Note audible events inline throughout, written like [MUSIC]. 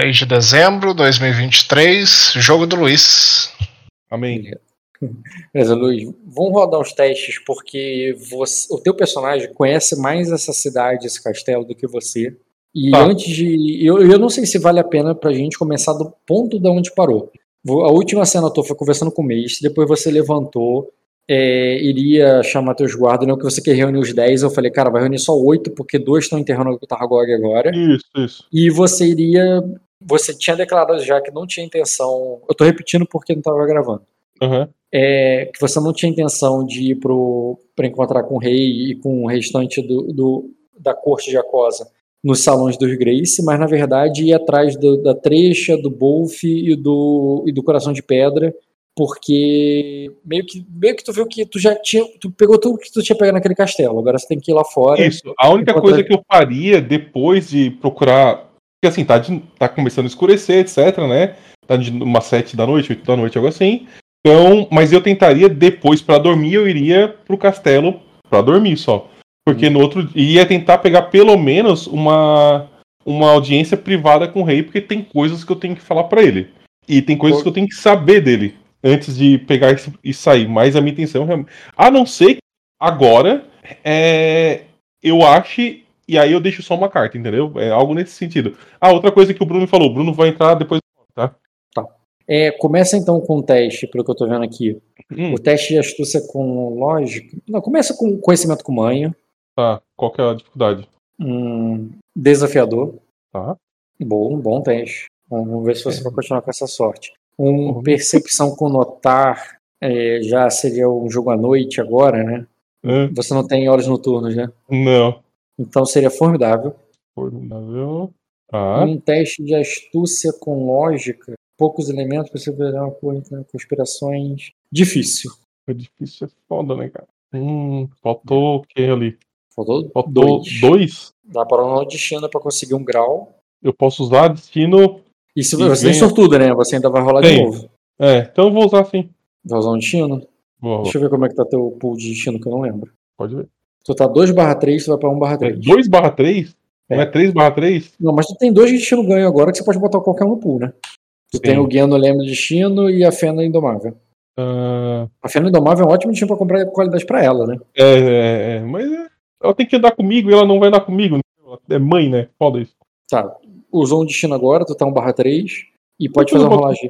3 de dezembro de 2023, jogo do Luiz. Amém. [LAUGHS] Beleza, Luiz, vamos rodar os testes porque você, o teu personagem conhece mais essa cidade, esse castelo do que você. E Tá. antes de. Eu, eu não sei se vale a pena pra gente começar do ponto da onde parou. A última cena tua foi conversando com o Mestre, depois você levantou, é, iria chamar teus guardas, não que você quer reunir os 10. Eu falei, cara, vai reunir só 8, porque dois estão enterrando o Targog agora. Isso, isso. E você iria. Você tinha declarado já que não tinha intenção. Eu tô repetindo porque não tava gravando. Aham. É, que você não tinha intenção de ir para encontrar com o rei e com o restante do, do- da corte de Acosa nos salões dos Grace, mas na verdade ir atrás do- da Trecha, do Bolf e do, e do Coração de Pedra, porque meio que, meio que tu viu que tu já tinha. Tu pegou tudo que tu tinha pegado naquele castelo, agora você tem que ir lá fora. Isso. A única Enquanto- coisa que eu faria depois de procurar. Porque assim, tá, de- tá começando a escurecer, etc, né? Tá de umas 7 da noite, 8 da noite, algo assim. Então, mas eu tentaria depois, pra dormir, eu iria pro castelo pra dormir só. Porque Uhum. no outro. Ia tentar pegar pelo menos uma. Uma audiência privada com o rei, porque tem coisas que eu tenho que falar pra ele. E tem coisas Pô. que eu tenho que saber dele antes de pegar e sair. Mas a minha intenção realmente. A não ser que agora é, eu ache. E aí eu deixo só uma carta, entendeu? É algo nesse sentido. Ah, outra coisa que o Bruno falou. O Bruno vai entrar depois. Tá? É, começa então com o teste, pelo que eu tô vendo aqui. Hum, O teste de astúcia com lógica. Não, começa com conhecimento com manha. tá. Qual que é a dificuldade? Um desafiador. Tá. Bom, bom teste. Vamos ver se você É. vai continuar com essa sorte. Um Uhum. percepção com notar. é, já seria um jogo à noite agora, né? Hã? Você não tem horas noturnas, né? não. Então seria formidável. Formidável. Tá. Um teste de astúcia com lógica. Poucos elementos, você verá uma coisa, conspirações. Difícil. Foi difícil, é foda, né, cara? Hum, faltou o que ali? Faltou Faltou dois. dois. Dá para o destino para conseguir um grau. Eu posso usar destino. E se você tem ganha- sortudo, né? Você ainda vai rolar de Tem. novo. É, então eu vou usar sim. Vai usar um destino? Vou, Deixa eu ver como é que tá teu pool de destino que eu não lembro. pode ver. Tu tá 2 barra 3, tu vai pra 1 barra 3. 2 barra 3? Não É. é 3 barra 3? Não, mas tu tem dois de destino ganho agora que você pode botar qualquer um no pool, né? Tu Sim. tem o Guiano Leme de Destino e a Fena Indomável. Ah, A Fena Indomável é um ótimo destino pra comprar qualidade pra ela, né? é, é, é, mas é, ela tem que andar comigo e ela não vai andar comigo. né? É mãe, né? Foda isso. Tá. Usou um destino agora, tu tá 1 barra 3 e pode que fazer uma rolagem.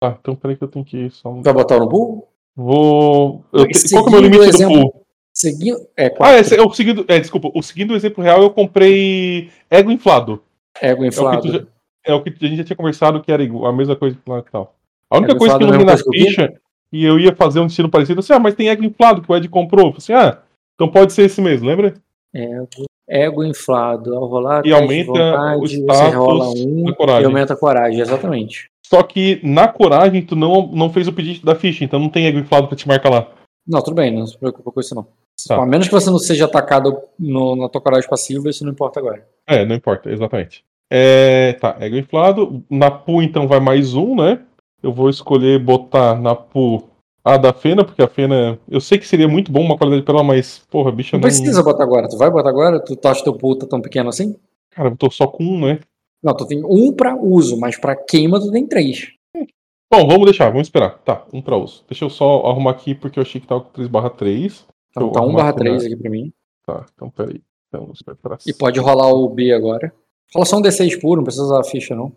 Tá, então peraí que eu tenho que ir só um. Vai botar no pool? Vou. eu Qual que é o meu seguindo limite do exemplo- pool? Seguindo. É, Ah, 4. esse é o seguindo. É, desculpa. O seguindo o exemplo real, eu comprei ego inflado. Ego inflado. tu já- É o que a gente já tinha conversado que era a mesma coisa que lá e tal. A única Ego coisa que eu não é vi na o ficha e eu ia fazer um destino parecido, assim, ah, mas tem ego inflado que o Ed comprou. Assim, ah, então pode ser esse mesmo, lembra? Ego, ego inflado. Ao rolar, E aumenta vontade, o status rola um coragem. e aumenta a coragem, exatamente. Só que na coragem tu não, não fez o pedido da ficha, então não tem ego inflado pra te marcar lá. Não, tudo bem, não se preocupa com isso não. Tá. A menos que você não seja atacado no- na tua coragem passiva, isso não importa agora. É, não importa, exatamente. É, tá, ego inflado. Na pool, então, vai mais um, né? Eu vou escolher botar na pool a da Fena, porque a Fena. Eu sei que seria muito bom uma qualidade pra ela, mas, porra, bicha Não não. precisa botar agora. Tu vai botar agora? Tu acha teu pool tá tão pequeno assim? Cara, eu tô só com um, né? Não, tu tem um pra uso, mas pra queima tu tem três. Bom, vamos deixar, vamos esperar. Tá, um pra uso. Deixa eu só arrumar aqui, porque eu achei que tava com 3 barra 3. Então tá 1 arrumar barra aqui 3 na- aqui pra mim. Tá, então peraí. Então, pra E pode rolar o B agora. Rola só um D6 puro, não precisa usar a ficha não.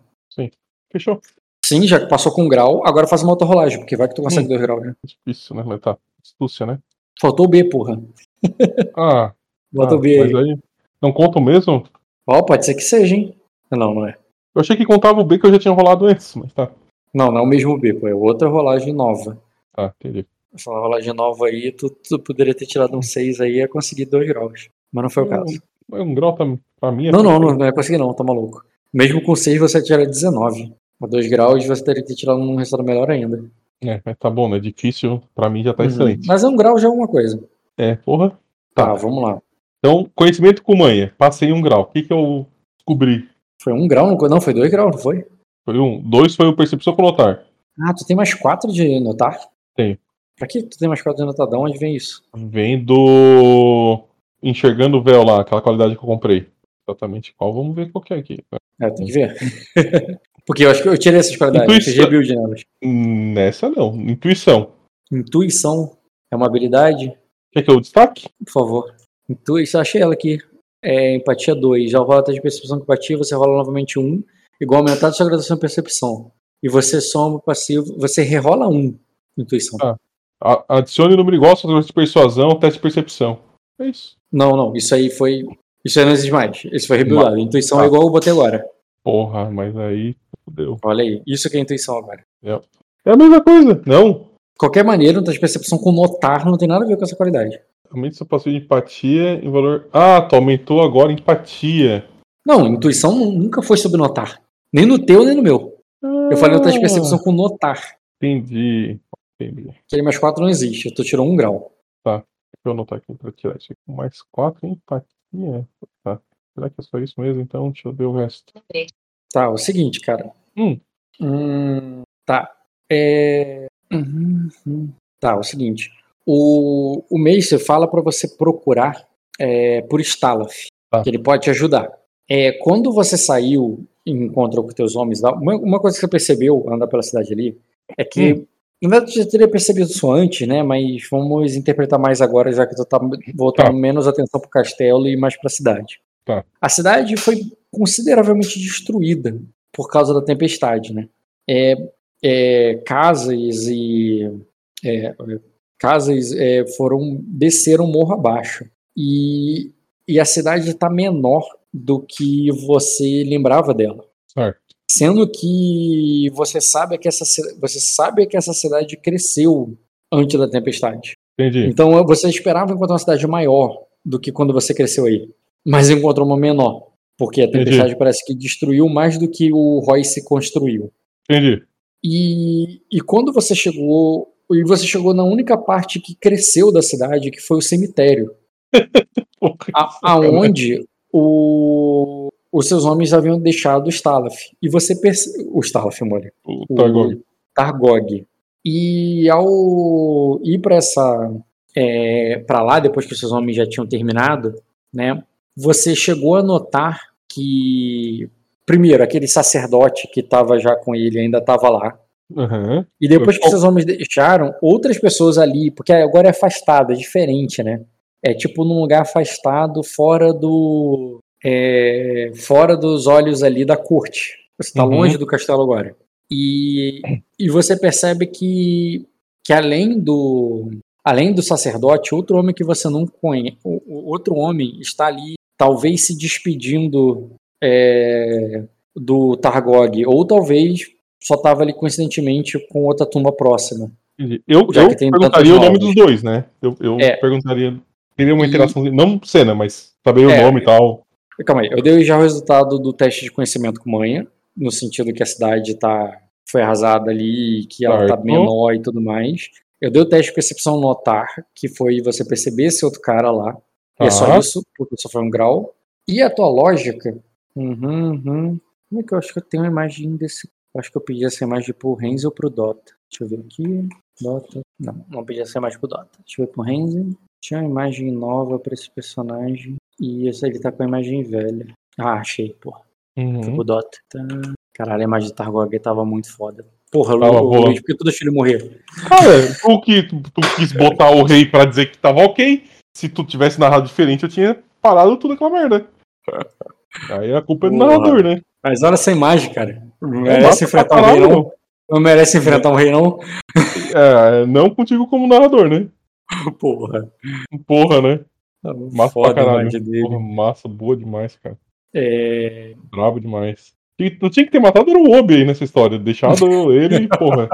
Fechou. Sim, já que passou com um grau, agora faz uma outra rolagem, porque vai que tu consegue Hum. dois graus, né? Difícil, né? Mas tá. Astúcia, né? Faltou o B, porra. [LAUGHS] Ah, Bota ah, o B aí. aí. Não conta o mesmo? Ó, pode ser que seja, hein? Não, não é. Eu achei que contava o B que eu já tinha rolado antes, mas tá. Não, não é o mesmo B, pô. É outra rolagem nova. Tá, entendi. Essa rolagem nova aí, tu, tu poderia ter tirado um 6 aí e ia conseguir 2 graus. Mas não foi o caso. Mas Um grau tá, pra mim é Não, não, não, perfeito. não ia conseguir não, tá maluco. Mesmo com 6 você tira 19. A 2 graus você teria que ter tirado um resultado melhor ainda. É, mas tá bom, né? Difícil, pra mim já tá Uhum. excelente. Mas é um grau já é alguma coisa. É, porra. Tá, Tá. vamos lá. Então, conhecimento com manha. Passei um grau. O que que eu descobri? Foi um grau? Não, não foi 2 graus, não foi? Foi um. Dois foi o percepção com notar. Ah, tu tem mais 4 de notar? Tenho. Pra que tu tem mais 4 de notar? De onde vem isso? Vem do. Enxergando o véu lá, aquela qualidade que eu comprei. Exatamente qual? Vamos ver qual que é aqui. É, tem que ver. [LAUGHS] Porque eu acho que eu tirei essas qualidades, eu Intuição. rebuild nelas. Nessa não. Intuição. Intuição é uma habilidade, Quer que eu destaque? por favor. Intuição, achei ela aqui. É empatia 2. Já rola teste de percepção com empatia, você rola novamente um, igual a sua graduação em percepção. E você soma o passivo, você rerola um. Intuição. Ah. Adicione número igual ao seu teste de persuasão, teste de percepção. É isso. Não, não, isso aí foi. Isso aí não existe mais. Isso foi rebuildado. Intuição é Ah. igual eu botei agora. Porra, mas aí fudeu. Olha aí. Isso que é intuição agora. É a mesma coisa. Não. Qualquer maneira, um teste de percepção com notar não tem nada a ver com essa qualidade. Aumente seu passivo de empatia em valor. Ah, tu aumentou agora empatia. Não, intuição nu- nunca foi sobre notar. Nem no teu, nem no meu. Eu falei o teste de percepção com notar. Entendi. Entendi. Deixa Aquele mais 4 não existe. Tu tirou um grau. eu anotar aqui pra tirar isso aqui. Mais 4 empatia. Tá. Será que é só isso mesmo? Então, deixa eu ver o resto. Tá, o seguinte, cara. Hum. Hum, tá. É... uhum, uhum. Tá, o seguinte. O, o Macer fala pra você procurar é, por Stalaf, Tá. que ele pode te ajudar. É, quando você saiu e encontrou com teus homens lá, uma, uma coisa que você percebeu andar pela cidade ali é que. Hum. Na verdade, eu já teria percebido isso antes, né? Mas vamos interpretar mais agora, já que tu tá voltando Tá. menos atenção pro castelo e mais pra cidade. Tá. A cidade foi consideravelmente destruída por causa da tempestade, né? É, é, casas e é, casas é, foram desceram morro abaixo e, e a cidade está menor do que você lembrava dela, Certo. sendo que você sabe que essa você sabe que essa cidade cresceu antes da tempestade. Entendi. Então você esperava encontrar uma cidade maior do que quando você cresceu aí, mas encontrou uma menor, porque a tempestade parece que destruiu mais do que o Royce construiu. Entendi. E, e quando você chegou, e você chegou na única parte que cresceu da cidade, que foi o cemitério, [LAUGHS] Porra, a- aonde o, os seus homens haviam deixado o Stalaf. E você perce- o Stalaf, Mori, o o Targog. Targog. E ao ir para essa é, para lá depois que os seus homens já tinham terminado, né? Você chegou a notar que primeiro aquele sacerdote que estava já com ele ainda estava lá. Aham. E depois que os seus homens deixaram, outras pessoas ali, porque agora é afastado, é diferente, né? É tipo num lugar afastado, fora do. é, fora dos olhos ali da corte. Você está Uhum. longe do castelo agora. E, e você percebe que, que além do. Além do sacerdote, outro homem que você não conhece, outro homem está ali, talvez se despedindo é, do Targog, ou talvez só estava ali coincidentemente com outra tumba próxima. Eu, eu perguntaria o nome dos dois, né? Eu, eu É. perguntaria. Teria uma E- interação, não cena, mas saber o É. nome e tal. Calma aí, eu dei já o resultado do teste de conhecimento com manha, no sentido que a cidade tá, foi arrasada ali, que ela tá Certo. menor e tudo mais. Eu dei o teste de percepção notar, que foi você perceber esse outro cara lá. E é só Tá. isso, porque só foi um grau. E a tua lógica. Uhum, uhum. Como é que eu acho que eu tenho uma imagem desse. Eu acho que eu pedi essa imagem pro Renzo ou pro Dota. Deixa eu ver aqui. Dota. Não, não pedi essa imagem pro Dota. Deixa eu ver pro Renzo. Tinha uma imagem nova pra esse personagem. E esse ele tá com a imagem velha. Ah, achei, porra. Uhum. pro Dota. Tá. Caralho, a imagem de Targog tava muito foda. Porra, Tava Lu- boa. Luiz, por que tu deixou ele morrer? Cara, [LAUGHS] tu que tu, tu quis botar o rei pra dizer que tava ok. Se tu tivesse narrado diferente, eu tinha parado tudo aquela merda. Aí a culpa é do Porra. narrador, né? Mas olha essa imagem, cara. Não Não merece enfrentar um rei, não. Não merece enfrentar um rei, não. É, não contigo como narrador, né? [LAUGHS] Porra. Porra, né? Massa Foda pra caralho. dele. Porra, massa, boa demais, cara. É, Brabo demais. E Não tinha que ter matado era o Obi aí nessa história. Deixado [LAUGHS] ele, porra.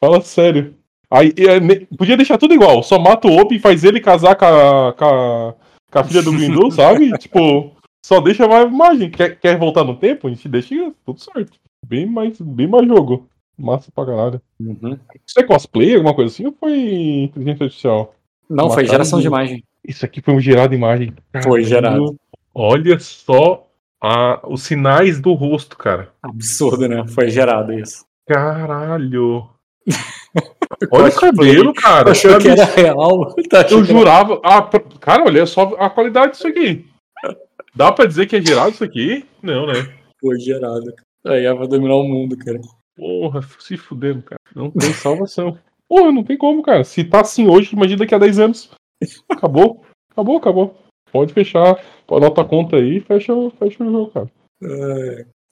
Fala sério. Aí, é, podia deixar tudo igual. Só mata o Obi e faz ele casar com a, com a, com a filha do Grindu, [LAUGHS] sabe? Tipo, só deixa mais imagem. Quer, quer voltar no tempo? A gente deixa tudo certo. Bem mais, bem mais jogo. Massa pra caralho. uhum. Isso é cosplay, alguma coisa assim? Ou foi inteligência artificial? Não, foi Mataram geração de ele. imagem. Isso aqui foi um gerado imagem. Foi gerado. Olha só a, os sinais do rosto, cara. Absurdo, né? Foi gerado isso. Caralho. [LAUGHS] Olha o cabelo, cara. Achou [LAUGHS] que era real. Tá Eu jurava. Ah, cara, olha só a qualidade disso aqui. Dá pra dizer que é gerado isso aqui? Não, né? Foi gerado. A IA vai dominar o mundo, cara. Porra, se fudendo, cara. Não tem salvação. [LAUGHS] Porra, não tem como, cara. Se tá assim hoje, imagina daqui a 10 anos. Acabou. Acabou, acabou. Pode fechar. Anota a conta aí e fecha, fecha o jogo, cara.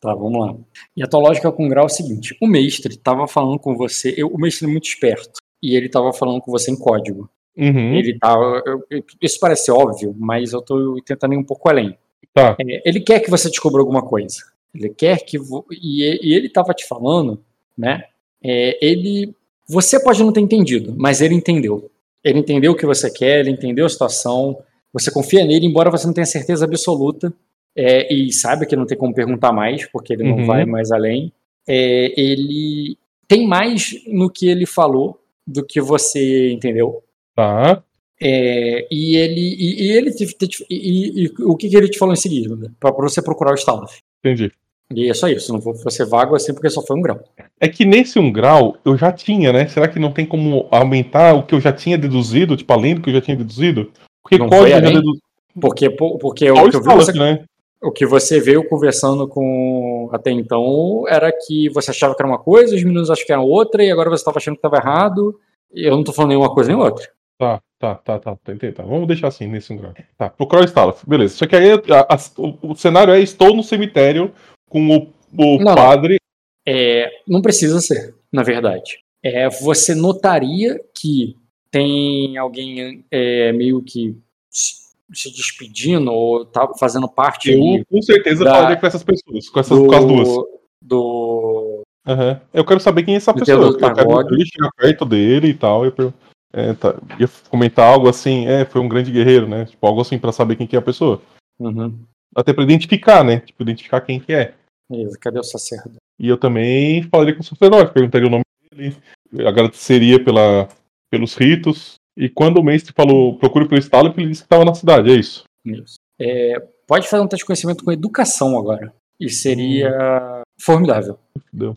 Tá, vamos lá. E a tua lógica com o grau é o seguinte: o mestre tava falando com você, eu- o mestre é muito esperto, e ele tava falando com você em código. Uhum. Ele tava. eu- isso parece óbvio, mas eu tô tentando ir um pouco além. Tá. É, ele quer que você descubra alguma coisa. Ele quer que. vo- E, ele tava te falando, né? é, ele. Você pode não ter entendido, mas ele entendeu. Ele entendeu o que você quer, ele entendeu a situação. Você confia nele, embora você não tenha certeza absoluta. é, e saiba que não tem como perguntar mais, porque ele não Uhum. vai mais além. É, ele tem mais no que ele falou do que você entendeu. Tá. É, e ele e, e ele te- te- e, e- o que, que ele te falou em seguida? Para você procurar o Stalov. Entendi. E é só isso, não vou ser vago assim porque só foi um grau. É que nesse um grau eu já tinha, né? Será que não tem como aumentar o que eu já tinha deduzido, tipo, além do que eu já tinha deduzido? Porque Não código foi eu já deduzi. Porque, po- porque Só o, que eu vi Stalin, você, né? o que você veio conversando com até então era que você achava que era uma coisa, os meninos achavam que era outra, e agora você estava achando que estava errado. E eu não tô falando nenhuma coisa nem outra. Tá, tá, tá, tá, tá, entendi, tá. Vamos deixar assim nesse um grau. Tá, procurar o Stalaf, beleza. Só que aí a- a- o, o cenário é: estou no cemitério com o, o Não, padre. É, não precisa ser, na verdade. É, você notaria que tem alguém é, meio que se despedindo ou tá fazendo parte Eu com certeza da- falaria com essas pessoas, com essas do, com as duas. do Aham. Eu quero saber quem é essa pessoa. Eu quero ia chegar perto dele e tal. Eu é, tá, ia comentar algo assim, é, foi um grande guerreiro, né? Tipo, algo assim pra saber quem que é a pessoa. Uhum. Até pra identificar, né? Tipo, identificar quem que é. Beleza, cadê o sacerdote? E eu também falaria com o sacerdote, perguntaria o nome dele, agradeceria pela, pelos ritos. E quando o mestre falou, procure pelo estalo, ele disse que estava na cidade, é isso. Isso. É, pode fazer um teste de conhecimento com educação agora. E seria formidável. Fudeu.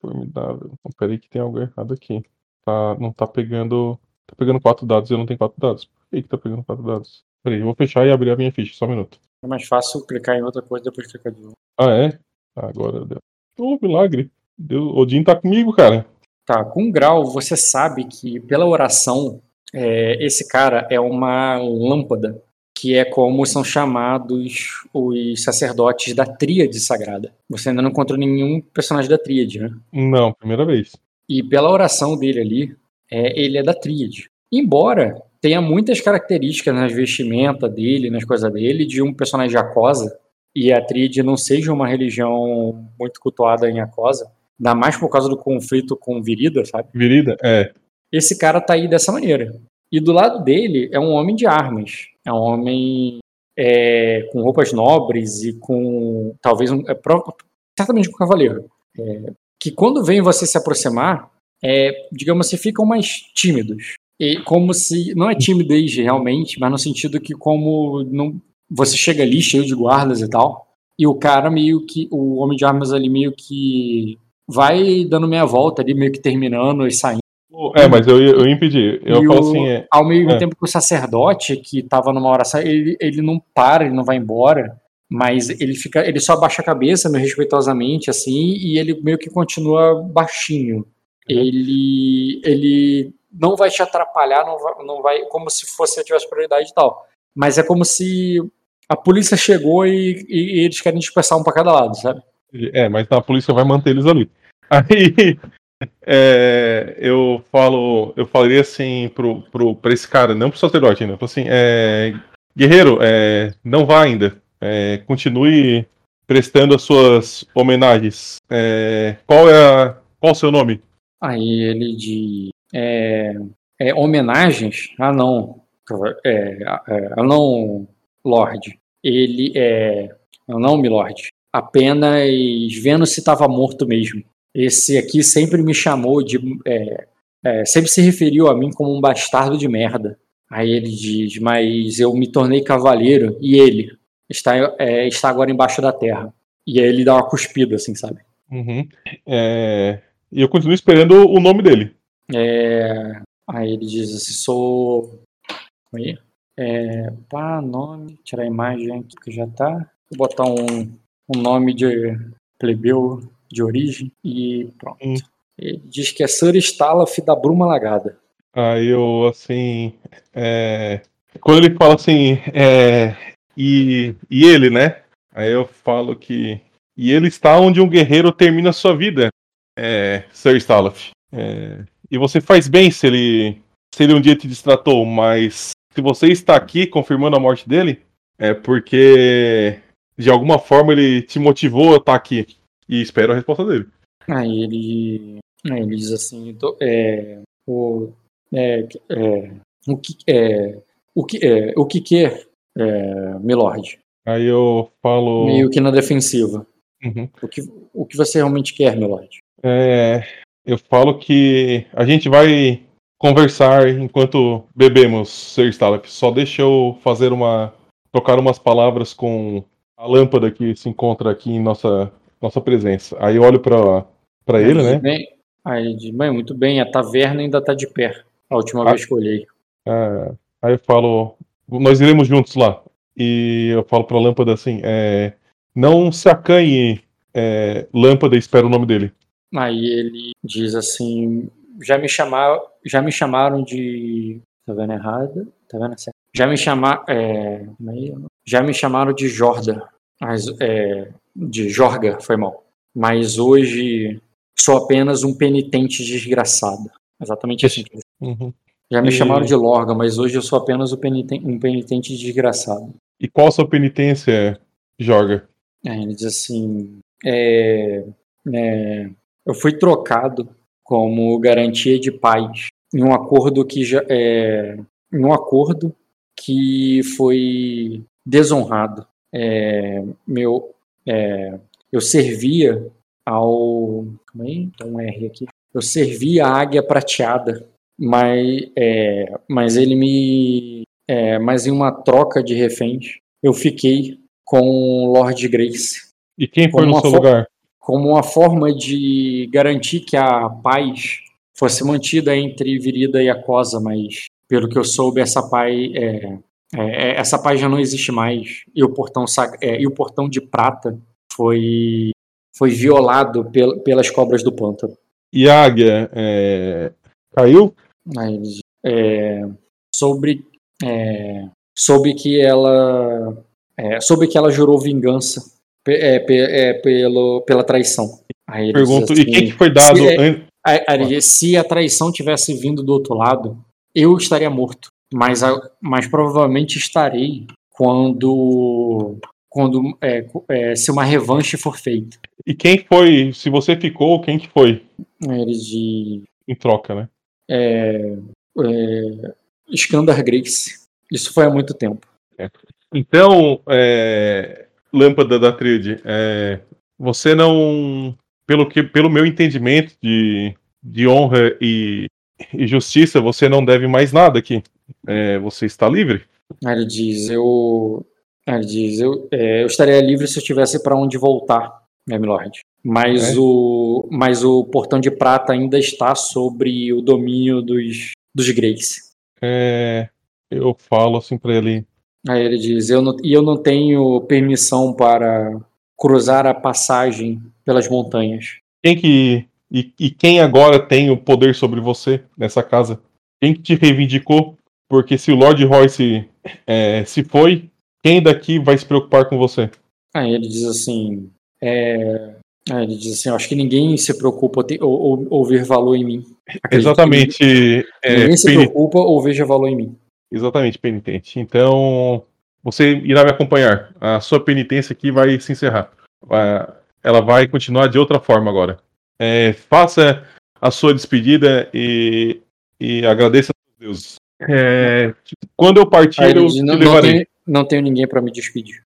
Formidável. Então, peraí que tem algo errado aqui. Tá, não tá pegando. Tá pegando quatro dados e eu não tenho quatro dados. Por que, que tá pegando quatro dados? Peraí, eu vou fechar e abrir a minha ficha, só um minuto. É mais fácil clicar em outra coisa e depois clicar de novo. Ah, é? Agora deu. Ô, milagre. Deus, Odin tá comigo, cara. Tá, com grau, você sabe que pela oração, é, esse cara é uma lâmpada, que é como são chamados os sacerdotes da tríade sagrada. Você ainda não encontrou nenhum personagem da tríade, né? Não, primeira vez. E pela oração dele ali, é, ele é da tríade. Embora tenha muitas características nas vestimentas dele, nas coisas dele, de um personagem de Acosa, e a tríade não seja uma religião muito cultuada em Acosa, ainda mais por causa do conflito com Virida, sabe? Virida? É. Esse cara tá aí dessa maneira. E do lado dele é um homem de armas. É um homem é, com roupas nobres e com talvez um, é, certamente com um cavaleiro. É, que quando vem você se aproximar, é, digamos assim, ficam mais tímidos. E como se não é timidez realmente, mas no sentido que como não você chega ali cheio de guardas e tal, e o cara meio que o homem de armas ali meio que vai dando meia volta ali, meio que terminando e saindo. É, mas eu, eu ia impedir. Eu E falo o- assim, é. Ao mesmo É. tempo que o sacerdote, que estava numa oração, ele, ele não para, ele não vai embora, mas ele fica, ele só abaixa a cabeça, meio respeitosamente, assim, e ele meio que continua baixinho. Ele, ele não vai te atrapalhar, não vai, não vai como se fosse tivesse prioridade e tal. Mas é como se a polícia chegou e, e- e eles querem dispersar um para cada lado, sabe? É, mas a polícia vai manter eles ali. Aí é, eu falo, eu falaria assim pro, pro, pra esse cara, não pro sacerdote ainda, eu assim, é, guerreiro, é, não vá ainda. É, continue prestando as suas homenagens. É, qual é a, qual o seu nome? Aí ele de é, é, homenagens. Ah, não. É, é, ah, não, Lorde. Ele é. ah, Não, Milord. Apenas vendo se estava morto mesmo. Esse aqui sempre me chamou de. é, é, sempre se referiu a mim como um bastardo de merda. Aí ele diz: Mas eu me tornei cavaleiro e ele está, é, está agora embaixo da terra. E aí ele dá uma cuspida, assim, sabe? Uhum. É, e eu continuo esperando o nome dele. É, aí ele diz assim, sou. Aí, é, pá, nome, tirar a imagem aqui que já tá. Vou botar um, um nome de plebeu de origem e pronto. Hum. Ele diz que é Sir Stalaf da Bruma Lagada. Aí eu, assim. é, Quando ele fala assim. é, E... e ele, né? Aí eu falo que. E ele está onde um guerreiro termina sua vida, é... Sir Stalaf. É, E você faz bem se ele. Se ele um dia te distratou, mas se você está aqui confirmando a morte dele, é porque de alguma forma ele te motivou a estar aqui. E espero a resposta dele. Aí ele, aí ele diz assim, é, o, é, é, o que é, o que é, o que quer, é, Milord? Aí eu falo. Meio que na defensiva. Uhum. O que, o que você realmente quer, Milord? É, eu falo que a gente vai conversar enquanto bebemos, Sir Stalaf. Só deixa eu fazer uma. trocar umas palavras com a lâmpada que se encontra aqui em nossa, nossa presença. Aí eu olho pra, pra ele, né? Bem, aí ele diz, bem, muito bem, a taverna ainda tá de pé. A última Ah. vez que eu olhei. Ah, aí eu falo, nós iremos juntos lá. E eu falo pra lâmpada assim: é, não se acanhe, é, lâmpada, espera o nome dele. Aí ele diz assim, já me chamaram, já me chamaram de, tá vendo errado? Tá vendo certo? Já me chamaram, é, como é? já me chamaram de Jorda, mas, é, de Jorga, foi mal. Mas hoje sou apenas um penitente desgraçado. Exatamente assim. Uhum. Já me E- chamaram de Lorga, mas hoje eu sou apenas um peniten- um penitente desgraçado. E qual a sua penitência, Jorga? Aí ele diz assim: é, é, eu fui trocado como garantia de paz em um acordo que já é, em um acordo que foi desonrado. É, meu, é, eu servia ao, como é? Tem um R aqui. Eu servia a águia prateada, mas, é, mas ele me, é, mas em uma troca de reféns, eu fiquei com Lord Grace E quem foi no seu lugar? Como uma forma de garantir que a paz fosse mantida entre Virida e Acosa, mas pelo que eu soube, essa paz, é, é, essa paz já não existe mais e o portão, é, e o portão de prata foi, foi violado pel- pelas cobras do pântano. E a águia é, caiu? Eles, é, sobre é, soube que ela é, soube que ela jurou vingança é, é, pelo, pela traição. Aí Pergunto, assim, e quem que foi dado? se é- diz, se a traição tivesse vindo do outro lado, eu estaria morto, mas, a- mas provavelmente estarei quando quando é, é, se uma revanche for feita. E quem foi? Se você ficou, quem que foi Aí ele diz, em troca, né? é, é, Skandar Grace. Isso foi há muito tempo. Então, é, lâmpada da tríade, é, você não, pelo que, pelo meu entendimento de, de honra e, e justiça, você não deve mais nada aqui. É, você está livre? Ele diz, eu, ele diz, eu, é, eu estaria livre se eu tivesse para onde voltar, né, milord. Mas o, mas o portão de prata ainda está sobre o domínio dos dos Grace. É, eu falo assim para ele. Aí ele diz, eu não, e eu não tenho permissão para cruzar a passagem pelas montanhas. Quem que e, e quem agora tem o poder sobre você nessa casa? Quem que te reivindicou? Porque se o Lord Royce é, se foi, quem daqui vai se preocupar com você? Aí ele diz assim, é, aí ele diz assim, acho que ninguém se preocupa ou, ou, ou ver valor em mim. Acredito que Exatamente. é, Ninguém se preocupa ou veja valor em mim. Exatamente, penitente. Então, você irá me acompanhar. A sua penitência aqui vai se encerrar. Ah, Ela vai continuar de outra forma agora. É, faça a sua despedida e, e agradeça a Deus. É, quando eu partir, Aí eu não, não, levarei. tenho, não tenho ninguém para me despedir.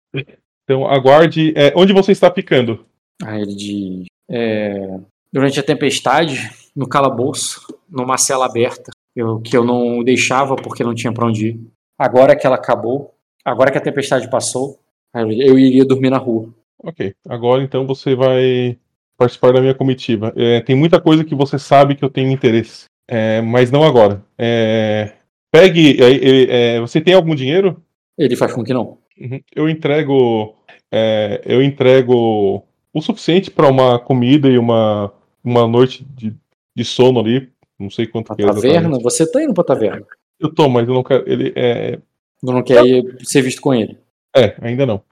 Então, aguarde. é, onde você está ficando? Aí ele diz, é, durante a tempestade, no calabouço, numa cela aberta, eu, que eu não deixava porque não tinha para onde ir. Agora que ela acabou, agora que a tempestade passou, eu iria dormir na rua. Ok. Agora, então, você vai participar da minha comitiva. É, tem muita coisa que você sabe que eu tenho interesse. É, mas não agora. É, pegue. é, é, você tem algum dinheiro? Ele faz com que não. Uhum. Eu entrego. é, eu entrego o suficiente para uma comida e uma, uma noite de, de sono ali. Não sei quanto A que é. taverna? Você tá indo pra taverna. Eu tô, mas eu não quero. Ele é. Tu não quer ir ser visto com ele. É, ainda não.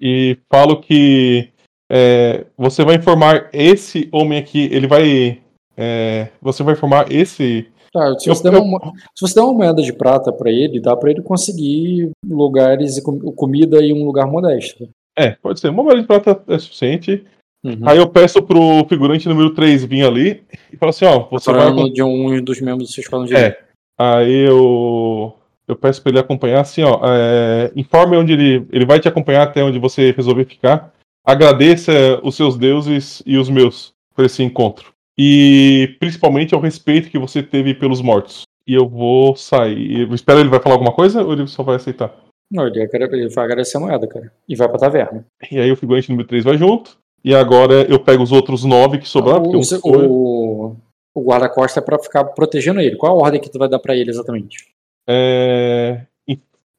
E falo que é, você vai informar esse homem aqui, ele vai. é, você vai informar esse. Tá, se, Eu- você der eu- uma, se você der uma moeda de prata pra ele, dá pra ele conseguir lugares e com- comida em um lugar modesto. É, pode ser. Uma moeda de prata é suficiente. Uhum. Aí eu peço pro figurante número 3 vir ali e fala assim: ó, você vai. Falando de um dos membros do seu esquadrão de É. Aí eu. Eu peço pra ele acompanhar assim, ó. é, informe onde ele. Ele vai te acompanhar até onde você resolver ficar. Agradeça os seus deuses e os meus por esse encontro. E principalmente ao respeito que você teve pelos mortos. E eu vou sair. Eu espero ele vai falar alguma coisa ou ele só vai aceitar? Não, ele vai agradecer a moeda, cara. E vai pra taverna. E aí o figurante número 3 vai junto. E agora eu pego os outros nove que sobraram, o, o, o guarda-costa é pra ficar protegendo ele. Qual a ordem que tu vai dar pra ele exatamente? é,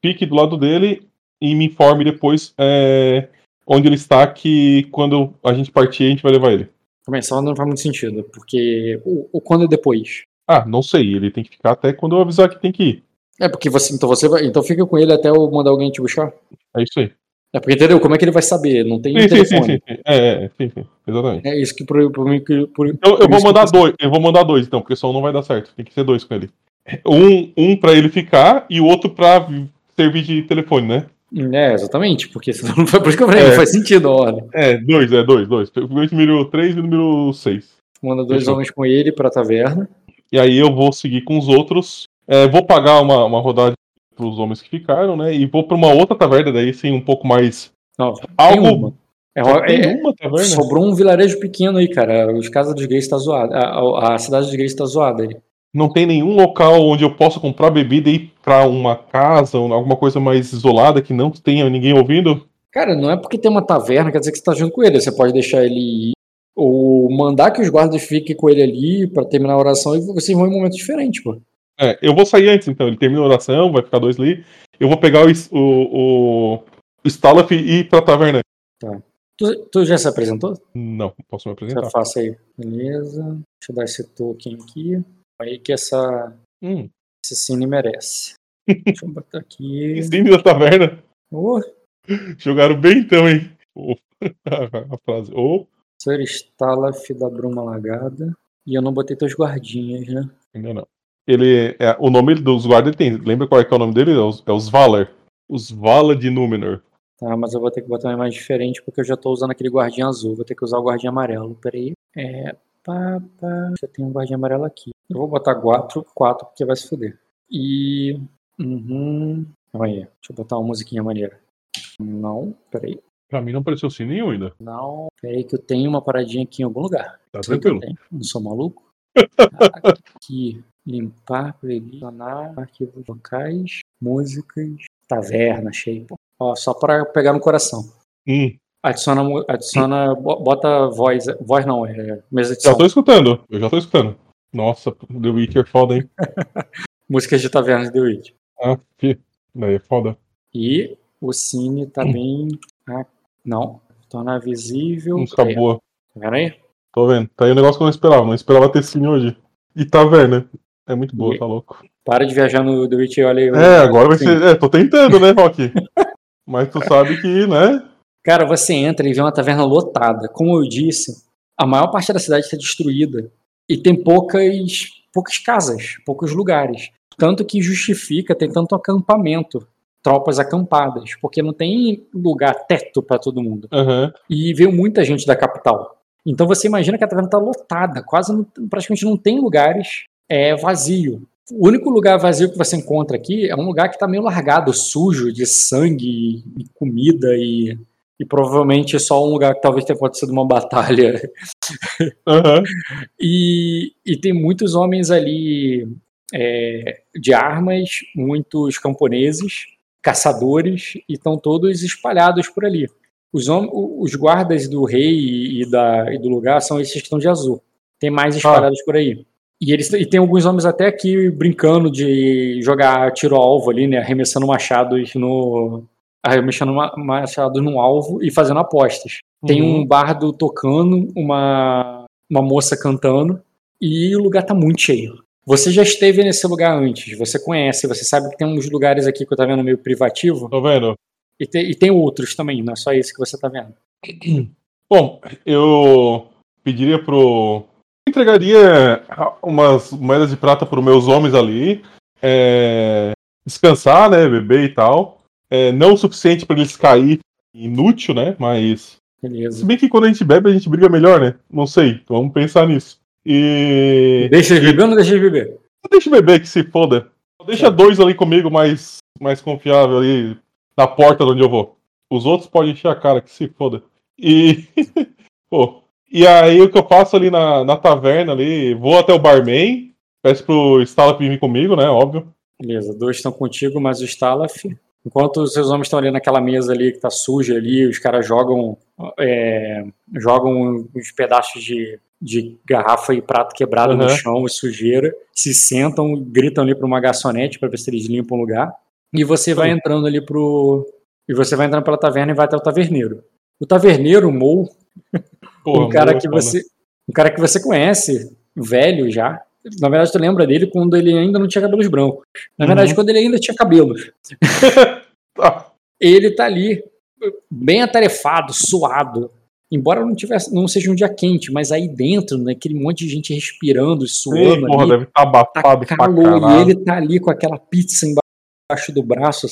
fique do lado dele e me informe depois é, onde ele está, que quando a gente partir, a gente vai levar ele. Ordem não faz muito sentido, porque o, o quando é depois? Ah, não sei, ele tem que ficar até quando eu avisar que tem que ir. É porque você, então você vai, então fica com ele até eu mandar alguém te buscar. É isso aí. É porque entendeu? Como é que ele vai saber? Não tem Sim, telefone. sim, sim. É, é, sim, sim, exatamente. É isso que por, por mim por, Eu, eu por vou mandar eu- dois, eu vou mandar dois então, porque só um não vai dar certo. Tem que ser dois com ele. Um, um para ele ficar e o outro pra servir de telefone, né? É, exatamente, porque senão não foi por isso que eu falei, É. não faz sentido a ordem. É, dois, é dois, dois. O número 3 e o número 6. Manda dois Fechou. homens com ele pra taverna. E aí eu vou seguir com os outros. É, vou pagar uma, uma rodada os homens que ficaram, né? E vou para uma outra taverna, daí sim, um pouco mais. Não, Algo. É, é- uma taverna? sobrou um vilarejo pequeno aí, cara. Os casas dos gays tá zoada. A, a- a cidade dos gays tá zoada aí. Não tem nenhum local onde eu possa comprar bebida e ir para uma casa, ou alguma coisa mais isolada que não tenha ninguém ouvindo? Cara, não é porque tem uma taverna, quer dizer que você tá junto com ele. Você pode deixar ele ir, ou mandar que os guardas fiquem com ele ali pra terminar a oração e vocês vão em um momento diferente, pô. É, eu vou sair antes, então. Ele termina a oração, vai ficar dois ali. Eu vou pegar o, o, o, o Stalaf e ir pra taverna. Tu, tu já se apresentou? Não, posso me Já apresentar. faça aí. Beleza. Deixa eu dar esse token aqui. Aí que essa, Hum, esse cine merece. [LAUGHS] Deixa eu botar aqui. ensine da taverna. Oh, Jogaram bem então, hein? Oh, [LAUGHS] a frase. Oh, Sr. Stalaf da Bruma Lagada. E eu não botei teus guardinhas, né? ainda não. Ele, é, o nome dos guardas tem. Lembra qual é, que é o nome dele? É os, é os Valar. Os Vala de Númenor. Tá, mas eu vou ter que botar uma imagem diferente porque eu já tô usando aquele guardinha azul. Vou ter que usar o guardinha amarelo. Peraí. É. Pá, pá. Já tem um guardinha amarelo aqui. Eu vou botar 4, 4 porque vai se fuder. E. Uhum. Calma aí. Deixa eu botar uma musiquinha maneira. Não, peraí. Pra mim não apareceu sininho ainda. Não. Peraí que eu tenho uma paradinha aqui em algum lugar. Tá tranquilo. tenho. Não sou maluco. [LAUGHS] Aqui. Limpar, selecionar, arquivos locais, músicas, taverna, achei. pô. Ó, só para pegar no coração. Hum, Adiciona, adiciona, bo- bota voz, voz não, é mesa de já som. tô escutando. Eu já tô escutando. Nossa, The Witcher foda, hein? [LAUGHS] Músicas de taverna de The Witch. Ah, fi. Daí é foda. E o cine tá bem. ah, não. Tornar visível. Música Aí, boa. Tá vendo aí? Tô vendo. Tá aí um negócio que eu não esperava. Não esperava ter sim hoje. E taverna. É muito boa, E- tá louco. Para de viajar no The Witch e olha aí. É, agora vai ser. É, tô tentando, né, Rock? [LAUGHS] Mas tu sabe que, né? Cara, você entra e vê uma taverna lotada. Como eu disse, a maior parte da cidade está destruída e tem poucas, poucas casas, poucos lugares. Tanto que justifica ter tanto acampamento, tropas acampadas, porque não tem lugar teto para todo mundo. Aham. E veio muita gente da capital. Então você imagina que a taverna está lotada, quase não- praticamente não tem lugares é vazio. O único lugar vazio que você encontra aqui é um lugar que está meio largado, sujo, de sangue e comida e, e provavelmente só um lugar que talvez tenha acontecido uma [LAUGHS] batalha. Aham. E, e tem muitos homens ali é, de armas, muitos camponeses, caçadores, e estão todos espalhados por ali. Os, os guardas do rei e, da, e do lugar são esses que estão de azul. Tem mais espalhados por aí. E, eles, e tem alguns homens até aqui brincando de jogar tiro alvo ali, né? Arremessando machados no, arremessando machado no alvo e fazendo apostas. Tem Uhum. um bardo tocando, uma, uma moça cantando, e o lugar tá muito cheio. Você já esteve nesse lugar antes, você conhece, você sabe que tem uns lugares aqui que eu tá vendo meio privativo, Tô vendo? e tem, e tem outros também, não é só esse que você tá vendo. Bom, eu pediria pro. Entregaria umas moedas de prata para os meus homens ali. é, Descansar, né? Beber e tal. É, não o suficiente para eles cair inútil, né? Mas. Se Beleza. bem que quando a gente bebe, a gente briga melhor, né? Não sei. Vamos pensar nisso. E. Deixa de beber ou não deixa de beber? Deixa eu beber que se foda. Deixa dois ali comigo mais, mais confiável ali na porta de onde eu vou. Os outros podem encher a cara, que se foda. E. [LAUGHS] Pô. E aí o que eu faço ali na, na taverna ali, vou até o barman, peço pro Stalap vir comigo, né? Óbvio. Beleza, dois estão contigo, mas o Stalaf. Enquanto os seus homens estão ali naquela mesa ali que tá suja ali, os caras jogam é, jogam uns pedaços de, de garrafa e prato quebrado no Uhum. chão e sujeira, se sentam, gritam ali para uma garçonete para ver se eles limpam o lugar. E você vai Sim. entrando ali pro e você vai entrando pela taverna e vai até o taverneiro. O taverneiro, o Mou, Porra, um cara que você um cara que você conhece, velho já. Na verdade, tu lembra dele quando ele ainda não tinha cabelos brancos. Na verdade, Uhum. quando ele ainda tinha cabelos. [LAUGHS] Tá. Ele tá ali, bem atarefado, suado. Embora não tivesse, não seja um dia quente, mas aí dentro, naquele monte de gente respirando suando porra, ali, deve estar tá abafado pra calor, e ele tá ali com aquela pizza embaixo do braço,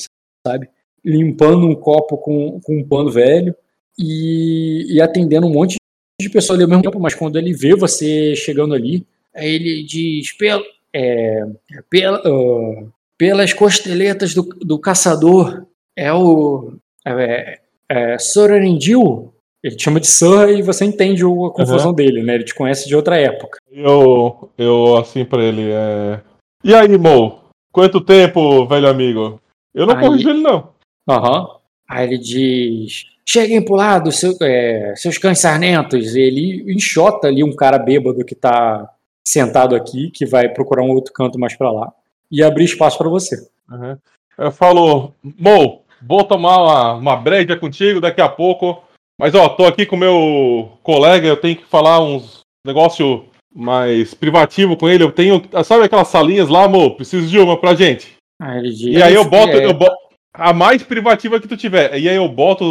sabe? Limpando um copo com, com um pano velho e, e atendendo um monte de pessoas ali ao mesmo tempo, mas quando ele vê você chegando ali, aí ele diz, pelo, é, pela, ah, pelas costeletas do, do caçador, é o é, é, Sorarendil, ele te chama de Sir e você entende a confusão dele, né? Ele te conhece de outra época. Eu, eu assim pra ele, é... E aí, Mo? Quanto tempo, velho amigo? Eu não Aí- corrijo ele, não. Aham. Aí ele diz: cheguem pro lado, seu- é, seus cães sarnentos. Ele enxota ali um cara bêbado que tá sentado aqui, que vai procurar um outro canto mais pra lá, e abrir espaço pra você. Uhum. Eu falo, Mo, vou tomar uma, uma breja contigo daqui a pouco. Mas ó, tô aqui com meu colega, eu tenho que falar uns negócio mais privativo com ele. Eu tenho. Sabe aquelas salinhas lá, Mo? Preciso de uma pra gente. Diz: E aí eu boto, é, eu boto a mais privativa que tu tiver. E aí eu boto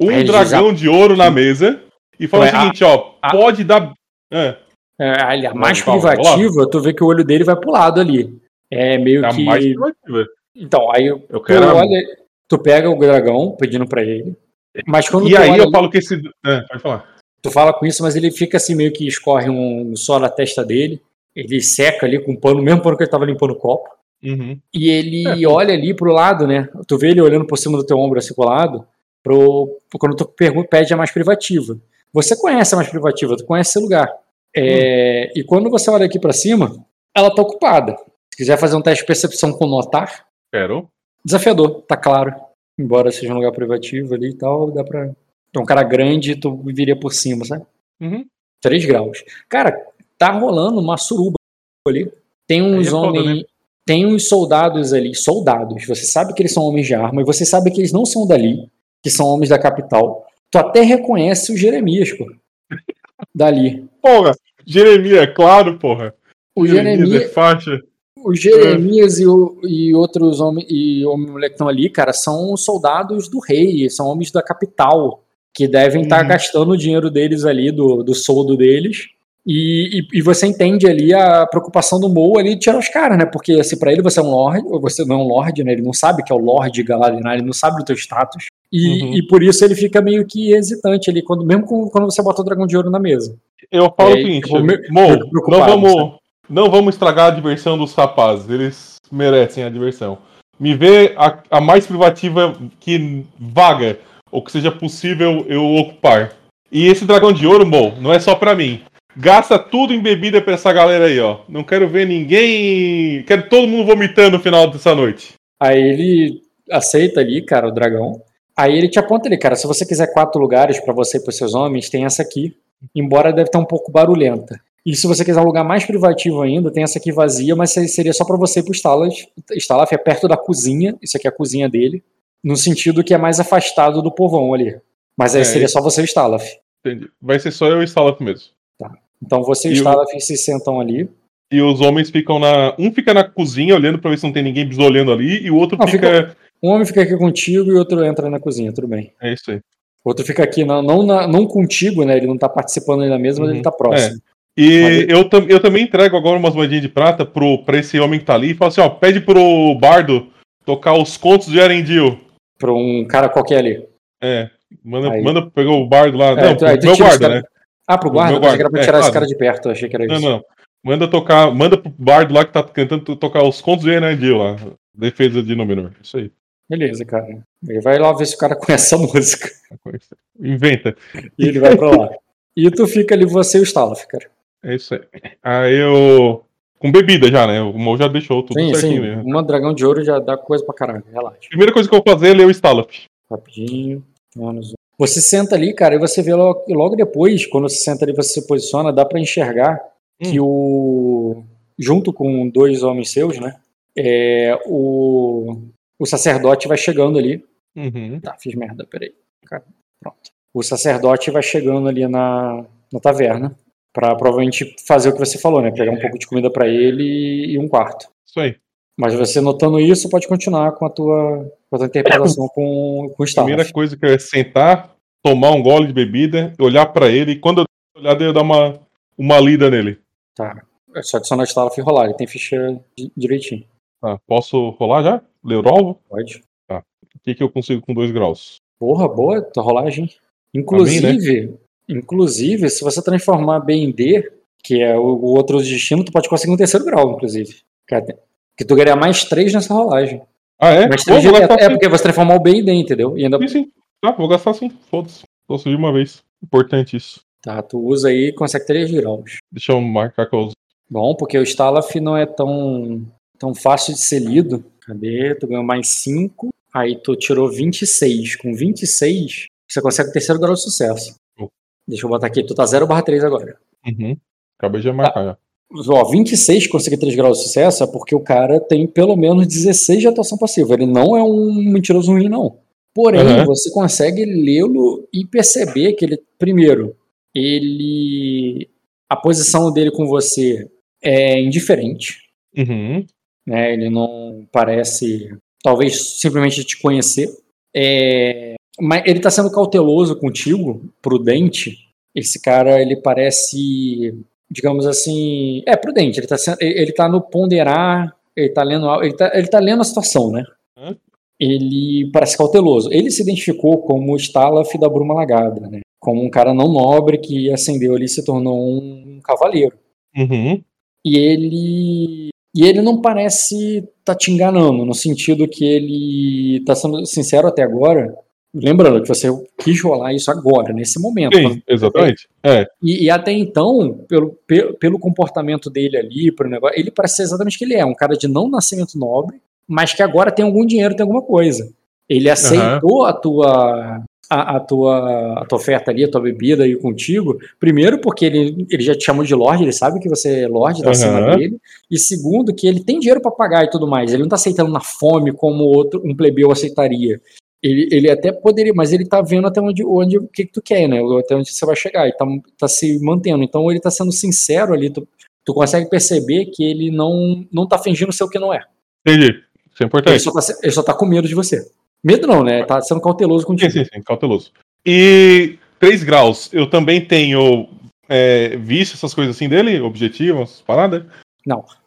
um Aí ele dragão de ouro na mesa e falo Ué, o seguinte, ó, a- pode dar. É, é, a mais privativa, tu vê que o olho dele vai pro lado ali. É meio a que. mais privativa. Então, aí Eu tu, quero. a- olha, tu pega o dragão pedindo pra ele. Mas quando E aí olha eu falo que esse. É, pode falar. Tu fala com isso, mas ele fica assim, meio que escorre um só na testa dele. Ele seca ali com um pano, mesmo pano que ele tava limpando o copo. Uhum. E ele olha ali pro lado, né? Tu vê ele olhando por cima do teu ombro, assim, pro lado, pro, quando tu pergunta, pede a mais privativa. Você conhece a mais privativa, tu conhece esse lugar. É, E quando você olha aqui pra cima, ela tá ocupada. Se quiser fazer um teste de percepção com notar, Quero. desafiador, tá claro. Embora seja um lugar privativo ali e tal, dá pra. É um cara grande, tu viria por cima, sabe? Uhum. 3 graus. Cara, tá rolando uma suruba ali. Tem uns é homens. né? Tem uns soldados ali, soldados. Você sabe que eles são homens de arma e você sabe que eles não são dali, que são homens da capital. Tu até reconhece o Jeremias, pô. Dali. Porra, Jeremias, claro, porra. O é Jeremias, faixa. o Jeremias e, o- e outros homens e homem e mulher que estão ali, cara, são soldados do rei, são homens da capital, que devem estar Uhum. gastando o dinheiro deles ali, do, do soldo deles. E, e, e você entende ali a preocupação do Mo ali de tirar os caras, né? Porque se pra ele você é um lord, ou você não é um lord, né? Ele não sabe que é o lord Galadinar, ele não sabe do teu status. E, Uhum. e por isso ele fica meio que hesitante ali, quando, mesmo com- quando você bota o dragão de ouro na mesa. Eu falo É, o seguinte, Mo, não vamos, não vamos estragar a diversão dos rapazes. Eles merecem a diversão. Me vê a, a mais privativa que vaga, ou que seja possível eu ocupar. E esse dragão de ouro, Mo, não é só pra mim. Gasta tudo em bebida pra essa galera aí, ó. Não quero ver ninguém. Quero todo mundo vomitando no final dessa noite. Aí ele aceita ali, cara, o dragão. Aí ele te aponta ali, cara, se você quiser quatro lugares pra você e pros seus homens, tem essa aqui. Embora deve estar um pouco barulhenta. E se você quiser um lugar mais privativo ainda, tem essa aqui vazia, mas seria só pra você e pro Stalaf. Stalaf é perto da cozinha, isso aqui é a cozinha dele. no sentido que é mais afastado do povão ali. Mas aí É, seria só você e o Stalaf. Entendi. Vai ser só eu e o Stalaf mesmo. Então você e E o- se sentam ali. E os homens ficam na. Um fica na cozinha olhando pra ver se não tem ninguém bisolhando ali, e o outro Não, fica. Um homem fica aqui contigo e o outro entra na cozinha, tudo bem. É isso aí. O outro fica aqui, não, não, na- não contigo, né? Ele não tá participando aí da mesa, mas Uhum. ele tá próximo. E Mas- eu, tam- eu também entrego agora umas moedinhas de prata pro, pra esse homem que tá ali e falo assim: ó, pede pro bardo tocar os contos de Arendil. Pra um cara qualquer ali. É. Manda, Aí- manda pegar o bardo lá. É, não, tu- aí meu guarda, né? Ah, pro guarda? pensei que era guarda. pra É, tirar esse claro. cara de perto, achei que era Não, isso. não. Manda tocar. Manda pro bardo lá que tá cantando to- tocar os contos de Arendil lá. Defesa de Númenor. Isso aí. Beleza, cara. Ele vai lá ver se o cara [LAUGHS] conhece essa música. Inventa. E ele vai pra lá. E tu fica ali, você e o Stalaf, cara. É isso aí. Aí eu. Com bebida já, né? O Mo já deixou tudo Sim, sim. certinho mesmo. Uma dragão de ouro já dá coisa pra caralho. Relaxa. Primeira coisa que eu vou fazer é ler o Stalaf. Rapidinho. Vamos- Você senta ali, cara, e você vê logo, logo depois, quando você senta ali, você se posiciona, dá pra enxergar que o. Junto com dois homens seus, né? É, o, o sacerdote vai chegando ali. Uhum. Tá, fiz merda, peraí. Cara, pronto. O sacerdote vai chegando ali na, na taverna pra provavelmente fazer o que você falou, né? Pegar um pouco de comida pra ele e um quarto. Isso aí. Mas você notando isso, pode continuar com a tua, com a tua interpretação com, com o Staff. Primeira coisa que eu é sentar, tomar um gole de bebida, olhar pra ele e quando eu olhar eu dar uma, uma lida nele. Tá. É só adicionar Staff e rolar. Ele tem ficha di- direitinho. Tá, posso rolar já? Ler o alvo? Pode. O que, que eu consigo com dois graus? Porra, boa tua rolagem. né? Inclusive, inclusive, se você transformar B em D, que é o, o outro destino, tu pode conseguir um terceiro grau, inclusive. Cara, Que tu ganharia mais três nessa rolagem. Ah, é? Mais Pô, três vou de- gastar é sim. porque você transformar o B em D, entendeu? E ainda Sim, sim. Tá, vou gastar sim. Foda-se. Posso de uma vez. Importante isso. Tá, tu usa aí e consegue 3 graus. Deixa eu marcar que eu uso. Bom, porque o Stalaf não é tão, tão fácil de ser lido. Cadê? Tu ganhou mais 5. Aí tu tirou 26. Com 26, você consegue o terceiro grau de sucesso. Oh. Deixa eu botar aqui. Tu tá 0 barra 3 agora. Uhum. Acabei de marcar já. Ó, 26 conseguir 3 graus de sucesso é porque o cara tem pelo menos 16 de atuação passiva. Ele não é um mentiroso ruim, não. Porém, Aham. você consegue lê-lo e perceber que ele, primeiro, ele. A posição dele com você é indiferente. Uhum. né? Ele não parece, talvez simplesmente te conhecer. É, mas ele está sendo cauteloso contigo, prudente. Esse cara, ele parece, digamos assim, é prudente. Ele está ele tá no ponderar, ele está lendo, ele tá, ele tá lendo a situação, né? Ele parece cauteloso. Ele se identificou como o Stalaf da Bruma Lagada, né? Como um cara não nobre que ascendeu ali e se tornou um cavaleiro. Uhum. E ele. E ele não parece tá te enganando, no sentido que ele tá sendo sincero até agora. Lembrando que você quis rolar isso agora, nesse momento. Sim, exatamente. É. E, e até então, pelo, pelo, pelo comportamento dele ali, pelo negócio, ele parece ser exatamente o que ele é, um cara de não nascimento nobre, mas que agora tem algum dinheiro, tem alguma coisa. Ele aceitou a tua a, a tua a tua oferta ali, a tua bebida aí contigo, primeiro porque ele, ele já te chamou de Lorde, ele sabe que você é Lorde, tá acima Aham. dele, e segundo que ele tem dinheiro pra pagar e tudo mais, ele não tá aceitando na fome como outro um plebeu aceitaria. Ele, ele até poderia, mas ele tá vendo até onde, onde o que, que tu quer, né? Até onde você vai chegar, e tá, tá se mantendo. Então ele tá sendo sincero ali, tu, tu consegue perceber que ele não, não tá fingindo ser o que não é. Entendi. Isso é Ele importante. só, tá, ele só tá com medo de você. Medo não, né? Tá sendo cauteloso Sim, contigo. sim, sim, cauteloso. E 3 graus, eu também tenho é, visto essas coisas assim dele, objetivos, paradas.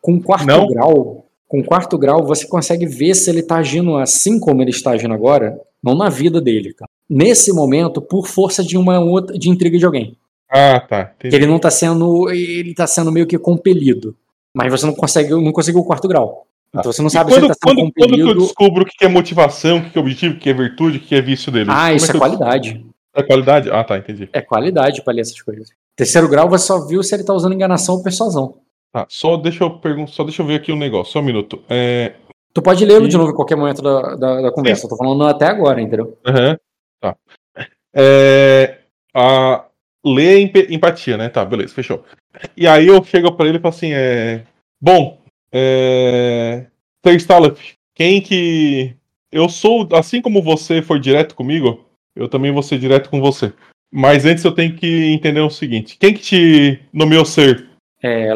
Com quarto Não? grau, com quarto grau, você consegue ver se ele tá agindo assim como ele está agindo agora, não na vida dele, tá? Nesse momento, por força de uma outra de intriga de alguém. Ah, tá. Entendi. ele não tá sendo, ele tá sendo meio que compelido. Mas você não consegue, não conseguiu o quarto grau. Então você não sabe se quando, ele tá sendo quando, quando que eu compelido. descubro o que é motivação, o que é objetivo, o que é virtude, o que é vício dele? Ah, Como isso é eu- qualidade. É qualidade? Ah, tá, entendi. É qualidade pra ler essas coisas. Terceiro grau, você só viu se ele tá usando enganação ou persuasão. Tá, só deixa eu perguntar, só deixa eu ver aqui um negócio, só um minuto. É, Tu pode lê-lo E- de novo em qualquer momento da, da, da conversa. Eu tô falando até agora, entendeu? Aham. Tá. É, a, ler emp- empatia, né? Tá, beleza, fechou. E aí eu chego pra ele e falo assim: é, Bom, é, Stalaf, quem que. eu sou, assim como você foi direto comigo, eu também vou ser direto com você. Mas antes eu tenho que entender o seguinte: quem que te nomeou ser? É,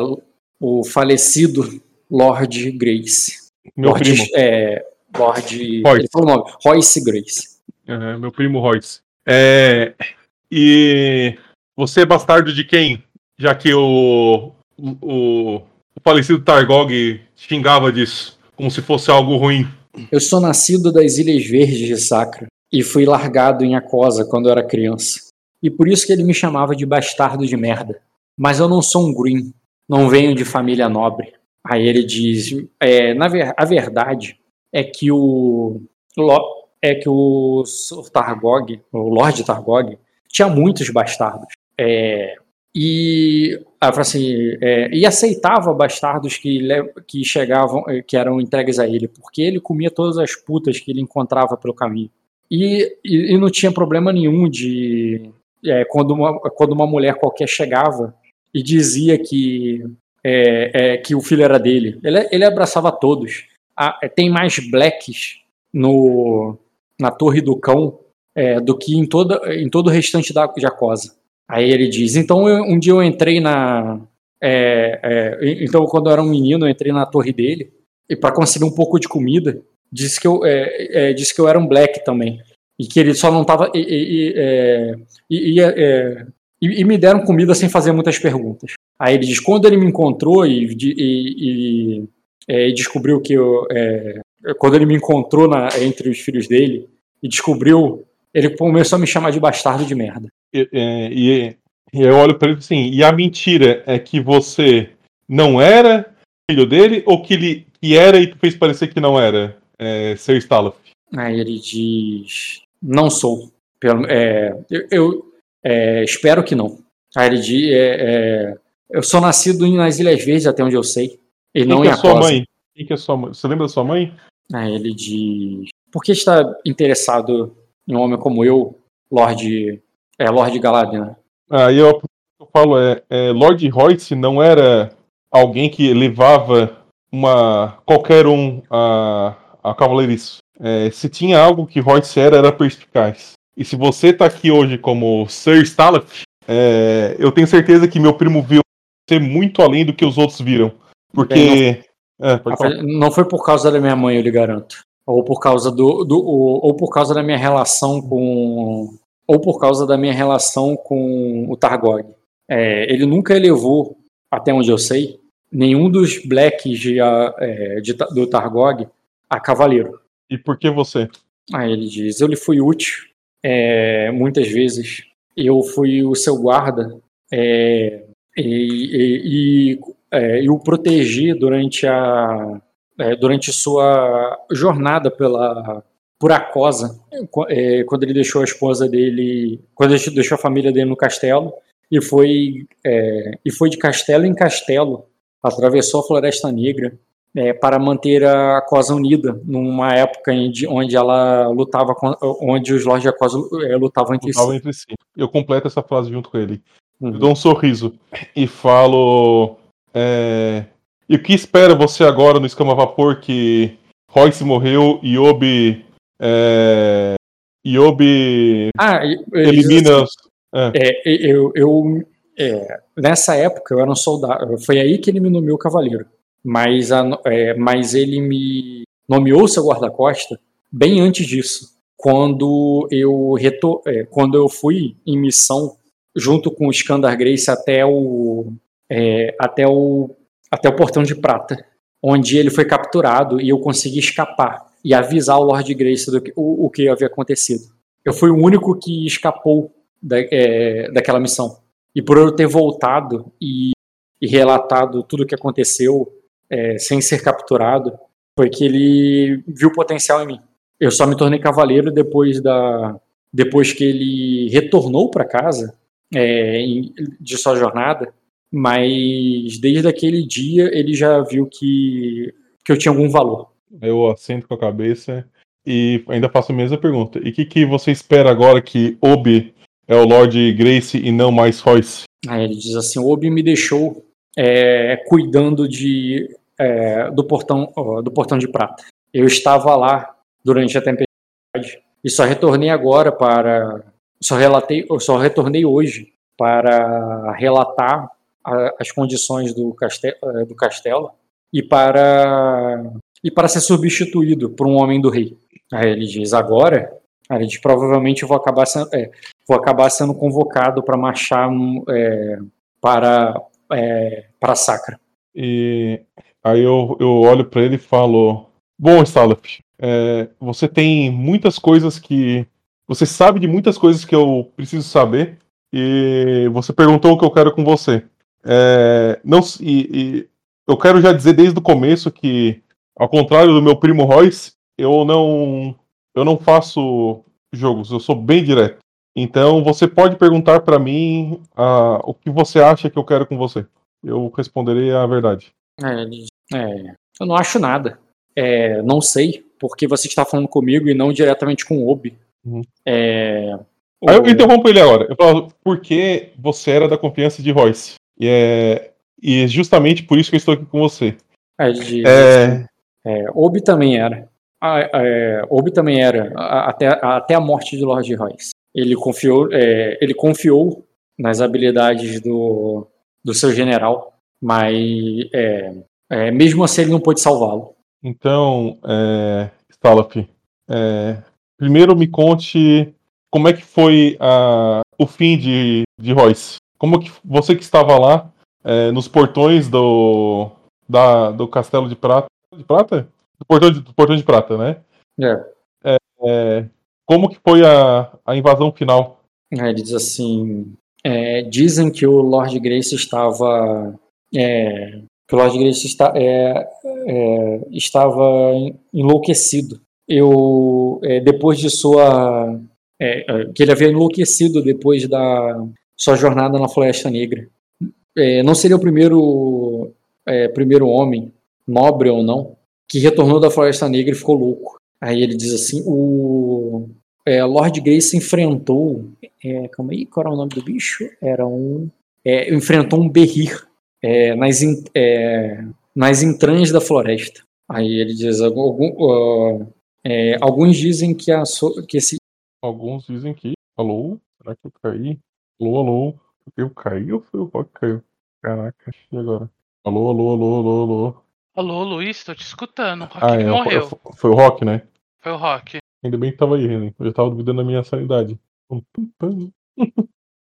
o falecido Lord Grace. Meu Lord, primo. É, Lord. Royce. Ele falou o nome. Royce Grace. Aham, meu primo Royce. É, e você é bastardo de quem? Já que o, o, o falecido Targog xingava disso, como se fosse algo ruim. Eu sou nascido das Ilhas Verdes de Sacra e fui largado em Acosa quando eu era criança. E por isso que ele me chamava de bastardo de merda. Mas eu não sou um Green, não venho de família nobre. Aí ele diz, é, na ver, a verdade é que o é que o. Targog, o Lord Targog, tinha muitos bastardos. É, e, assim, é, e aceitava bastardos que, que chegavam, eh, que eram entregues a ele, porque ele comia todas as putas que ele encontrava pelo caminho. E, e, e não tinha problema nenhum de é, quando, uma, quando uma mulher qualquer chegava e dizia que é, é, que o filho era dele. Ele, ele abraçava todos. É, tem mais blacks no, na Torre do Cão é, do que em, toda, em todo o restante da Jacosa. Aí ele diz: então eu- um dia eu entrei na. é, é, então, quando eu era um menino, eu entrei na torre dele e para conseguir um pouco de comida, disse que eu, disse que eu era um black também. E que ele só não tava. E, e- e- e me deram comida sem fazer muitas perguntas. Aí ele diz: quando ele me encontrou e, e- e, é, e descobriu que eu. é, quando ele me encontrou na- entre os filhos dele e descobriu, ele começou a me chamar de bastardo de merda. E, é, eu olho pra ele assim, e a mentira é que você não era filho dele, ou que ele que era e tu fez parecer que não era é, ser Staloff? Aí ele diz: Não sou. Pelo, é, eu eu, espero que não. Aí ele diz: Eu sou nascido nas Ilhas Verdes, até onde eu sei. E Quem não que em é sua mãe? Quem que é sua mãe? Você lembra da sua mãe? Aí ele diz: Por que está interessado em um homem como eu, Lord, é, Lord Galadriel? Aí eu, eu falo, é, é, Lord Royce não era alguém que levava uma qualquer um a, a cavaleiriço. É, se tinha algo que Royce era, era perspicaz. E se você tá aqui hoje como Sir Staloff, é, eu tenho certeza que meu primo viu você muito além do que os outros viram. Porque. É, pode falar. Não foi por causa da minha mãe, eu lhe garanto. Ou por causa do, do ou, ou por causa da minha relação com ou por causa da minha relação com o Targog. É, ele nunca elevou, até onde eu sei, nenhum dos blacks de, a- é, de do Targog a cavaleiro. E por que você? Aí ele diz: Eu lhe fui útil é, muitas vezes. Eu fui o seu guarda é, e, e- é, e o protegi durante a é, durante sua jornada pela por Acosa, é, quando ele deixou a esposa dele, quando ele deixou a família dele no castelo e foi é, e foi de castelo em castelo, atravessou a Floresta Negra é, para manter a Acosa unida numa época em de- onde ela lutava com, onde os Lords de Acosa é, lutavam entre Lutavam si. entre si. Eu completo essa frase junto com ele. Uhum. Eu dou um sorriso e falo. é, E o que espera você agora no escama vapor que Royce morreu e Yobi. É... Yobi Ah, e- elimina. assim, é, eu, eu é, nessa época eu era um soldado. Foi aí que ele me nomeou cavaleiro. Mas, a é, mas ele me nomeou seu guarda-costa bem antes disso, quando eu reto, é, quando eu fui em missão junto com o Skandar Grace até o é, até o até o portão de prata, onde ele foi capturado e eu consegui escapar e avisar o Lord Grace do que, o, o que havia acontecido. Eu fui o único que escapou da, é, daquela missão. E por eu ter voltado e, e relatado tudo o que aconteceu é, sem ser capturado, foi que ele viu potencial em mim. Eu só me tornei cavaleiro depois da depois que ele retornou para casa é, de sua jornada, mas desde aquele dia ele já viu que, que eu tinha algum valor. Eu assento com a cabeça e ainda faço a mesma pergunta. E o que, que você espera agora que Obi é o Lord Grace e não mais Royce? Aí ele diz assim: Obi me deixou é, cuidando de, é, do, portão, ó, do portão de prata. Eu estava lá durante a tempestade. E só retornei agora para. Só relatei, só retornei hoje para relatar a, as condições do castelo, eh, do castelo e para e para ser substituído por um homem do rei. Aí ele diz agora, ele diz, provavelmente vou acabar sendo, é, vou acabar sendo convocado para marchar é, para é, para Sacra. E aí eu, eu olho para ele e falo: Bom, Stalef, é, você tem muitas coisas que. Você sabe de muitas coisas que eu preciso saber. E você perguntou o que eu quero com você. É, não, e, e, eu quero já dizer desde o começo que, ao contrário do meu primo Royce, eu não, eu não faço jogos, eu sou bem direto. Então você pode perguntar para mim o que você acha que eu quero com você. Eu responderei a verdade. É, é, eu não acho nada. É, não sei porque você está falando comigo e não diretamente com o Obi. Uhum. É, Aí eu interrompo ele agora. Eu falo, porque você era da confiança de Royce. E é, e é justamente por isso que eu estou aqui com você. É, de, é... é Obi também era. Ah, é, Obi também era, até, até a morte de Lord Royce. Ele confiou, é, ele confiou nas habilidades do, do seu general, mas é, é, mesmo assim ele não pôde salvá-lo. Então, é, Stalop, é, primeiro me conte como é que foi a, o fim de, de Royce. Como que você que estava lá é, nos portões do, da, do Castelo de Prata, de Prata? Do portão de, do portão de Prata, né? É. é, é como que foi a, a invasão final? Ele diz assim, é, dizem que o Lord Grace estava é, que o Lord Grace está, é, é, estava enlouquecido. Eu, é, depois de sua. É, é, que ele havia enlouquecido depois da sua jornada na Floresta Negra. É, não seria o primeiro, primeiro homem, nobre ou não, que retornou da Floresta Negra e ficou louco. Aí ele diz assim: o Lord Grace enfrentou. calma aí, qual era o nome do bicho? Era um. enfrentou um berrir é, nas, é, nas entranhas da floresta. Aí ele diz: algum, uh, é, alguns dizem que, a so, que esse. Alguns dizem que. Alô? Será que eu caí? Alô, alô? Eu caí ou foi o Rock que caiu? Caraca, e agora? Alô, alô, alô, alô, alô. Alô, Luiz, tô te escutando. O Rock ah, é, morreu. Foi, foi, o Rock, né? Foi o Rock. Ainda bem que tava aí, Renan. Eu já tava duvidando da minha sanidade. [LAUGHS]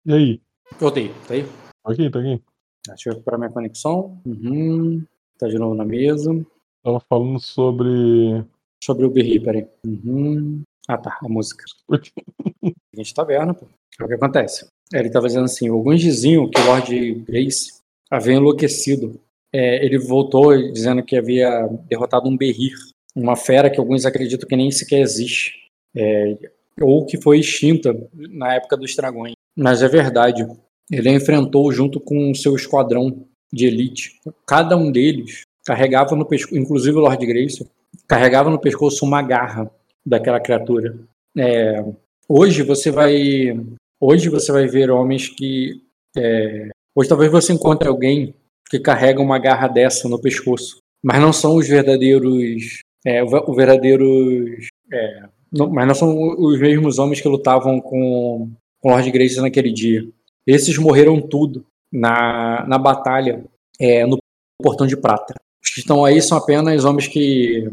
e aí? Voltei, tá aí? Tá aqui, tá aqui. Deixa eu recuperar minha conexão. Uhum. Tá de novo na mesa. Tava falando sobre. Sobre o Berri, peraí. Uhum. Ah tá, a música. [LAUGHS] a gente taverna, pô. É o que acontece. Ele tava dizendo assim: alguns diziam que o Lord Grace havia enlouquecido. É, ele voltou dizendo que havia derrotado um Berrir, uma fera que alguns acreditam que nem sequer existe. É, ou que foi extinta na época dos dragões. Mas é verdade. Ele enfrentou junto com seu esquadrão de elite. Cada um deles carregava no pescoço, inclusive o Lord Grace, carregava no pescoço uma garra daquela criatura. É, hoje você vai, hoje você vai ver homens que, é, hoje talvez você encontre alguém que carrega uma garra dessa no pescoço, mas não são os verdadeiros, é, os verdadeiros, é, não, mas não são os mesmos homens que lutavam com, com Lord Grace naquele dia. Esses morreram tudo na, na batalha é, no Portão de Prata. Os que estão aí são apenas homens que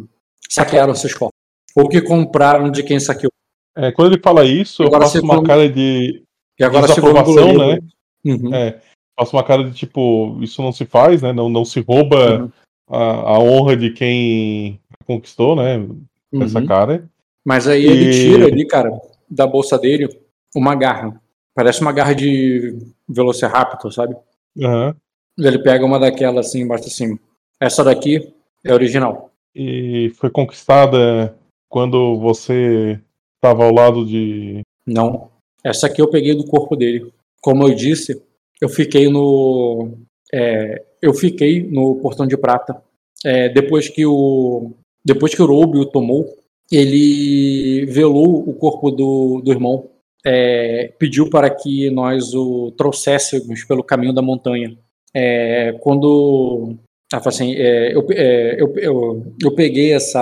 saquearam seus corpos. Ou que compraram de quem saqueou. É, quando ele fala isso, eu faço uma cara de e agora desaprovação, né? Uhum. É, faço uma cara de tipo, isso não se faz, né? Não, não se rouba uhum. a, a, honra de quem conquistou, né? Uhum. Essa cara. Mas aí e... ele tira ali, cara, da bolsa dele uma garra. Parece uma garra de Velociraptor, sabe? Uhum. Ele pega uma daquelas assim, embaixo assim. Essa daqui é original. E foi conquistada quando você estava ao lado de. Não. Essa aqui eu peguei do corpo dele. Como eu disse, eu fiquei no. É, eu fiquei no Portão de Prata. É, depois que o. Depois que o Roube o tomou, ele velou o corpo do, do irmão é, pediu para que nós o trouxéssemos pelo caminho da montanha. É, assim, é, eu, é, eu, eu, eu, peguei essa,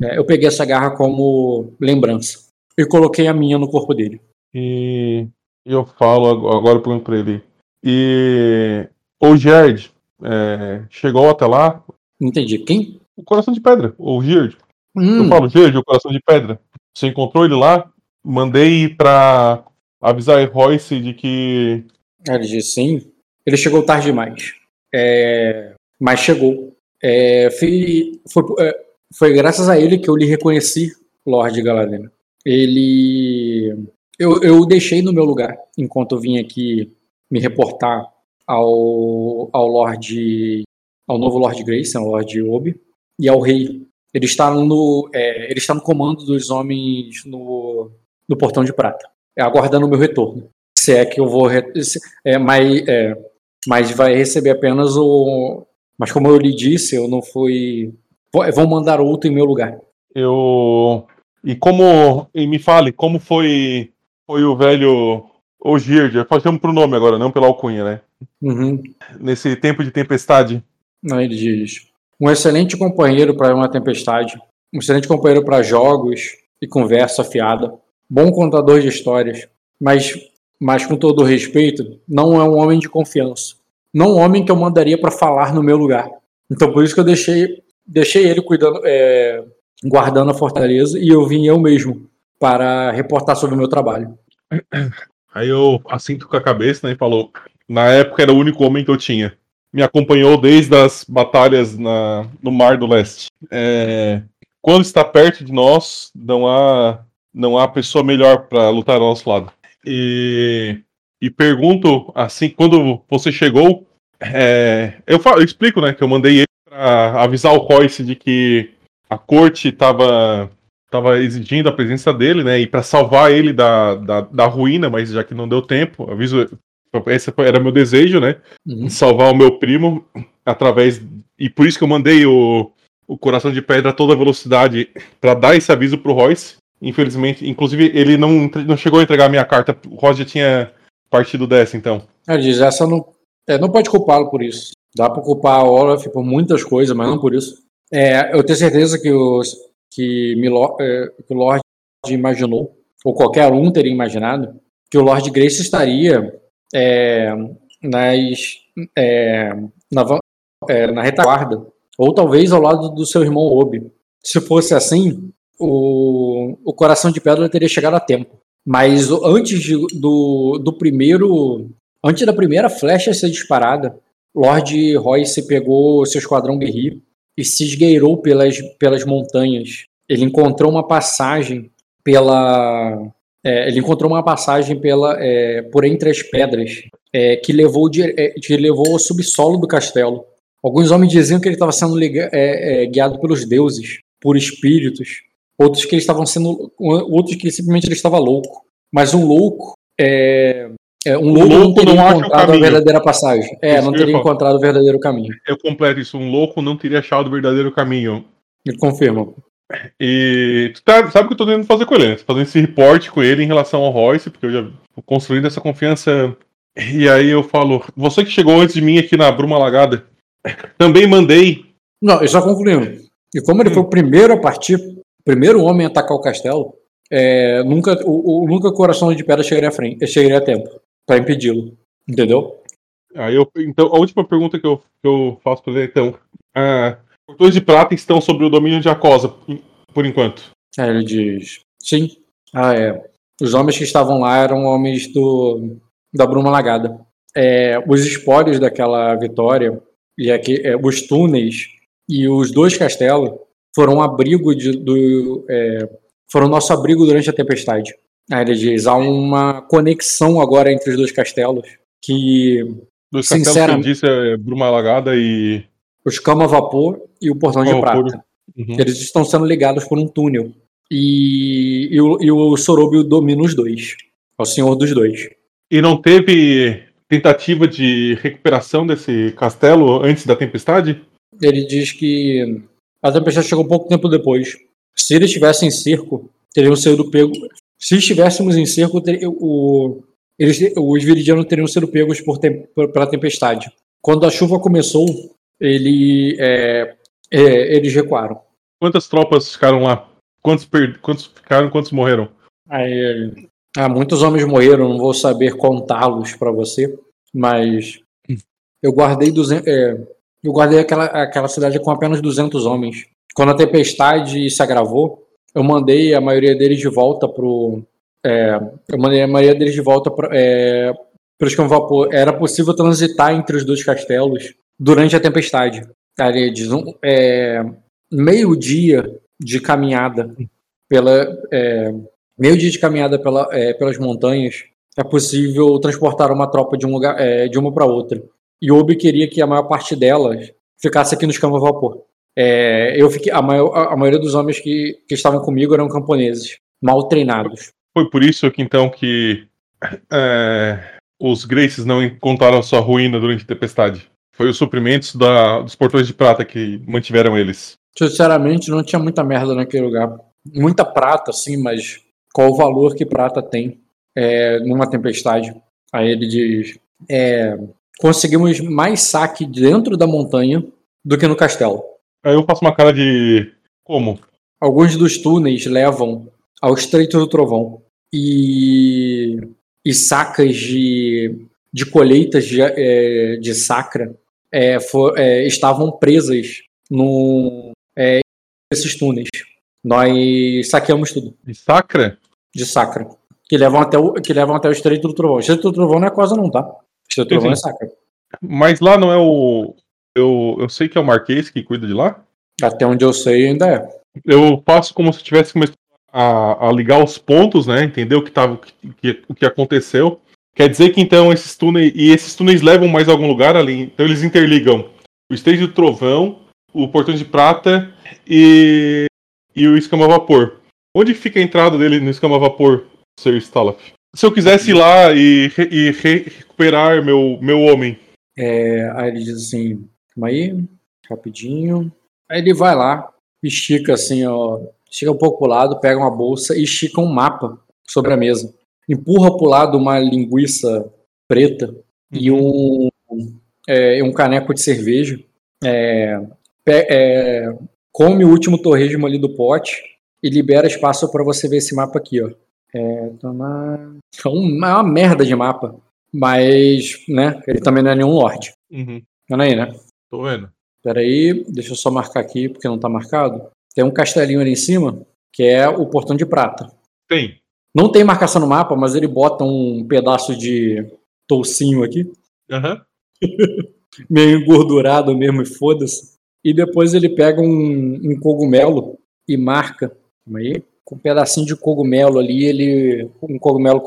É, eu peguei essa garra como lembrança e coloquei a minha no corpo dele. E eu falo ag- agora pergunto pra ele. E o Gerd é, chegou até lá? Entendi. Quem? O coração de pedra, o Gerd. Hum, Eu falo, Gerd, o coração de pedra. Você encontrou ele lá? Mandei pra avisar a Royce de que. Ele disse sim. Ele chegou tarde demais. É, mas chegou. É, foi, foi, é, foi graças a ele que eu lhe reconheci, Lorde Galadriel. Ele. Eu, eu deixei no meu lugar enquanto eu vim aqui me reportar ao, ao Lorde. ao novo Lorde Grace, ao Lorde Obi, e ao Rei. Ele está no, é, ele está no comando dos homens no, no Portão de Prata, é, aguardando o meu retorno. Se é que eu vou. É, mas, é, mas vai receber apenas o. Mas como eu lhe disse, eu não fui. Vou- Vão mandar outro em meu lugar. Eu. E como. E me fale, como foi. Foi o velho. O eu chamo pro nome agora, não pela alcunha, né? Uhum. Nesse tempo de tempestade. Aí ele diz: um excelente companheiro para uma tempestade, um excelente companheiro para jogos e conversa afiada, bom contador de histórias, mas, mas com todo o respeito, não é um homem de confiança, não homem que eu mandaria para falar no meu lugar. Então por isso que eu deixei, deixei ele cuidando, é, guardando a fortaleza e eu vim eu mesmo para reportar sobre o meu trabalho. Aí eu assinto com a cabeça, né? E falou. Na época era o único homem que eu tinha. Me acompanhou desde as batalhas na, no Mar do Leste. É, quando está perto de nós, não há, não há pessoa melhor para lutar ao nosso lado. E, e pergunto, assim, quando você chegou, é, eu, falo, eu explico, né? Que eu mandei ele para avisar o Royce de que a corte estava tava exigindo a presença dele, né? E para salvar ele da, da, da ruína, mas já que não deu tempo, aviso. Esse era meu desejo, né? Uhum. Salvar o meu primo através. E por isso que eu mandei o, o coração de pedra a toda velocidade para dar esse aviso pro Royce. Infelizmente, inclusive, ele não, não chegou a entregar a minha carta. O Royce já tinha partido dessa, então. Ele diz: essa não, é, não pode culpá-lo por isso. Dá para culpar a Olaf por muitas coisas, mas não por isso. É, eu tenho certeza que, os, que, Milo, é, que o Lorde imaginou, ou qualquer um teria imaginado, que o Lord Grace estaria é, nas, é, na, é, na retaguarda, ou talvez ao lado do seu irmão Obi. Se fosse assim, o, o coração de pedra teria chegado a tempo. Mas antes de- do, do primeiro. Antes da primeira flecha ser disparada, Lord Royce pegou seu esquadrão guerreiro e se esgueirou pelas, pelas montanhas. Ele encontrou uma passagem pela. é, ele encontrou uma passagem pela, é, por entre as pedras é, que, levou é, que levou ao subsolo do castelo. Alguns homens diziam que ele estava sendo é, é, guiado pelos deuses, por espíritos. Outros que ele estavam sendo, outros que simplesmente ele estava louco. Mas um louco é, é, um louco, não louco teria não acha o encontrado a verdadeira passagem. É, Isso não teria encontrado o verdadeiro caminho. Eu completo isso. Um louco não teria achado o verdadeiro caminho. Ele confirma. E tu tá- sabe o que eu tô tentando fazer com ele, né? Tô fazendo esse reporte com ele em relação ao Royce, porque eu já construindo essa confiança. E aí eu falo, você que chegou antes de mim aqui na Bruma Lagada, também mandei. Não, eu só concluindo. E como ele foi o primeiro a partir, primeiro homem a atacar o castelo, é, nunca, o, o- nunca o coração de pedra chegaria a, frente, chegaria a tempo para impedi-lo. Entendeu? Aí eu, então, a última pergunta que eu, que eu faço pra ele, então. Ah, portões de prata estão sobre o domínio de Acosa, por enquanto. Aí ele diz: Sim. Ah, é. Os homens que estavam lá eram homens do, da Bruma Lagada. É, os espólios daquela vitória, e aqui, é, os túneis e os dois castelos foram um abrigo de, do. é, foram nosso abrigo durante a tempestade. Aí ele diz: há uma conexão agora entre os dois castelos que Dos castelos que eu Sinceramente- disse é Bruma Lagada e. os Cama Vapor e o Portão de Vapor. Prata. Uhum. Eles estão sendo ligados por um túnel. E, e, o, e o Sorobio domina os dois. É o senhor dos dois. E não teve tentativa de recuperação desse castelo antes da tempestade? Ele diz que a tempestade chegou pouco tempo depois. Se eles estivessem em cerco, teriam sido pegos. Se estivéssemos em cerco, ter- o, eles, os viridianos teriam sido pegos por tem- pela tempestade. Quando a chuva começou, ele, é, é, eles recuaram. quantas tropas ficaram lá? Quantos, per... quantos ficaram, quantos morreram? Aí, ah, muitos homens morreram, não vou saber contá-los para você, mas eu guardei 200, é, eu guardei aquela, aquela cidade com apenas 200 homens. Quando a tempestade se agravou, eu mandei a maioria deles de volta pro é, eu mandei a maioria deles de volta para é, os vapor. Era possível transitar entre os dois castelos durante a tempestade. Ali diz um, é, meio dia de caminhada pela é, meio dia de caminhada pela, é, pelas montanhas, é possível transportar uma tropa de, um lugar, é, de uma para outra. E Obi queria que a maior parte delas ficasse aqui nos campos a vapor. É, eu fiquei, a, maior, a, maioria dos homens que, que estavam comigo eram camponeses, mal treinados. Foi por isso que então que é, os Graces não encontraram sua ruína durante a tempestade. Foi os suprimentos da, dos portões de prata que mantiveram eles. Sinceramente, não tinha muita merda naquele lugar. Muita prata, sim, mas qual o valor que prata tem é, numa tempestade. Aí ele diz: é, conseguimos mais saque dentro da montanha do que no castelo. Aí eu faço uma cara de. Como? Alguns dos túneis levam ao Estreito do Trovão. E, e sacas de, de colheitas de, é, de sacra é, for, é, estavam presas no, é, esses túneis. Nós saqueamos tudo. De sacra? De sacra. Que levam até o, que levam até o Estreito do Trovão. O Estreito do Trovão não é quase não, tá? É sacra. Mas lá não é o. Eu, eu sei que é o Marquês que cuida de lá? Até onde eu sei ainda é. Eu faço como se tivesse a, a ligar os pontos, né? Entender o que, tava, o que, o que aconteceu. Quer dizer que então esses túneis. E esses túneis levam mais a algum lugar ali. Então eles interligam o Stage do Trovão, o Portão de Prata e, e o escama vapor. Onde fica a entrada dele no escama vapor, Sir Stalaf? Se eu quisesse ir lá e, e recuperar meu, meu homem. É, aí ele diz assim: calma aí, rapidinho. Aí ele vai lá, estica assim, ó. Estica um pouco pro lado, pega uma bolsa e estica um mapa sobre a mesa. Empurra pro lado uma linguiça preta uhum. e um, é, um caneco de cerveja. É, é, come o último torresmo ali do pote e libera espaço para você ver esse mapa aqui, ó. É, tomar... é uma merda de mapa, mas, né, ele também não é nenhum lord. Uhum. Vendo aí, né? Tô vendo. Pera aí, deixa eu só marcar aqui porque não tá marcado. Tem um castelinho ali em cima que é o portão de prata. Tem. Não tem marcação no mapa, mas ele bota um pedaço de toucinho aqui. Aham. Uhum. [LAUGHS] Meio engordurado mesmo, e foda-se. E depois ele pega um, um cogumelo e marca. Calma aí. Com um pedacinho de cogumelo ali, ele. Um cogumelo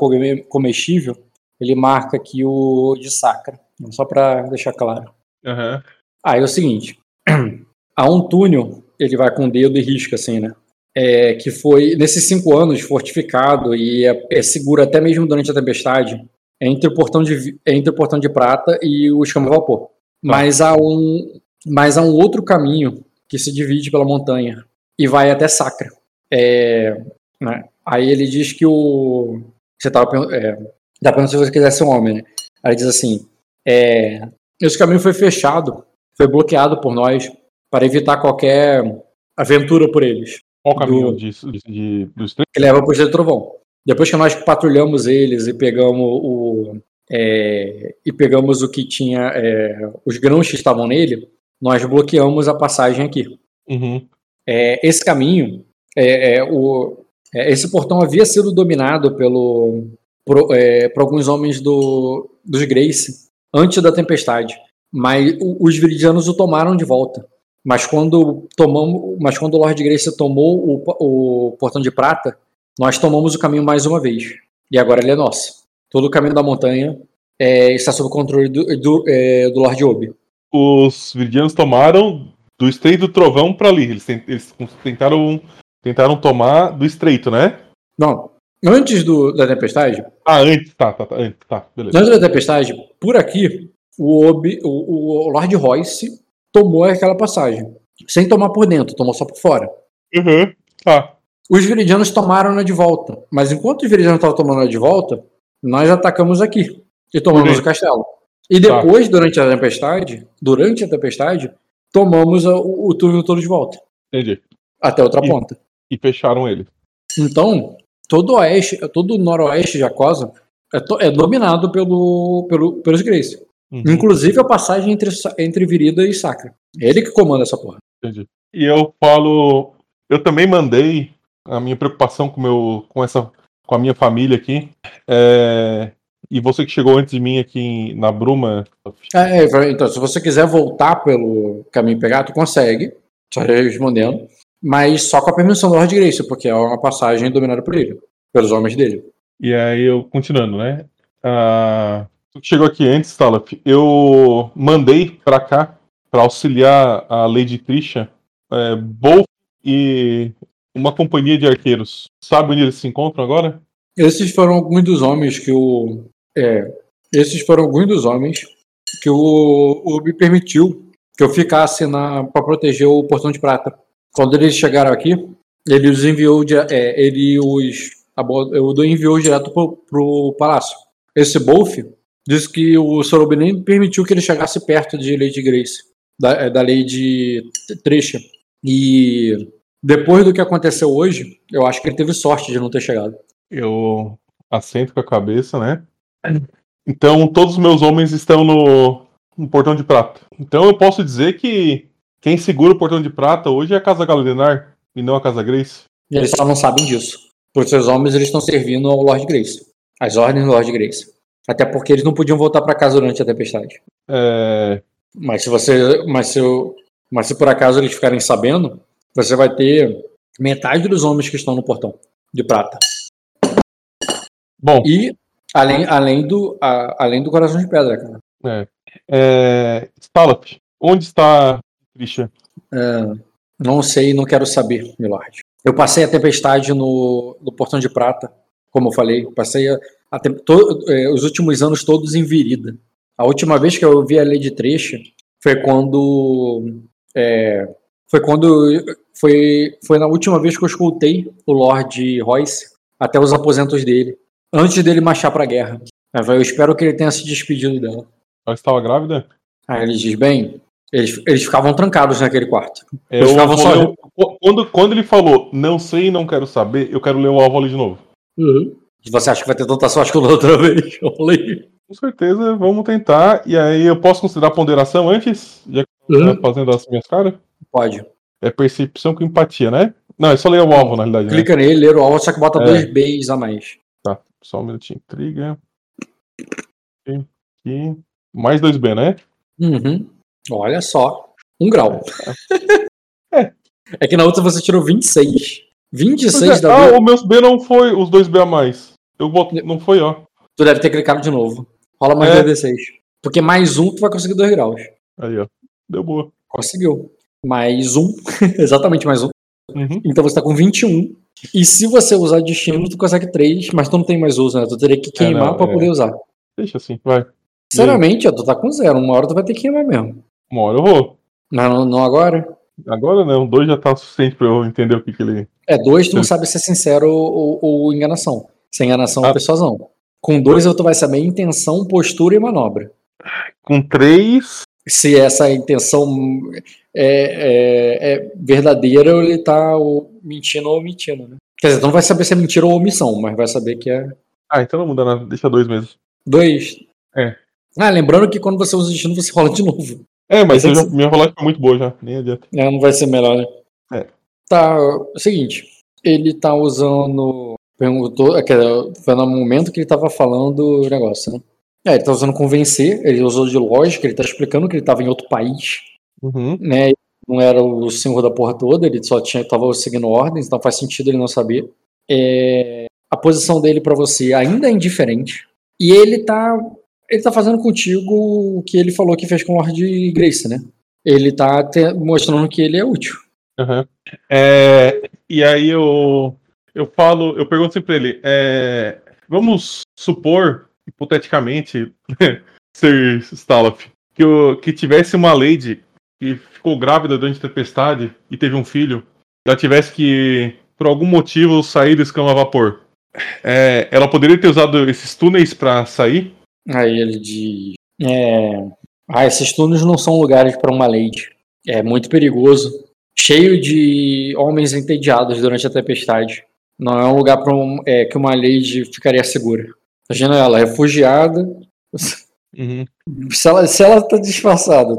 comestível, ele marca aqui o de sacra. Só para deixar claro. Uhum. Aí é o seguinte: [CLEARS THROAT] há um túnel, ele vai com o dedo e risca assim, né? É, que foi, nesses cinco anos, fortificado e é, é seguro até mesmo durante a tempestade, entre o portão de, entre o portão de prata e o escama vapor. Tá. Mas há um, mas há um outro caminho que se divide pela montanha e vai até Sacra. É, né? Aí ele diz que o. Você estava é, dá perguntando se você quiser ser um homem. Né? Aí diz assim: é, esse caminho foi fechado, foi bloqueado por nós para evitar qualquer aventura por eles. Qual o caminho do, de, de, do Que leva para o Trovão. Depois que nós patrulhamos eles e pegamos o, é, e pegamos o que tinha, é, os grãos que estavam nele, nós bloqueamos a passagem aqui. Uhum. É, esse caminho, é, é o, é, esse portão havia sido dominado pelo, por, é, alguns homens do, dos Grace antes da tempestade, mas os viridianos o tomaram de volta. Mas quando tomamos, mas quando o Lord Grace tomou o, o portão de prata, nós tomamos o caminho mais uma vez. E agora ele é nosso. Todo o caminho da montanha é, está sob o controle do, do, é, do Lord Obi os Viridianos tomaram do Estreito do Trovão para ali. Eles, eles, tentaram, tentaram tomar do Estreito, né? Não. Antes do, da tempestade. Ah, antes, tá, tá, tá, antes, tá, beleza. Antes da tempestade, por aqui, o, Obi, o, o Lord Royce tomou aquela passagem. Sem tomar por dentro, tomou só por fora. Uhum, tá. Os viridianos tomaram-na de volta. Mas enquanto os viridianos estavam tomando-na de volta, nós atacamos aqui. E tomamos uhum. o castelo. E tá. depois, tá. durante a tempestade, durante a tempestade, tomamos o, o turno todo de volta. Entendi. até outra E- ponta. E fecharam ele. Então, todo o oeste, todo o noroeste de Acosa é, to- é dominado pelo, pelo, pelos Grace. Uhum, Inclusive a passagem entre, entre Virida e Sacra. É ele que comanda essa porra. entendi. E eu falo. Eu também mandei a minha preocupação com, meu, com, essa, com a minha família aqui. É, e você que chegou antes de mim aqui na Bruma. É, é, então, se você quiser voltar pelo caminho pegar, tu consegue, só respondendo, mas só com a permissão do Lord Grace, porque é uma passagem dominada por ele, pelos homens dele. E aí eu, continuando, né? Ah, chegou aqui antes, Talaf, eu mandei pra cá pra auxiliar a Lady Trisha, é, Bolf e uma companhia de arqueiros. Sabe onde eles se encontram agora? Esses foram alguns dos homens que o. É, esses foram alguns dos homens que o, o me permitiu que eu ficasse para proteger o Portão de Prata. Quando eles chegaram aqui, ele os enviou, é, ele os o enviou direto pro, pro palácio. Esse Bolf disse que o Sorobi nem permitiu que ele chegasse perto de Lady Grace, da, é, da Lady Trisha. E depois do que aconteceu hoje, eu acho que ele teve sorte de não ter chegado. Eu assento com a cabeça, né? Então, todos os meus homens estão no, no Portão de Prata. Então, eu posso dizer que quem segura o Portão de Prata hoje é a Casa Galenar e não a Casa Grace. E eles só não sabem disso. Porque seus homens eles estão servindo ao Lord Grace. As ordens do Lord Grace. Até porque eles não podiam voltar para casa durante a tempestade. É, Mas se você. Mas se, eu- mas se por acaso eles ficarem sabendo, você vai ter metade dos homens que estão no portão de prata. Bom, E além, além, do, a- além do coração de pedra, cara. é, Stalaf, onde está Trisha? É, não sei, não quero saber, Milord. Eu passei a tempestade no, no Portão de Prata, como eu falei. Passei a, a to- é, os últimos anos todos em Virida. A última vez que eu vi a Lady Trecha foi quando. é, foi quando. Foi, foi na última vez que eu escutei o Lord Royce até os aposentos dele. Antes dele marchar pra guerra. Aí eu falei, Eu espero que ele tenha se despedido dela. Ela estava grávida? Aí ele diz: Bem, eles, eles ficavam trancados naquele quarto. Eu ficava vou só- quando, quando ele falou não sei e não quero saber, eu quero ler o Álvaro de novo. Você acha que vai ter tanta sorte que eu outra vez? [LAUGHS] Eu falei. Com certeza, vamos tentar. E aí eu posso considerar ponderação antes? Já que Uhum. tá fazendo as minhas caras? Pode. É percepção com empatia, né? Não, é só ler o alvo, na realidade. Né? Clica nele, ler o alvo, só que bota É. dois Bs a mais. Tá, só um minutinho. Trigger. Aqui. Mais dois B, né? Uhum. Olha só. Um grau. É. É que na outra você tirou 26. 26 Pois é, da ah, o meus B não foi os dois B a mais. Eu boto, não foi, ó. Tu deve ter clicado de novo. Rola mais É. 2d6. Porque mais um tu vai conseguir 2 graus. Aí, ó. Deu boa. Conseguiu. Mais um. [LAUGHS] Exatamente mais um. Uhum. Então você tá com 21. E se você usar destino, tu consegue 3, mas tu não tem mais uso, né? Tu teria que queimar não, pra é. poder usar. Deixa assim, vai. Sinceramente, ó, tu tá com zero. Uma hora tu vai ter que queimar mesmo. Uma hora eu vou. Não, não, agora. Agora não, dois já tá suficiente pra eu entender o que, que ele. É, dois tu não sabe se é sincero ou, ou, ou enganação. Se é enganação ou Ah. persuasão. Com dois tu vai saber intenção, postura e manobra. Com três. Se essa intenção é, é- é verdadeira ou ele tá ou, mentindo ou omitindo, né? Quer dizer, tu não vai saber se é mentira ou omissão, mas vai saber que é Ah, então não muda nada. Deixa dois mesmo. dois. É. Ah, lembrando que quando você usa destino, você [LAUGHS] rola de novo. É, mas Mas é que já- minha rolagem foi muito boa já. Nem adianta. É, não vai ser melhor, né? É. Tá, é o seguinte, ele tá usando. Perguntou, é, foi no momento que ele tava falando o negócio, né? É, ele tá usando convencer, ele usou de lógica, ele tá explicando que ele tava em outro país, Uhum. né? Não era o senhor da porra toda, ele só tinha, tava seguindo ordens, então faz sentido ele não saber. É, a posição dele pra você ainda é indiferente. E ele tá. Ele tá fazendo contigo o que ele falou que fez com o Lord Grace, né? Ele tá te- mostrando que ele é útil. Aham. É, e aí eu, eu falo, eu pergunto sempre pra ele, é, vamos supor, hipoteticamente, [LAUGHS] Sir Staloff, que, eu- que tivesse uma lady que ficou grávida durante a tempestade e teve um filho, ela tivesse que, por algum motivo, sair do escama a vapor. É, ela poderia ter usado esses túneis pra sair? Aí ele diz: é, Ah, esses túneis não são lugares para uma lady. É muito perigoso. cheio de homens entediados durante a tempestade. Não é um lugar para um, é, que uma lady ficaria segura. Imagina ela, refugiada. Uhum. Se ela, se ela tá disfarçada.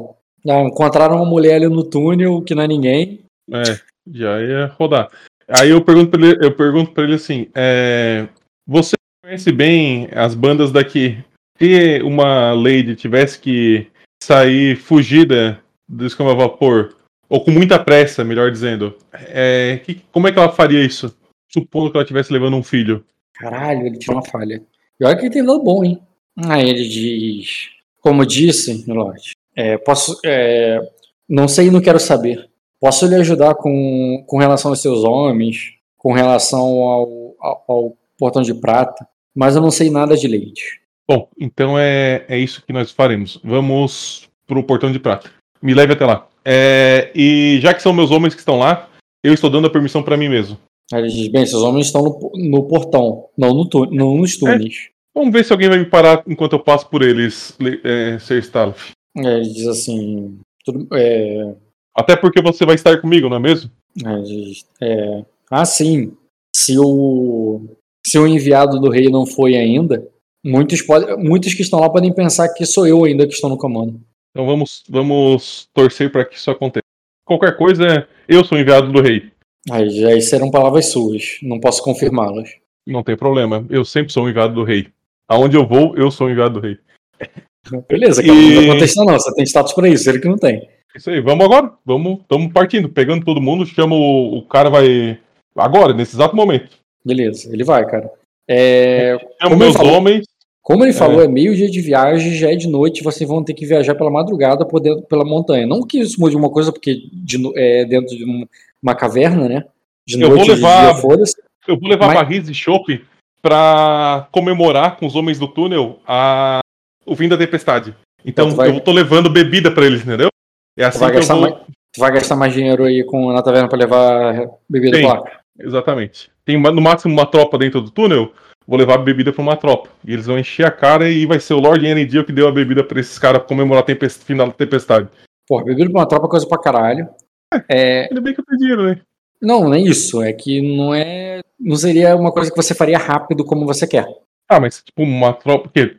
Ah, encontraram uma mulher ali no túnel que não é ninguém. É, já ia rodar. Aí eu pergunto pra ele, eu pergunto pra ele assim: é, você conhece bem as bandas daqui? Se uma lady tivesse que sair fugida do escama vapor, ou com muita pressa, melhor dizendo, é, que- como é que ela faria isso? Supondo que ela estivesse levando um filho. Caralho, ele tinha uma falha. E olha que ele tem dado bom, hein? Aí ele diz: Como disse, Lorde, é, posso. é, não sei e não quero saber. Posso lhe ajudar com, com relação aos seus homens, com relação ao, ao, ao portão de prata, mas eu não sei nada de leite. Bom, então é, é isso que nós faremos. Vamos pro portão de prata. Me leve até lá. É, e já que são meus homens que estão lá, eu estou dando a permissão pra mim mesmo. Aí ele diz: Bem, seus homens estão no, no portão, não, no tu, não nos túneis. Vamos ver se alguém vai me parar enquanto eu passo por eles, le- é, Stalf. Aí ele diz assim: tudo, é, Até porque você vai estar comigo, não é mesmo? É, é, ah, sim. Se o, se o enviado do rei não foi ainda, muitos, pode, muitos que estão lá podem pensar que sou eu ainda que estou no comando. Então vamos, vamos torcer para que isso aconteça. Qualquer coisa, eu sou enviado do rei. Aí, aí serão palavras suas, não posso confirmá-las. Não tem problema. Eu sempre sou enviado do rei. Aonde eu vou, eu sou enviado do rei. [LAUGHS] Beleza, cara, E- não vou contestar não, você tem status pra isso, ele que não tem. Isso aí, vamos agora. Vamos, estamos partindo, pegando todo mundo, chama o, o cara vai agora, nesse exato momento. Beleza, ele vai, cara. É, Como meus ele falou- homens. como ele falou, é meio dia de viagem, já é de noite, vocês vão ter que viajar pela madrugada por dentro, pela montanha. Não que isso mude uma coisa, porque de é dentro de um- uma caverna, né? De Eu vou noite, levar- de dia. Eu vou levar Mas- barris e chopp pra comemorar com os homens do túnel a... o fim da tempestade. Então Então tu vai- eu tô levando bebida pra eles, entendeu? É assim vai que eu gastar vou. mais- Tu vai gastar mais dinheiro aí com, na taverna pra levar bebida Sim. pra lá. Exatamente. Tem no máximo uma tropa dentro do túnel, vou levar bebida pra uma tropa. E eles vão encher a cara e vai ser o Lord Enediel que deu a bebida pra esses caras comemorar a final da tempestade. Pô, bebida pra uma tropa é coisa pra caralho. É, Ainda bem que eu tenho dinheiro, né? não, nem isso. É que não é. Não seria uma coisa que você faria rápido como você quer. Ah, mas tipo uma tropa. O quê?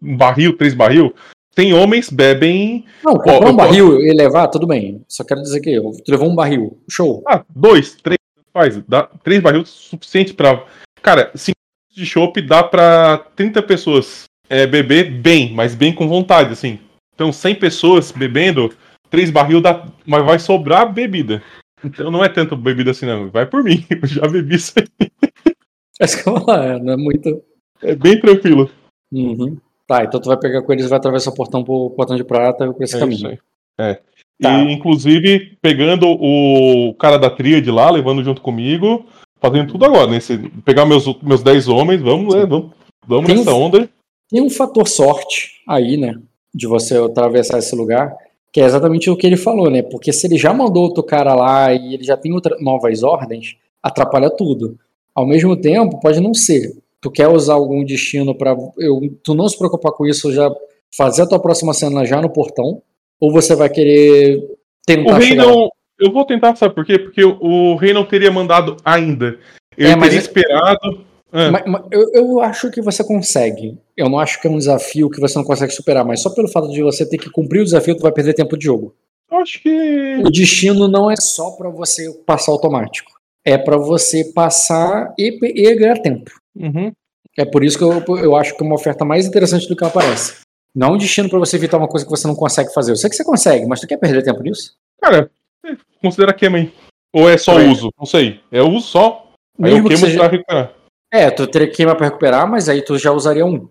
Um barril, três barril? Tem homens bebem. Não, comprar um barril e levar, tudo bem. Só quero dizer que eu, tu levou um barril. Show. Ah, dois, três, faz. Dá, três barris suficiente pra. Cara, cinco de chopp dá pra 30 pessoas é, beber bem, mas bem com vontade, assim. Então, 100 pessoas bebendo, três barril dá, mas vai sobrar bebida. Então não é tanto bebida assim, não. Vai por mim. [LAUGHS] Eu já bebi isso aí. Acho que eu vou lá, não é muito. É bem tranquilo. Uhum. Tá, então tu vai pegar com eles e vai atravessar o portão pro portão de prata por esse É caminho. É. Tá. E, inclusive, pegando o cara da tríade lá, levando junto comigo, fazendo tudo agora, né? Se pegar meus, meus 10 homens, vamos, né? Vamos, vamos Tem- nessa onda. Tem um fator sorte aí, né? De você atravessar esse lugar, que é exatamente o que ele falou, né? Porque se ele já mandou outro cara lá e ele já tem outra, novas ordens, atrapalha tudo. Ao mesmo tempo, pode não ser. Tu quer usar algum destino para tu não se preocupar com isso, já fazer a tua próxima cena já no portão, ou você vai querer O tentar rei chegar lá? não. Eu vou tentar, sabe por quê? Porque o, o rei não teria mandado ainda. Ele É, mas teria é- esperado. Ah, Mas- mas eu, eu acho que você consegue. Eu não acho que é um desafio que você não consegue superar, mas só pelo fato de você ter que cumprir o desafio, tu vai perder tempo de jogo. eu acho que. O destino não é só pra você passar automático. É pra você passar e, e ganhar tempo. Uhum. É por isso que eu, eu acho que é uma oferta mais interessante do que ela parece. Não é um destino pra você evitar uma coisa que você não consegue fazer. Eu sei que você consegue, mas tu quer perder tempo nisso? Cara, é, considera queima aí. Ou é só É. uso? Não sei. É uso só. Aí eu Mesmo que queimo seja- pra recuperar. É, tu teria que queimar pra recuperar, mas aí tu já usaria um.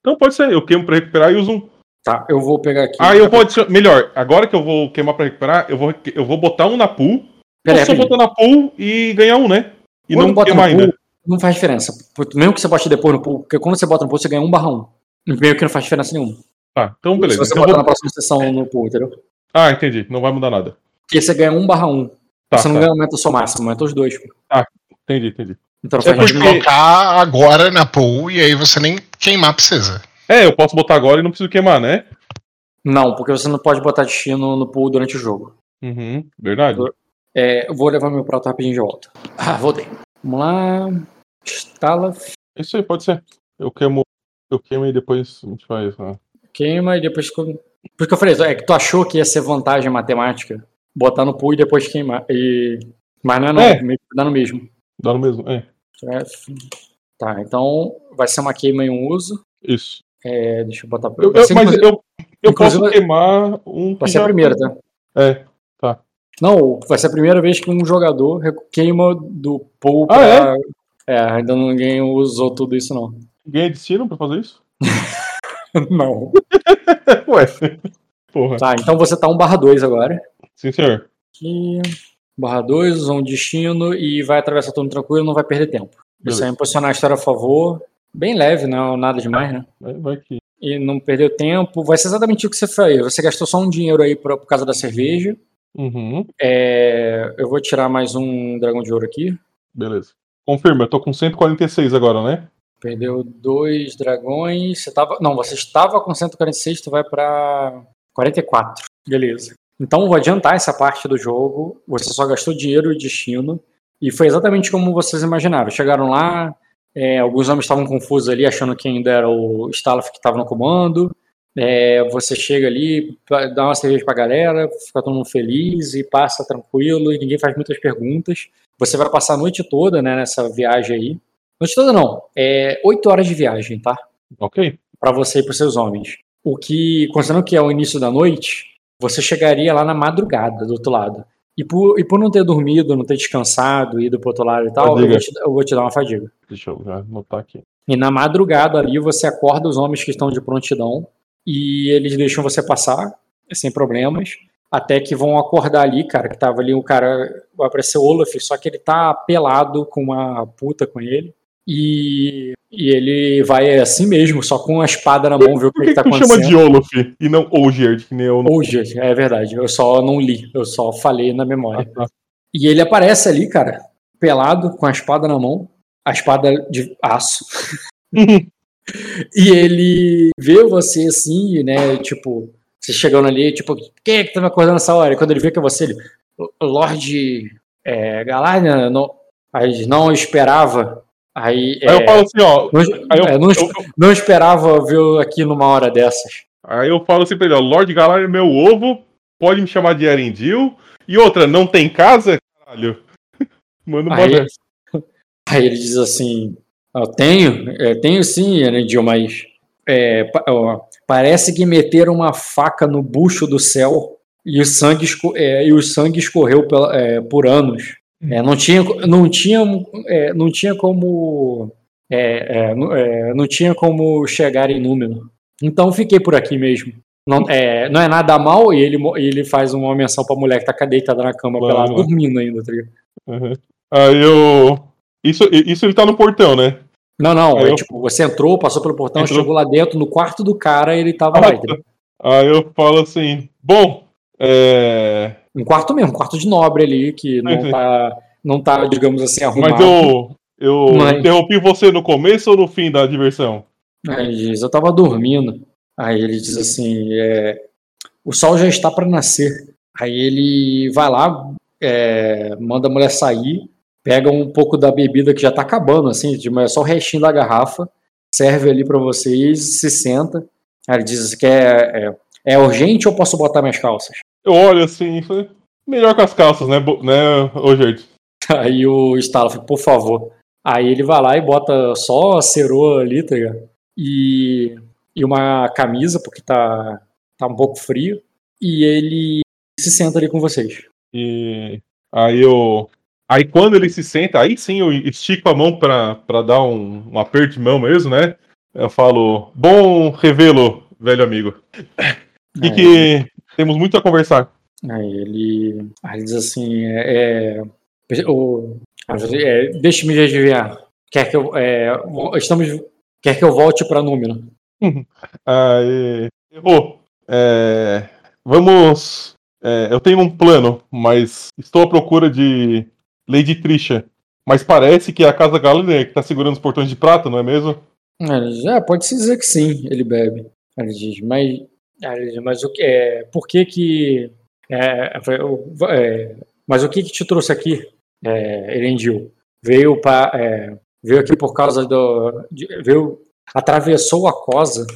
Então pode ser, eu queimo pra recuperar e uso um. Tá, eu vou pegar aqui. Ah, eu vou adicionar. Melhor, agora que eu vou queimar pra recuperar, eu vou, eu vou botar um na pool. Pera aí, só botar na pool e ganhar um, né? E Quando não queimar pool, ainda. Não faz diferença. Mesmo que você bote depois no pool, porque quando você bota no pool, você ganha um barra um. Meio que não faz diferença nenhuma. Tá, então beleza. Se você Então botar eu na vou- próxima sessão no pool, entendeu? Ah, entendi. Não vai mudar nada. Porque você ganha um barra um. Tá, você não tá. ganha aumenta o seu máximo, aumenta os dois. pô. Entendi, entendi. Então não É Pode porque- colocar agora na pool e aí você nem queimar precisa. É, eu posso botar agora e não preciso queimar, né? Não, porque você não pode botar destino no pool durante o jogo. Uhum, verdade. É, eu vou levar meu prato rapidinho de volta. Ah, voltei. Vamos lá. Estala, Isso aí, pode ser. Eu queimo. Eu queimo e depois a gente faz. Né? queima e depois. co- Por isso que eu falei, é que tu achou que ia ser vantagem matemática. Botar no pool e depois queimar. E... Mas não é não, É. meio que dá no mesmo. Dá no mesmo? É. F. Tá, então vai ser uma queima em um uso. Isso. É, deixa eu botar. Eu- eu- ser, mas inclusive- eu, eu inclusive- posso queimar um. vai ser a primeira, tá? É. Não, vai ser a primeira vez que um jogador queima do pool Ah, pra. é? ainda ninguém usou tudo isso, não. Ganha destino pra fazer isso? [LAUGHS] não. [LAUGHS] Ué. Porra. Tá, então você tá 1 barra 2 agora. Sim, senhor. Aqui, barra 2, usou um destino e vai atravessar tudo tranquilo, não vai perder tempo. Isso Beleza. aí, posicionar a história a favor. Bem leve, não nada demais, né? Vai, vai que. E não perdeu tempo. Vai ser exatamente o que você fez. Você gastou só um dinheiro aí por, por causa da cerveja. Uhum. É, eu vou tirar mais um dragão de ouro aqui. Beleza. Confirma, eu tô com 146 agora, né? Perdeu dois dragões. Você tava. Não, você estava com 146, tu vai pra 44. Beleza. Então vou adiantar essa parte do jogo. Você só gastou dinheiro e destino. E foi exatamente como vocês imaginaram. Chegaram lá, é, alguns homens estavam confusos ali, achando que ainda era o Stalaf que estava no comando. É, você chega ali, dá uma cerveja pra galera, fica todo mundo feliz e passa tranquilo e ninguém faz muitas perguntas. Você vai passar a noite toda né, nessa viagem aí. Noite toda não, é oito horas de viagem, tá? Ok. Para você e para seus homens. O que, considerando que é o início da noite, você chegaria lá na madrugada do outro lado. E por, e por não ter dormido, não ter descansado, ido pro outro lado e tal, eu vou, te, eu vou te dar uma fadiga. Deixa eu já anotar aqui. E na madrugada ali você acorda os homens que estão de prontidão e eles deixam você passar sem problemas. Até que vão acordar ali, cara, que tava ali o cara, vai aparecer o Olaf, só que ele tá pelado com uma puta com ele. E, e ele vai assim mesmo, só com a espada na mão, ver o que, Por que, que, tá que tu chama acontecendo. de Olaf e não Ogerd, que nem eu? Hoje, é verdade, eu só não li, eu só falei na memória. Ah, tá. E ele aparece ali, cara, pelado, com a espada na mão, a espada de aço. [LAUGHS] E ele vê você assim, né? Tipo, você chegando ali, tipo, quem é que tá me acordando nessa hora? E quando ele vê que é você, ele, Lorde é, não, não esperava. Aí, Aí eu é, falo assim, ó. não, Aí eu, é, não, eu- não esperava ver aqui numa hora dessas. aí eu falo assim pra ele, ó, Lord Galar é meu ovo, pode me chamar de Erendil. E outra, não tem casa? Caralho. [LAUGHS] Manda uma Aí, aí ele diz assim: Eu tenho, é, tenho sim, Enedil, mas é, ó, parece que meteram uma faca no bucho do céu e o sangue, esco- é, e o sangue escorreu pela- é, por anos. É, não, tinha, não, tinha, é, não tinha como. é, é, não, é, não tinha como chegar em número. Então fiquei por aqui mesmo. Não é, não é nada mal, e ele, ele faz uma menção pra mulher que tá deitada na cama, Claro, pela dormindo ainda, tá ligado? Uhum. Aí eu. Isso, isso ele tá no portão, né? Não, não, Aí é eu- tipo, você entrou, passou pelo portão, Entrou. chegou lá dentro, no quarto do cara, ele tava Ah, lá, tá. Aí eu falo assim, bom, é. Um quarto mesmo, um quarto de nobre ali, que não [LAUGHS] tá, não tá, digamos assim, arrumado. Mas eu. Eu Mas- interrompi você no começo ou no fim da diversão? Aí ele diz, eu tava dormindo. Aí ele diz assim, é, o sol já está para nascer. Aí ele vai lá, é, manda a mulher sair, pega um pouco da bebida que já tá acabando, assim, de, é só o restinho da garrafa, serve ali para vocês, se senta. Aí ele diz que é, é, é urgente ou posso botar minhas calças? Eu olho assim, e falei, melhor com as calças, né, né, Ogerd? Aí o Stalaf, por favor. Aí ele vai lá e bota só a ceroa ali, tá ligado? E, e uma camisa, porque tá, tá um pouco frio. E ele se senta ali com vocês. E aí eu. Aí quando ele se senta, aí sim eu estico a mão pra, pra dar um, um aperto de mão mesmo, né? Eu falo, bom revelo, velho amigo. E Aí- que temos muito a conversar. Aí ele, aí ele diz assim: é, é, o, é, Deixe-me adivinhar. Quer que eu, é, estamos, quer que eu volte para número? [LAUGHS] Aí. Errou. É, vamos. é, eu tenho um plano, mas estou à procura de Lady Trisha. Mas parece que é a Casa Galadriel que tá segurando os portões de prata, não é mesmo? Aí ele diz, ah, pode se dizer que sim, ele bebe. Ele diz, mas, mas o que é, por que que é, eu falei, "Eu- é, mas o que, que te trouxe aqui, é, Erendil? Veio, pra, é, veio aqui por causa do. De, veio, atravessou a cosa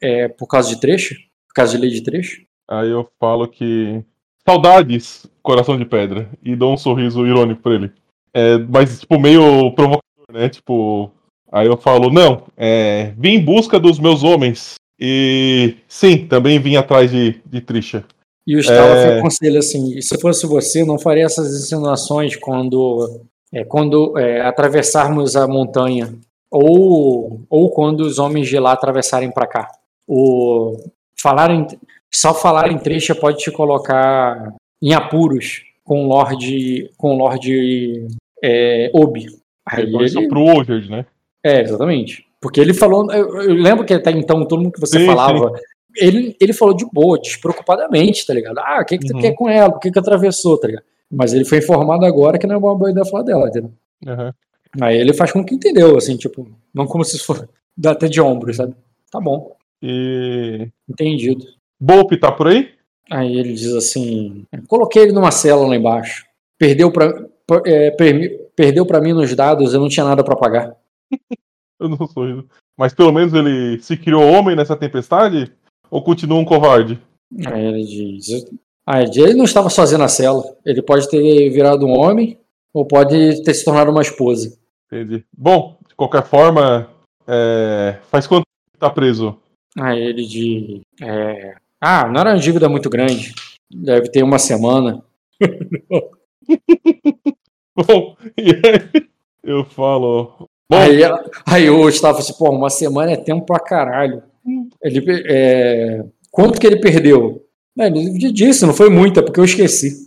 é, por causa de trecho? Por causa de lei de trecho? Aí eu falo que. Saudades, coração de pedra. E dou um sorriso irônico pra ele. É, mas, tipo, meio provocador, né? Tipo. Aí eu falo, não, é, vim em busca dos meus homens. E sim, também vim atrás de, de Trisha. E o Stala é... aconselha assim: se fosse você, não faria essas insinuações quando, é, quando é, atravessarmos a montanha ou, ou quando os homens de lá atravessarem para cá. O falar em, só falar em trecha pode te colocar em apuros com o Lorde com o Lorde é, Obi. Aí ele, pro Ojerd, né? É, exatamente. Porque ele falou, eu, eu lembro que até então todo mundo que você sim, falava, sim. Ele, ele falou de boa, despreocupadamente, tá ligado? Ah, o que que tu uhum. quer com ela? O que que atravessou, tá ligado? Mas ele foi informado agora que não é uma boa ideia falar dela, entendeu? Uhum. Aí ele faz com que entendeu, assim, tipo, não como se fosse [LAUGHS] dá até de ombro, sabe? Tá bom. E. Entendido. Bolpe tá por aí? Aí ele diz assim: coloquei ele numa cela lá embaixo. Perdeu pra, é, perdeu pra mim nos dados, eu não tinha nada para pagar. [LAUGHS] [LAUGHS] eu não sou isso. Mas pelo menos ele se criou homem nessa tempestade? Ou continua um covarde? Aí ele diz: ah, ele não estava sozinho na cela. Ele pode ter virado um homem ou pode ter se tornado uma esposa. Entendi. Bom, de qualquer forma, é... faz quanto tempo tá preso? Aí ele diz: é... Ah, não era uma dívida muito grande. Deve ter uma semana. [LAUGHS] Bom, e aí eu falo. Bom, aí, aí eu estava assim, pô, uma semana é tempo pra caralho. Ele, é... Quanto que ele perdeu? Ele disse, não foi muita, porque eu esqueci.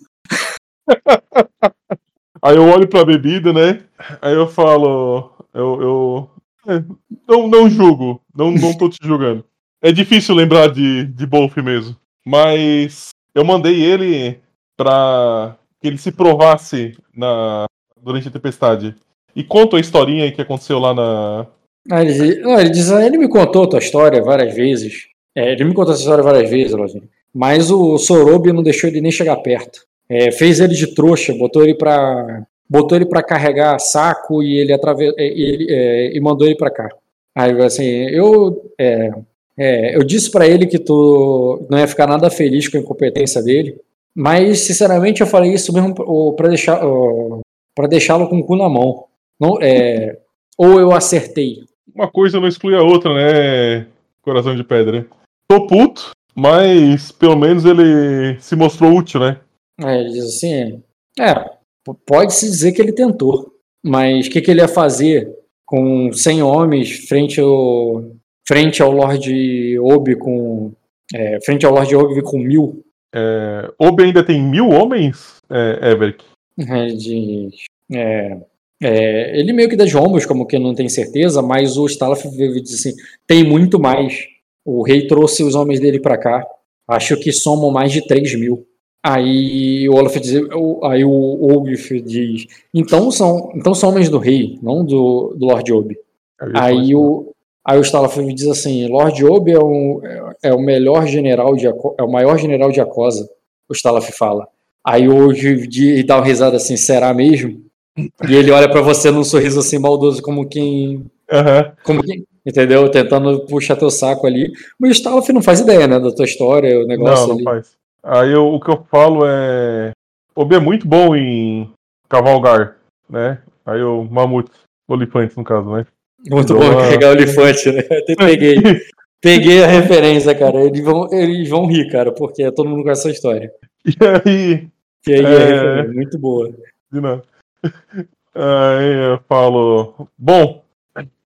[LAUGHS] Aí eu olho pra bebida, né? Aí eu falo. Eu. eu é, não, não julgo. Não, não tô te julgando. É difícil lembrar de, de Bolf mesmo. Mas eu mandei ele pra que ele se provasse na, durante a tempestade. E conta a historinha que aconteceu lá na. Ah, ele, ele diz, ele me contou a tua história várias vezes. É, ele me contou essa história várias vezes, Lojinha. Mas o Sorobi não deixou ele nem chegar perto. É, fez ele de trouxa, botou ele para botou ele para carregar saco e ele, atrave... Ele é, e mandou ele para cá. Aí assim, eu é, é, eu disse para ele que tu não ia ficar nada feliz com a incompetência dele, mas sinceramente eu falei isso mesmo para deixar para deixá-lo com o cu na mão. Não, é, ou eu acertei. Uma coisa não exclui a outra, né? Coração de pedra. Tô puto, mas pelo menos ele se mostrou útil, né? É, ele diz assim: é, pode-se dizer que ele tentou, mas o que, que ele ia fazer com 100 homens frente ao, frente ao Lord Obi com. É, frente ao Lord Obi com mil? É, Obi ainda tem mil homens, é, Everick? Ele diz. É, é, ele meio que dá de ombros, como que não tem certeza, mas o Stalaf diz assim: tem muito mais. O rei trouxe os homens dele para cá. Acho que somam mais de 3 mil. Aí o Olaf diz, aí o Olaf diz, então são, então são homens do rei, não do, do Lord Obi. Aí o, aí o Stalaf diz assim, Lord Obi é, um, é o melhor general de é o maior general de Acosa. O Stalaf fala. Aí o Olaf dá uma risada assim, será mesmo? E ele olha para você num sorriso assim maldoso, como quem, uhum. como quem, entendeu? Tentando puxar teu saco ali. Mas o Stalaf não faz ideia, né, da tua história, o negócio não, não ali. Faz. Aí eu, o que eu falo é. O B é muito bom em cavalgar, né? Aí o mamute, olifante no caso, né? Muito bom uma... carregar o olifante, né? Até peguei. [LAUGHS] peguei a referência, cara. Eles vão, eles vão rir, cara, porque todo mundo conhece essa história. E aí. E aí é... muito boa. De nada. Aí eu falo. Bom,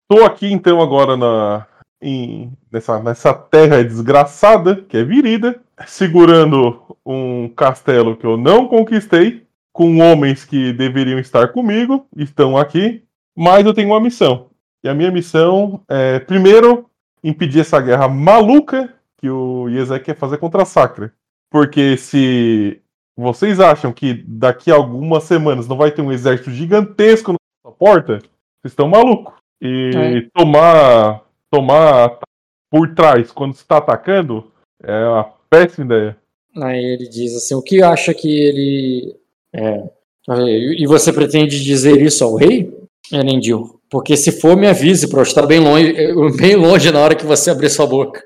tô aqui então agora na, em, nessa, nessa terra desgraçada, que é virida, segurando um castelo que eu não conquistei, com homens que deveriam estar comigo, estão aqui, mas eu tenho uma missão. E a minha missão é, primeiro, impedir essa guerra maluca que o Iezek quer fazer contra a Sacra. Porque se vocês acham que daqui a algumas semanas não vai ter um exército gigantesco na sua porta, vocês estão malucos. E é. tomar tomar por trás quando está atacando é uma péssima ideia. Aí ele diz assim, o que acha que ele É. E você pretende dizer isso ao rei, Elendil? Porque se for, me avise para eu estar bem longe, bem longe na hora que você abrir sua boca.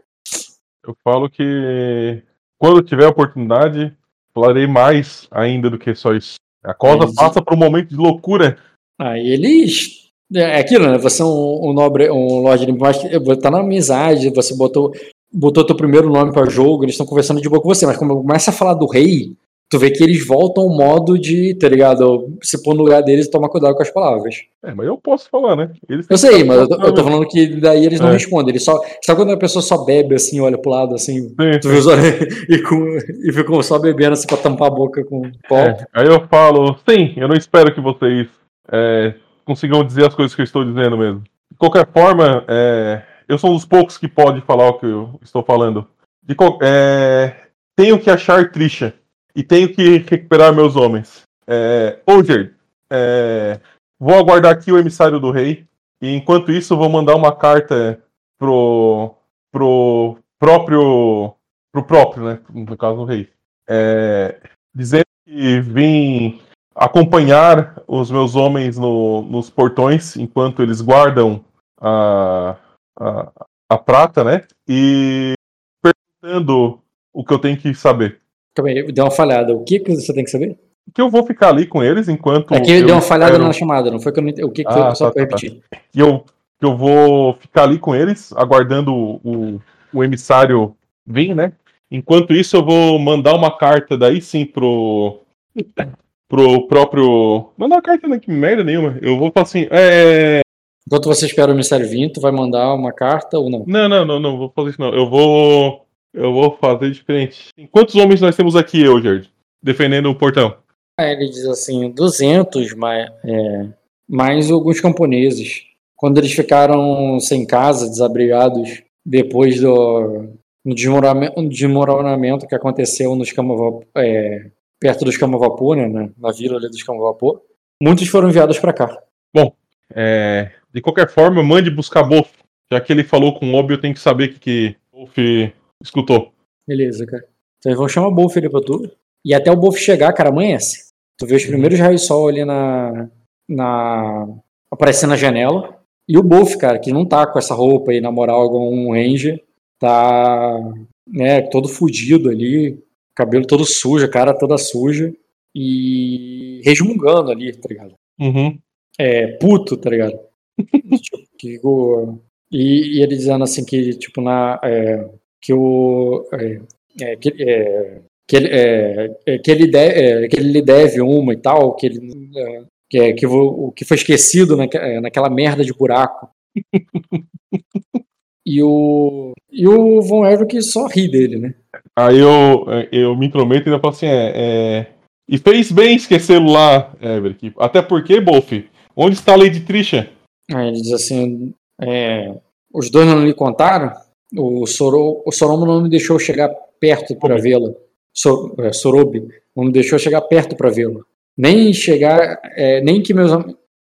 Eu falo que quando tiver oportunidade, falarei mais ainda do que só isso. A cosa passa por um momento de loucura. Aí eles. É aquilo, né? Você é um, um nobre, um Lorde mas tá na amizade, você botou, botou teu primeiro nome para jogo, eles estão conversando de boa com você, mas quando começa a falar do rei, tu vê que eles voltam ao modo de, tá ligado? Se pôr no lugar deles e tomar cuidado com as palavras. É, mas eu posso falar, né? Eles Eu sei, mas eu tô, eu tô falando que daí eles não É. respondem. Eles só. Sabe quando a pessoa só bebe assim, olha pro lado assim, Sim, tu [LAUGHS] e, com, e ficam só bebendo assim pra tampar a boca com pó. É, aí eu falo, sim, eu não espero que vocês é, consigam dizer as coisas que eu estou dizendo mesmo. De qualquer forma, é, eu sou um dos poucos que pode falar o que eu estou falando. De é, tenho que achar Trisha e tenho que recuperar meus homens. É, Oger, é, vou aguardar aqui o emissário do rei e enquanto isso vou mandar uma carta pro, pro próprio pro próprio, né, no caso do rei, é, dizendo que vim acompanhar os meus homens no- nos portões enquanto eles guardam a, a, a prata, né? E perguntando o que eu tenho que saber. Calma aí, deu uma falhada. O que, que você tem que saber? Que eu vou ficar ali com eles enquanto. É que eu deu uma falhada espero- na chamada, não foi que eu não entendi. O que, que Ah, foi? Só tá, pra eu tá, tá. repetir. que eu, que eu vou ficar ali com eles, aguardando o, o, o emissário vir, né? Enquanto isso, eu vou mandar uma carta daí sim pro. pro próprio. Mandar uma carta, né? Que merda nenhuma. Eu vou falar assim. É. Enquanto você espera o emissário vir, tu vai mandar uma carta ou não? Não, não, não, não vou fazer isso não. Eu vou. Eu vou fazer diferente. Quantos homens nós temos aqui, eu, Gerd? Defendendo o portão. Aí ele diz assim, 200, mais, é, mais alguns camponeses. Quando eles ficaram sem casa, desabrigados, depois do desmoronamento, desmoronamento que aconteceu nos é, perto dos Camavapô, né, na, na vila ali dos Camavapô, muitos foram enviados para cá. É, de qualquer forma, mande buscar Bolf. Já que ele falou com o Obi, eu tenho que saber que, que Bolf escutou. Beleza, cara. Então eles vão chamar o Bolf ali pra tu. E até o Bolf chegar, cara, amanhece. Tu vê os primeiros raios de sol ali na. na aparecendo na janela. E o Bolf, cara, que não tá com essa roupa aí, na moral, igual um Ranger, tá. né, todo fudido ali, cabelo todo sujo, cara toda suja. E resmungando ali, tá ligado? Uhum. é, puto, tá ligado? [LAUGHS] Tipo, que e, e ele dizendo assim que, tipo, na, é, que o. É, é, que, é, que, ele, é, é, que, ele de, é, que ele lhe deve uma e tal, que ele. que, que o que foi esquecido é, naquela merda de buraco. [LAUGHS] e o. E o Von Erich só ri dele, né? Aí eu, eu me intrometo e ainda falo assim: é, E fez bem esquecê-lo lá, Everett. Até porque, Bolf, onde está a Lady Trisha? Aí ele diz assim: os dois não lhe contaram? O, Soro, o Soromo não me deixou chegar perto para vê-la. So, é, Sorobi não me deixou chegar perto para vê-la. Nem chegar, é, nem que meus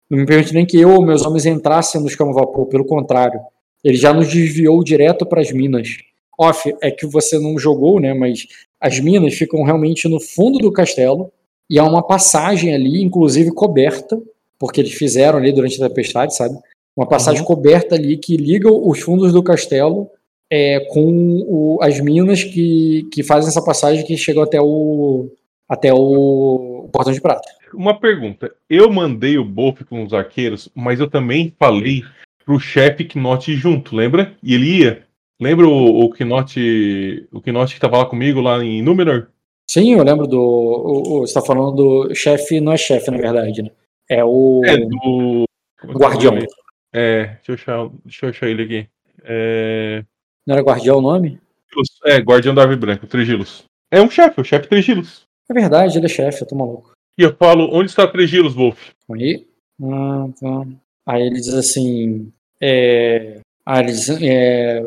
não me permite nem que eu ou meus homens entrassem no escama vapor, pelo contrário. Ele já nos desviou direto para as minas. Off, é que você não jogou, né? Mas as minas ficam realmente no fundo do castelo e há uma passagem ali, inclusive coberta, porque eles fizeram ali durante a tempestade, sabe? Uma passagem coberta ali que liga os fundos do castelo é, com o- as minas que, que fazem essa passagem que chegam até o até o, portão de prata. Uma pergunta. Eu mandei o Bolf com os arqueiros, mas eu também falei pro chefe Knot junto, lembra? E ele ia. Lembra o, o Knot, o Knot que tava lá comigo lá em Númenor? Sim, eu lembro do. O, o- você está falando do chefe, não é chefe, na verdade, né? É o É, do. é é o guardião. É, deixa eu achar, deixa eu achar ele aqui. É, Não era guardião o nome? é, Guardião da Árvore Branca, Trigilos. É um chefe, o chefe Trigilos. É verdade, ele é chefe, eu tô maluco. E eu falo, onde está Trigilos, Wolf? Aí, ah, tá. aí ele diz assim: é, ah, ele diz, é,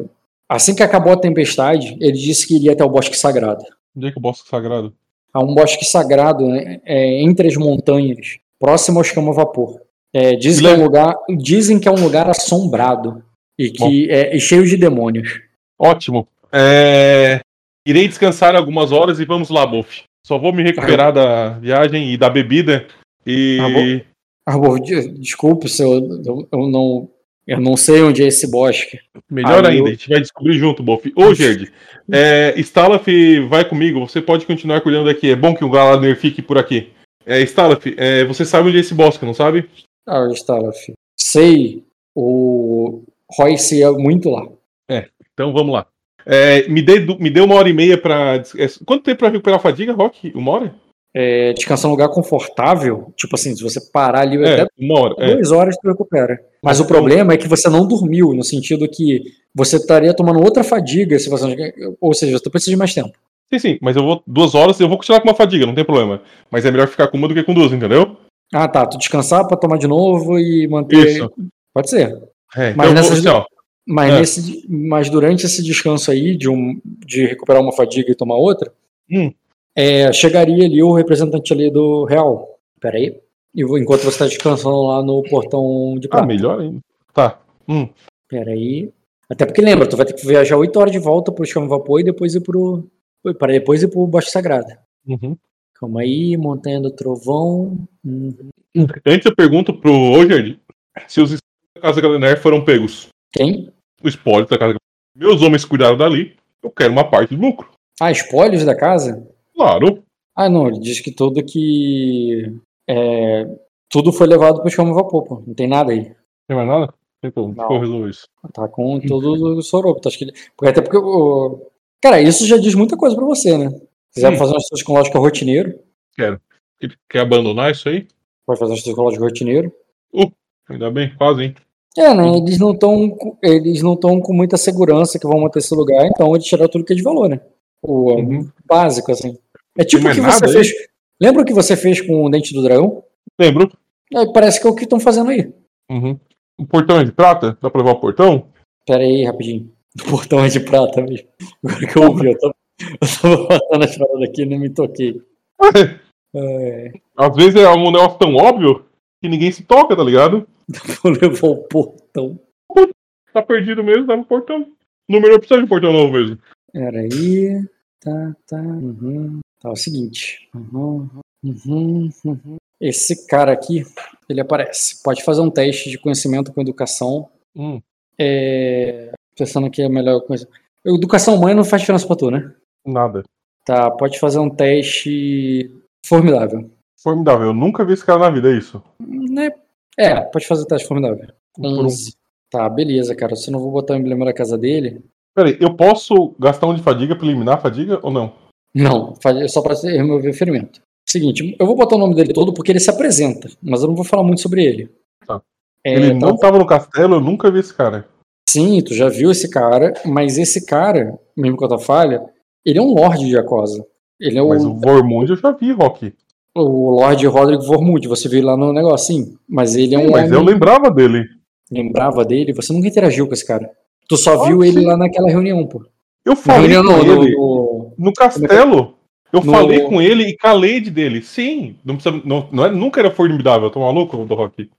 assim que acabou a tempestade, ele disse que iria até o bosque sagrado. Onde é que é o bosque sagrado? Há um bosque sagrado né, é, entre as montanhas, próximo ao escama vapor. É, dizem, que é um lugar, dizem que é um lugar assombrado e que é e cheio de demônios. Ótimo. É, Irei descansar algumas horas e vamos lá, Wolf. Só vou me recuperar da viagem e da bebida. E. Ah. Arbor, de- desculpe se eu, eu, eu não. Eu não sei onde é esse bosque. Melhor Aí ainda, eu- a gente vai descobrir junto, Boff. Ô, Gerd, é, Stalaf vai comigo, você pode continuar cuidando daqui. É bom que o Galadner fique por aqui. É, Stalaf, é, você sabe onde é esse bosque, não sabe? Ah, filho. Sei. O Royce é muito lá. Então vamos lá. É, me, dê, me dê uma hora e meia pra. des- é, quanto tempo pra recuperar a fadiga, Rock? Uma hora? É, descansar num lugar confortável. Tipo assim, se você parar ali É, até uma hora. É. duas horas, tu recupera. Mas o Então- problema é que você não dormiu, no sentido que você estaria tomando outra fadiga se você não... Ou seja, você precisa de mais tempo. Sim, sim, mas eu vou duas horas, eu vou continuar com uma fadiga, não tem problema. Mas é melhor ficar com uma do que com duas, entendeu? Ah, tá. Tu descansar pra tomar de novo e manter. Isso. Pode ser. É, Mas então, nessas- assim, ó, Mas, É. nesse, mas durante esse descanso aí, de, um, de recuperar uma fadiga e tomar outra, Hum. é, chegaria ali o representante ali do Real. Peraí. Enquanto você está descansando lá no portão de ah, prata. melhor ainda. Tá. Hum. Peraí. Até porque lembra, tu vai ter que viajar 8 horas de volta pro Chama Vapor e depois ir pro. Para depois ir pro Baixo Sagrada. Uhum. Calma aí, Montanha do Trovão. Uhum. Antes eu pergunto pro Roger se os da Casa Galenar foram pegos. Quem? O espólio da Casa. Meus homens cuidaram dali, eu quero uma parte do lucro. Ah, espólios da casa? Claro. Ah, não, ele diz que tudo que. é, tudo foi levado pro Chama Vapor, pô. Não tem nada aí. Tem mais nada? Então, Não. eu resolvo isso. Tá com todo o soropo. Acho que ele... porque Até porque. o- Cara, isso já diz muita coisa pra você, né? Se quiser Sim. fazer um estudo psicológico rotineiro, Ele quer abandonar isso aí? pode fazer um estudo psicológico rotineiro. Ainda bem, quase, hein? É, né? Eles não estão eles não estão com muita segurança que vão manter esse lugar, então eles tiraram tudo que é de valor, né? O Uhum. básico, assim. É tipo o é que nada você aí? fez. Lembra o que você fez com o dente do dragão? Lembro. É, parece que é o que estão fazendo aí. Uhum. O portão é de prata? Dá pra levar o portão? Pera aí, rapidinho. O [LAUGHS] portão é de prata mesmo. Agora que eu ouvi, eu tava, [LAUGHS] eu tava passando as paradas aqui e nem me toquei. [LAUGHS] É, Às vezes é um negócio tão óbvio que ninguém se toca, tá ligado? [LAUGHS] vou levar o portão. Tá perdido mesmo, no portão. O número não precisa de um portão novo mesmo. Pera aí. Tá, tá. Uhum. Tá, é o seguinte. Uhum, uhum, uhum. Esse cara aqui, ele aparece. Pode fazer um teste de conhecimento com educação. Hum, É... Pensando que é a melhor coisa. Educação humana não faz diferença pra tu, né? nada. Tá, pode fazer um teste formidável. Formidável. Eu nunca vi esse cara na vida, é isso. Né? É, pode fazer o teste formidável. Por um- 11. Tá, beleza, cara. Se eu não vou botar o emblema da casa dele. Peraí, eu posso gastar um de fadiga pra eliminar a fadiga ou não? Não, é só pra remover ferimento. Seguinte, eu vou botar o nome dele todo porque ele se apresenta, mas eu não vou falar muito sobre ele. Tá. É, Ele então, não tava no castelo, eu nunca vi esse cara. Sim, tu já viu esse cara, mas esse cara, mesmo com a tua falha, ele é um Lorde de Acosa. Ele é o, Mas o Vormund eu já vi, Rock. O Lorde Roderick Vormund, você viu lá no negocinho. Mas ele é um Mas eu homem- lembrava dele. lembrava dele, você nunca interagiu com esse cara. Tu só Ah, viu ele sim. lá naquela reunião, pô. Eu Na falei reunião com não, no, ele no- no castelo. Eu No- falei com ele e calei de dele. Sim, não precisa, não, não é, nunca era formidável, tô maluco do Rock.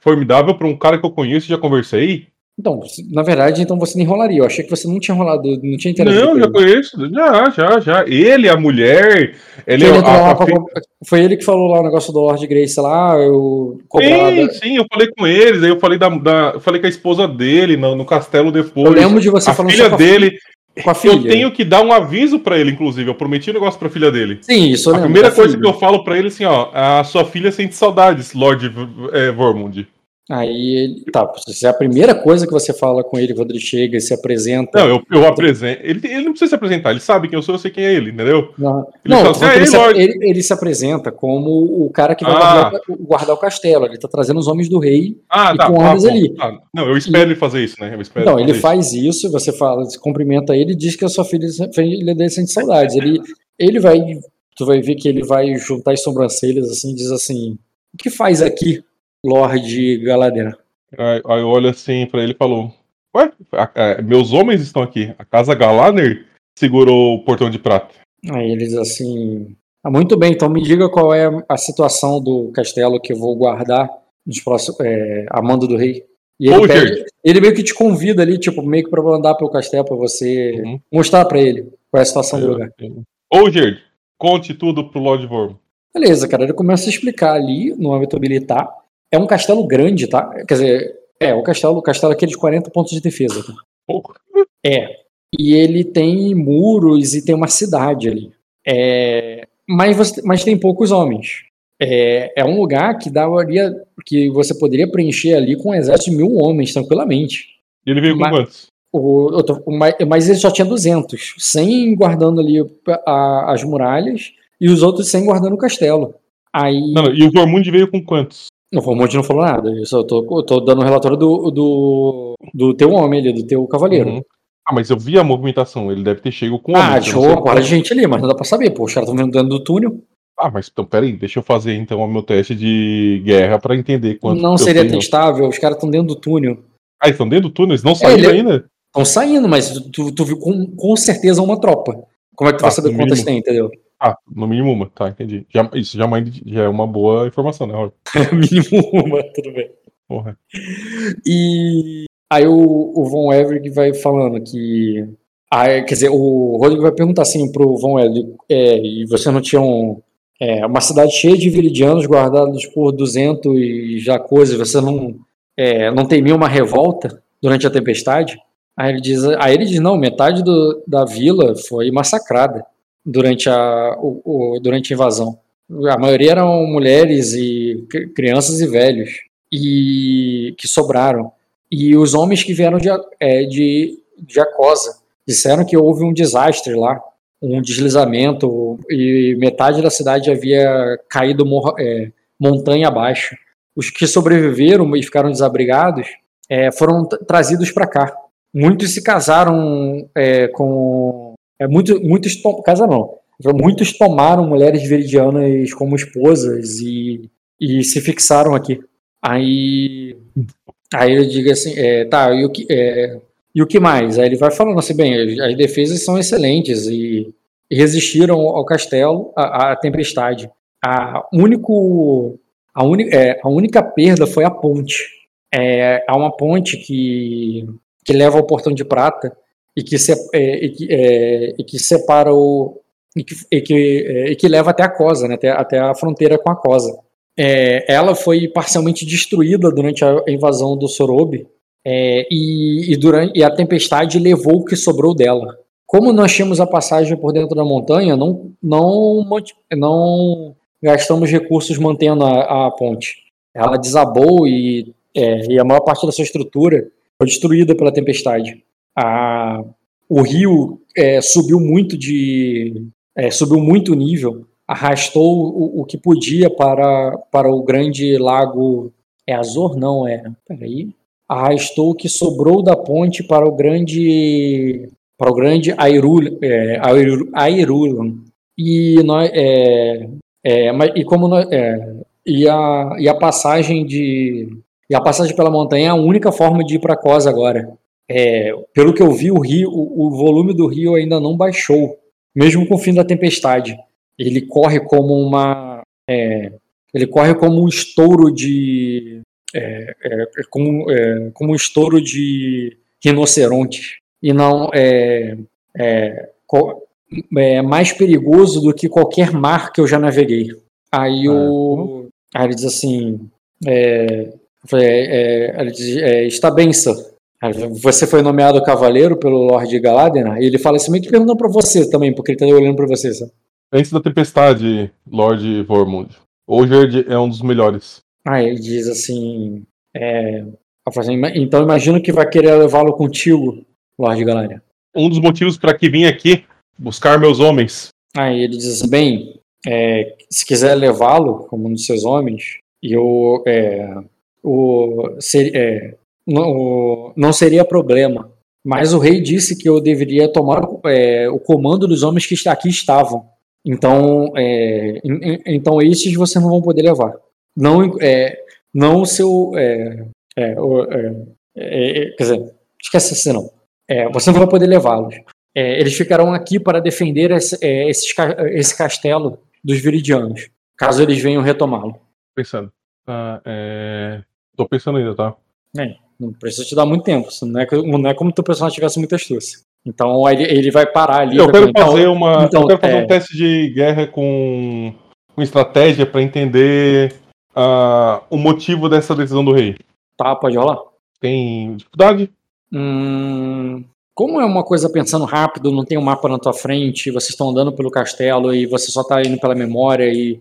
Formidável pra um cara que eu conheço e já conversei. Então, na verdade, então você não enrolaria. Eu achei que você não tinha enrolado, não tinha interagido Não, já conheço. Já, já, já. Ele, a mulher. Ele, Ele a, lá a fi- comp- Foi ele que falou lá o negócio do Lord Grace lá, eu cobrada. Sim, sim, eu falei com eles, aí eu falei, da, da- eu falei com a esposa dele no, no castelo depois. Eu lembro de você a falando filha a dele, com a filha. eu tenho que dar um aviso pra ele, inclusive. Eu prometi um negócio pra filha dele. Sim, isso eu A primeira coisa filha. que eu falo pra ele é assim, ó, a sua filha sente saudades, Lord é, Vormund. Aí ele. Tá, se é a primeira coisa que você fala com ele quando ele chega e se apresenta. Não, eu, eu apresento. Ele, ele não precisa se apresentar, ele sabe quem eu sou, eu sei quem é ele, entendeu? Não, Ele não assim, "Ah, ele, se, Lorde." ele- ele se apresenta como o cara que vai Ah. guardar, guardar o castelo. Ele tá trazendo os homens do rei. Ah, E tá. com armas bom, ali. tá. Não, eu espero ele fazer isso, né? Eu espero Então, ele faz isso, você fala, você cumprimenta ele e diz que a sua filha, filha dele sente saudades. Ele, ele vai. Tu vai ver que ele vai juntar as sobrancelhas assim e diz assim: O que faz aqui, Lorde Galadriel? Aí, aí eu olho assim pra ele e falou: Ué, a- a- meus homens estão aqui. A casa Galaner segurou o portão de prata. Aí ele diz assim: ah, Muito bem, então me diga qual é a situação do castelo que eu vou guardar nos próximos, é, a mando do rei. E ele, pede- ele meio que te convida ali, tipo, meio que pra andar pelo castelo, pra você Uhum. mostrar pra ele qual é a situação do lugar. Ô, Gerd, Conte tudo pro Lord Vormo. Beleza, cara, ele começa a explicar ali no âmbito militar. É um castelo grande, tá? Quer dizer, é, o castelo, o castelo é aquele de 40 pontos de defesa. Tá? Pouco. É. E ele tem muros e tem uma cidade ali. É, mas, você, mas tem poucos homens. É, é um lugar que daria, que você poderia preencher ali com um exército de mil homens tranquilamente. E ele veio com Mas- quantos? O, o ma- mas ele só tinha 200, 100 guardando ali a- as muralhas e os outros 100 guardando o castelo. Aí Não, e o Vormund veio com quantos? O Formonte não falou nada, eu só tô, eu tô dando o relatório do, do, do teu homem ali, do teu cavaleiro. Uhum. Ah, mas eu vi a movimentação, ele deve ter chegado com Ah, homens, eu deixou uma porra de gente ali, mas não dá pra saber, pô, os caras estão vendo dentro do túnel. Ah, mas então, peraí, deixa eu fazer então o meu teste de guerra pra entender quanto não seria tenho. testável, os caras estão dentro do túnel. Ah, estão dentro do túnel? Eles não saíram ele- ainda? Estão saindo, mas tu, tu, tu viu com, com certeza uma tropa. Como é que tu Ah, vai saber quantas mínimo. tem, entendeu? Ah, no mínimo uma, tá, entendi. Já, isso já, é uma- já é uma boa informação, né, Rob? [LAUGHS] Mínimo uma, tudo bem. Porra. E aí o, o Von Everett vai falando que. Ah, quer dizer, o Rodrigo vai perguntar assim pro Von Everett, é, e você não tinha um, é, uma cidade cheia de viridianos guardados por 200 e já coisas, você não, é, não temia uma revolta durante a tempestade? Aí ele diz, aí ele diz não, metade do, da vila foi massacrada durante a, o, o- durante a invasão. A maioria eram mulheres e cri- crianças e velhos e que sobraram. E os homens que vieram de, é, de, de Acosa disseram que houve um desastre lá, um deslizamento e metade da cidade havia caído é, montanha abaixo. Os que sobreviveram e ficaram desabrigados é, foram tra- trazidos para cá. Muitos se casaram é, com. É, muito, muitos to- casaram não. Muitos tomaram mulheres veridianas como esposas e, e se fixaram aqui. Aí, aí ele diga assim, é, tá, e o, que, é, e o que mais? Aí ele vai falando assim, bem, as defesas são excelentes e resistiram ao castelo, à, à tempestade. A, único, a, uni, é, a única perda foi a ponte. É, há uma ponte que, que leva ao Portão de Prata e que, se, é, e que, é, e que separa o, e que, e que, é, e que leva até a Cosa, né, até, até a fronteira com a Cosa. É, ela foi parcialmente destruída durante a invasão do Sorobe é, e, e, durante, e a tempestade levou o que sobrou dela. Como nós tínhamos a passagem por dentro da montanha, não, não, não gastamos recursos mantendo a, a ponte. Ela desabou e, é, e a maior parte da sua estrutura foi destruída pela tempestade. A, o rio é, subiu muito de é, subiu muito o nível, arrastou o, o, que podia para, para o grande lago. É Azor? Não, é. Peraí. Arrastou o que sobrou da ponte para o grande. Para o grande Airul, é, Airulan. E, nós, é, é, mas, e como nós, é, e, a, e a passagem de. E a passagem pela montanha é a única forma de ir para Cosa agora. É, pelo que eu vi, o rio, o, o volume do rio ainda não baixou mesmo com o fim da tempestade. Ele corre como uma. É, ele corre como um estouro de. É, é, como, como, um estouro de rinocerontes. E não é, é, mais perigoso do que qualquer mar que eu já naveguei. Aí, o, aí ele diz assim. ele diz, está bem, sir. Você foi nomeado cavaleiro pelo Lord Galadriel? E ele fala assim, meio que perguntando pra você também, porque ele tá olhando pra você, sabe? Antes da tempestade, Lord Vormund. Hoje é um dos melhores. Ah, ele diz assim, é... assim então imagino que vai querer levá-lo contigo, Lord Galadriel. Um dos motivos para que vim aqui, buscar meus homens. Aí ele diz assim, bem, é, se quiser levá-lo como um dos seus homens, eu, é, o, ser, é, não, não seria problema. Mas o rei disse que eu deveria tomar é, o comando dos homens que aqui estavam. Então, é, então esses vocês não vão poder levar. Não, é, não o seu. É, quer dizer, esquece assim não. você não vai poder levá-los. eles ficarão aqui para defender esse, esse, esse castelo dos viridianos, caso eles venham retomá-lo. Pensando. Ah, é... Tô pensando ainda, tá? É, não precisa te dar muito tempo. Não é, não é como se o personagem tivesse muita astúcia. Então ele, ele vai parar ali. Eu quero fazer uma. então, eu quero fazer é. um teste de guerra com, com estratégia pra entender ah, o motivo dessa decisão do rei. Tá, pode rolar. Tem dificuldade? Hum, como é uma coisa pensando rápido, não tem um mapa na tua frente, vocês estão andando pelo castelo e você só tá indo pela memória e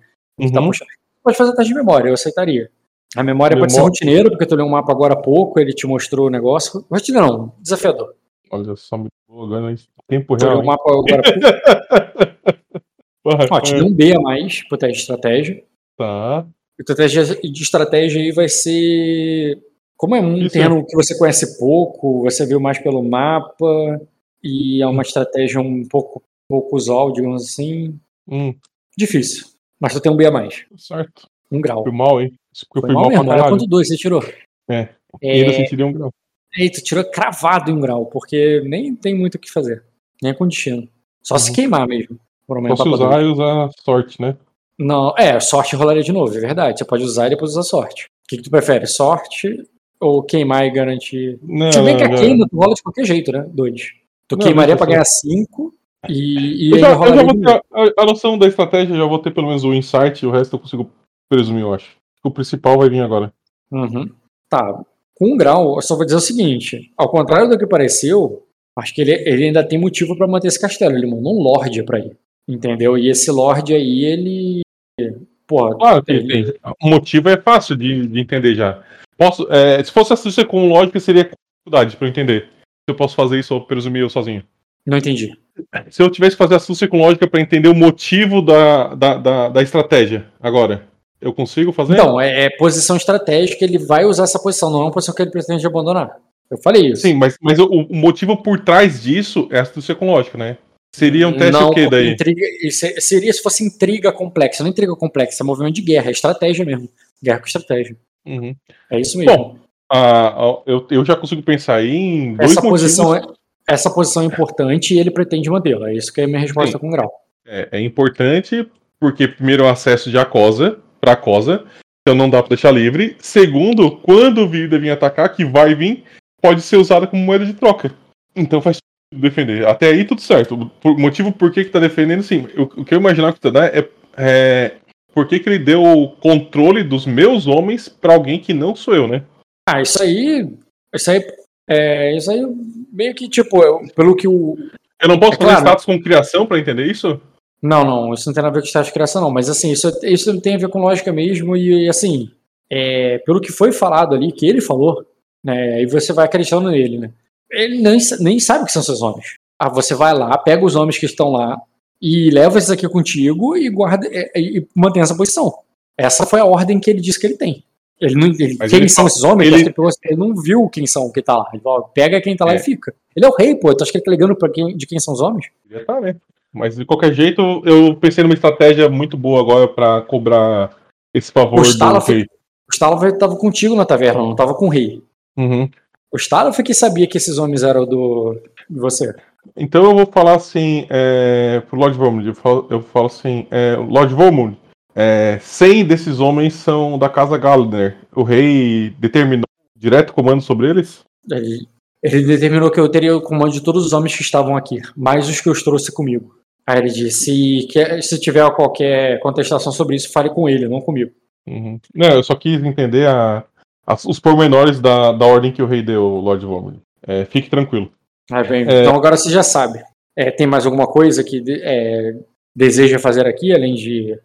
tá Uhum. puxando. Pode fazer teste de memória, eu aceitaria. A memória pode ser rotineiro, porque tu leu um mapa agora há pouco, ele te mostrou o negócio. Rotineiro não, desafiador. Olha só, me jogando em tempo Tu leu real. um mapa agora há pouco. [LAUGHS] Porra, Ó, te deu um B a mais pro teste de estratégia. Tá. E tua teste de estratégia aí vai ser. Como é um Isso. terreno que você conhece pouco, você viu mais pelo mapa, e é uma estratégia um pouco, pouco usual, digamos assim. Hum, Difícil. Mas tu tem um B a mais. certo. Um grau. Fui mal, hein? Porque eu fui mal mal, mesmo. pra caralho. quanto dois você tirou. É. E ainda É, sentiria um grau. e tu tirou cravado em um grau, porque nem tem muito o que fazer. Nem com destino. Só se Uhum. queimar mesmo. Posso etapa usar e usar sorte, né? Não, é, sorte rolaria de novo, é verdade. Você pode usar e depois usar sorte. O que, que tu prefere? Sorte ou queimar e garantir Não, Se bem que não, a não. queima tu rola de qualquer jeito, né? Dois. Tu Não, queimaria deixa pra ganhar cinco e, e Eu já, eu já vou ter a, a- a noção da estratégia, eu já vou ter pelo menos o insight, o resto eu consigo presumir, eu acho. O principal vai vir agora. Uhum. Tá. Com um grau, eu só vou dizer o seguinte: ao contrário do que pareceu, acho que ele, ele ainda tem motivo pra manter esse castelo. Ele mandou um Lorde pra ir. Entendeu? E esse Lorde aí, ele. Porra, Claro, tem, ele- tem. O motivo é fácil de, de entender já. Posso, é, se fosse assistir com lógica, seria com dificuldade pra eu entender. Se eu posso fazer isso ou presumir eu sozinho. não entendi. Se eu tivesse que fazer astúcia com lógica pra entender o motivo da, da, da, da estratégia agora, eu consigo fazer? Então, é, é posição estratégica, ele vai usar essa posição, não é uma posição que ele pretende abandonar. Eu falei isso. Sim, mas, mas o, o motivo por trás disso é astúcia com lógica, né? Seria um teste não, o quê daí? Intriga, é- seria se fosse intriga complexa. Não intriga complexa, é movimento de guerra, é estratégia mesmo. Guerra com estratégia. Uhum. É isso mesmo. Bom, Ah, eu, eu já consigo pensar aí em dois essa, motivos. posição é, essa posição é importante e ele pretende mantê-la. É isso que é a minha resposta Sim. com grau. É, é importante porque, primeiro, é o acesso de Acosa para Acosa, então não dá para deixar livre. Segundo, quando o Vida vir atacar, que vai vir, pode ser usada como moeda de troca. Então faz defender. Até aí tudo certo. O motivo por que, que tá defendendo, sim. O, o que eu imaginava que tu dá é, é por que, que ele deu o controle dos meus homens para alguém que não sou eu, né? Ah, isso aí. Isso aí. É, isso aí meio que, tipo, eu- pelo que o. Eu não posso É fazer claro. status com criação para entender isso? Não, não, isso não tem nada a ver com estágio de criação, não. Mas assim, isso, isso tem a ver com lógica mesmo, e assim, é, pelo que foi falado ali, que ele falou, né? Aí você vai acreditando nele, né? Ele nem, nem sabe que são seus homens. Ah, você vai lá, pega os homens que estão lá e leva esses aqui contigo e guarda é, e, e mantém essa posição. Essa foi a ordem que ele disse que ele tem. Ele não, ele, quem ele são fa- esses homens? ele- Ele, não viu quem são que tá lá. Ele falou, pega quem tá lá É. e fica. Ele é o rei, pô. Tu acha que ele tá ligando pra quem, de quem são os homens? Né? Mas de qualquer jeito, eu pensei numa estratégia muito boa agora para cobrar esse favor O do Stala rei. O estava contigo na taverna, não estava com o rei. Uhum. O Staloff que sabia que esses homens eram do de você. Então eu vou falar assim é, pro Lord Vormund. Eu falo, eu falo assim, é, Lord Vormund, é, 100 desses homens são da casa Gallner. O rei determinou direto comando sobre eles? Ele, ele determinou que eu teria o comando de todos os homens que estavam aqui, mais os que eu trouxe comigo. Aí ele disse: se, quer- se tiver qualquer contestação sobre isso, fale com ele, não comigo. Uhum. Não, eu só quis entender a- as- os pormenores da, da ordem que o rei deu, Lord Vormund. É, fique tranquilo. Aí bem, É. Então agora você já sabe. É, tem mais alguma coisa que é, deseja fazer aqui, além de.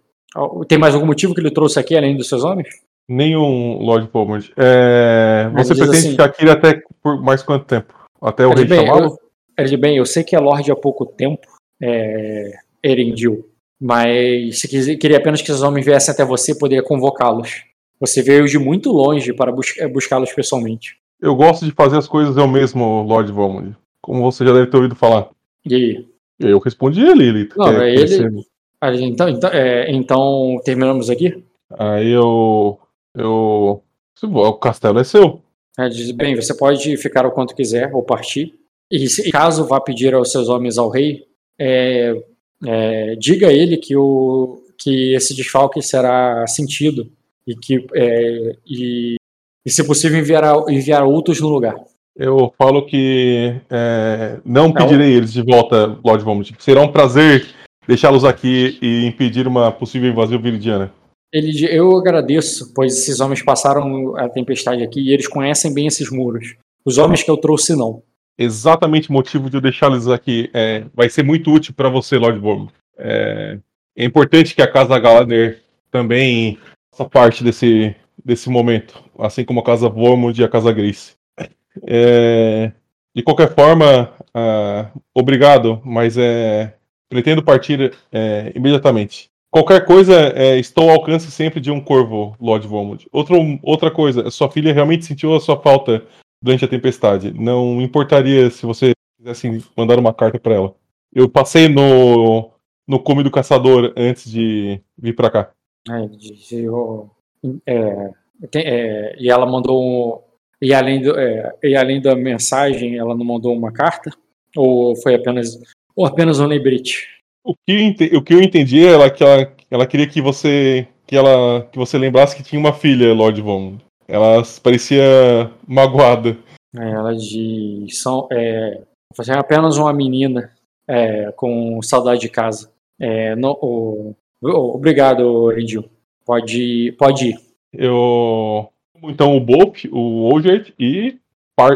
Tem mais algum motivo que ele trouxe aqui, além dos seus homens? Nenhum Lord Vormund. É, você pretende assim- ficar aqui até por mais quanto tempo? Até o rei chamá-lo? bem, eu sei que é Lorde há pouco tempo, é, Erendil, mas se quiser, queria apenas que esses homens viessem até você, poderia convocá-los. Você veio de muito longe para bus- é, buscá-los pessoalmente. Eu gosto de fazer as coisas eu mesmo, Lord Vormund. Como você já deve ter ouvido falar. E aí? Eu respondi ele. ele Não, é ele- Aí, Então, então, é, então terminamos aqui? Aí eu. Eu. O castelo é seu. Ele diz, bem, você pode ficar o quanto quiser ou partir. E se, caso vá pedir aos seus homens ao rei, é, é, diga a ele que, o, que esse desfalque será sentido e que, é, e, e, se possível, enviará, enviar outros no lugar. Eu falo que é, não Não. pedirei eles de volta, Lord Vomit. Será um prazer deixá-los aqui e impedir uma possível invasão viridiana. Ele, eu agradeço, pois esses homens passaram a tempestade aqui e eles conhecem bem esses muros. Os homens que eu trouxe, não. Exatamente o motivo de eu deixá-los aqui. É, vai ser muito útil para você, Lord Vomit. É, é importante que a Casa Galaner também faça parte desse, desse momento, assim como a Casa Vormund e a Casa Grace. É, de qualquer forma, ah, obrigado, mas é, pretendo partir é, imediatamente. Qualquer coisa, é, estou ao alcance sempre de um corvo, Lord Vormund. Outro, outra coisa, sua filha realmente sentiu a sua falta durante a tempestade. Não importaria se você quisesse mandar uma carta para ela. Eu passei no, no cume do caçador antes de vir para cá. É, é, é, e ela mandou um, e além do, é, e além da mensagem, ela não mandou uma carta ou foi apenas ou apenas um lembrete? O que, eu ente- o que eu entendi é ela, que ela, ela queria que você que ela que você lembrasse que tinha uma filha, Lord Von. Ela parecia magoada. É, Ela diz são é, é apenas uma menina é, com saudade de casa. É, não- o- o- obrigado, Rendil. Pode pode ir. Eu então o Bop, o Ojet e,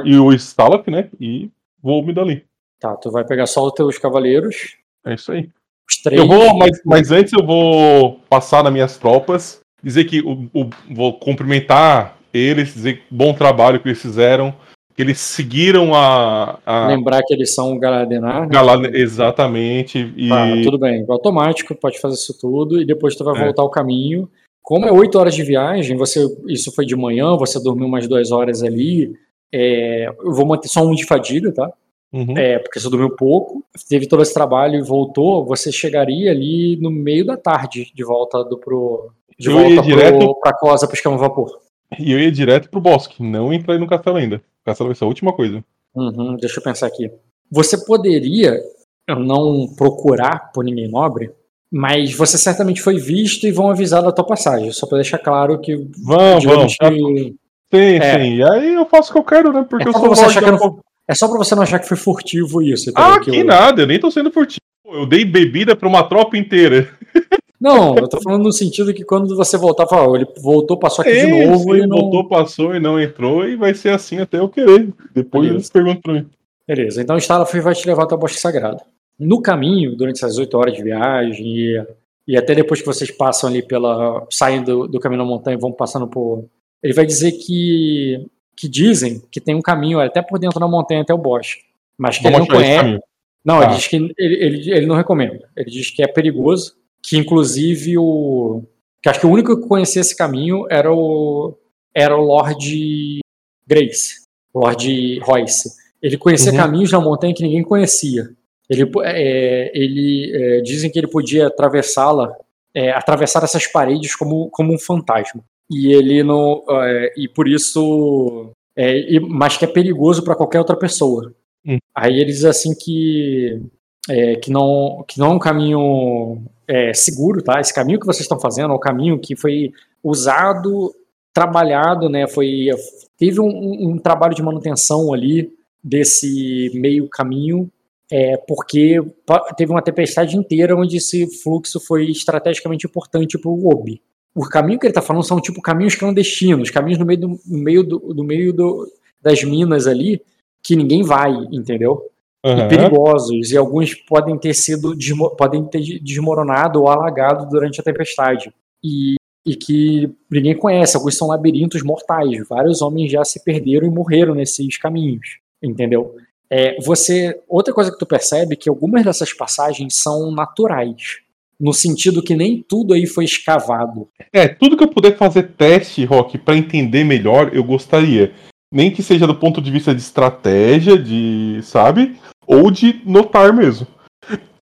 e o Stalaf, né? E vou me dali. Tá, tu vai pegar só os teus cavaleiros, É isso aí. Os três. Eu vou, mas, mas antes eu vou passar nas minhas tropas, dizer que o, o- vou cumprimentar eles, dizer que bom trabalho que eles fizeram, que eles seguiram a, a lembrar que eles são Galadenar. né? exatamente e Tá, tudo bem, automático, pode fazer isso tudo e depois tu vai É. voltar ao caminho. Como é oito horas de viagem, você isso foi de manhã, você dormiu umas duas horas ali. é, eu vou manter só um de fadiga, tá? Uhum. É, porque você dormiu pouco, teve todo esse trabalho e voltou, você chegaria ali no meio da tarde de volta do pro de Eu volta direto- pro, pra Cosa, pro escama vapor. E eu ia direto pro bosque, não entrar no castelo ainda. O castelo vai ser a última coisa. Uhum, deixa eu pensar aqui. Você poderia não procurar por ninguém nobre, mas você certamente foi visto e vão avisar da tua passagem. Só pra deixar claro que Tá, que- Sim, É. sim. E aí eu faço o que eu quero, né? Porque É eu sou você achar que eu é só pra você não achar que foi furtivo isso. entendeu? Ah, Que eu- nada, eu nem tô sendo furtivo. Eu dei bebida pra uma tropa inteira. [LAUGHS] Não, eu tô falando no sentido que quando você voltar, fala, "Ó, ele voltou, passou aqui de Sim, novo sim, e não. voltou, passou e não entrou, e vai ser assim até eu querer. Depois Beleza. eles perguntam pra mim. Beleza, então o Stalafir vai te levar até o Bosque Sagrado. No caminho, durante essas oito horas de viagem, e, e até depois que vocês passam ali pela. saem do, do caminho da montanha e vão passando por. Ele vai dizer que. Que dizem que tem um caminho até por dentro da montanha até o bosque. Mas que ele não conhece. Não, ele Tá. diz que ele, ele, ele não recomenda. Ele diz que é perigoso, que inclusive o. que acho que o único que conhecia esse caminho era o. era o Lord Grace, o Lord Royce. Ele conhecia Uhum. caminhos na montanha que ninguém conhecia. Ele, é, ele é, dizem que ele podia atravessá-la, é, atravessar essas paredes como, como um fantasma. E ele não, é, e por isso, é, e- mas que é perigoso para qualquer outra pessoa. Hum. Aí ele diz assim que é, que não que não é um caminho é, seguro, tá? Esse caminho que vocês estão fazendo é um caminho que foi usado, trabalhado, né? Foi teve um, um- um trabalho de manutenção ali desse meio caminho, é, porque teve uma tempestade inteira onde esse fluxo foi estrategicamente importante para o Obi. O caminho que ele está falando são tipo caminhos clandestinos, caminhos no meio do, no meio do, do meio do, das minas ali que ninguém vai, entendeu? e Aham. perigosos, e alguns podem ter sido podem ter desmoronado ou alagado durante a tempestade. E, e que ninguém conhece, alguns são labirintos mortais. Vários homens já se perderam e morreram nesses caminhos, entendeu? É, você outra coisa que tu percebe é que algumas dessas passagens são naturais, no sentido que nem tudo aí foi escavado. É, tudo que eu puder fazer teste, Rock, pra entender melhor, eu gostaria. Nem que seja do ponto de vista de estratégia, de. sabe? Ou de notar mesmo.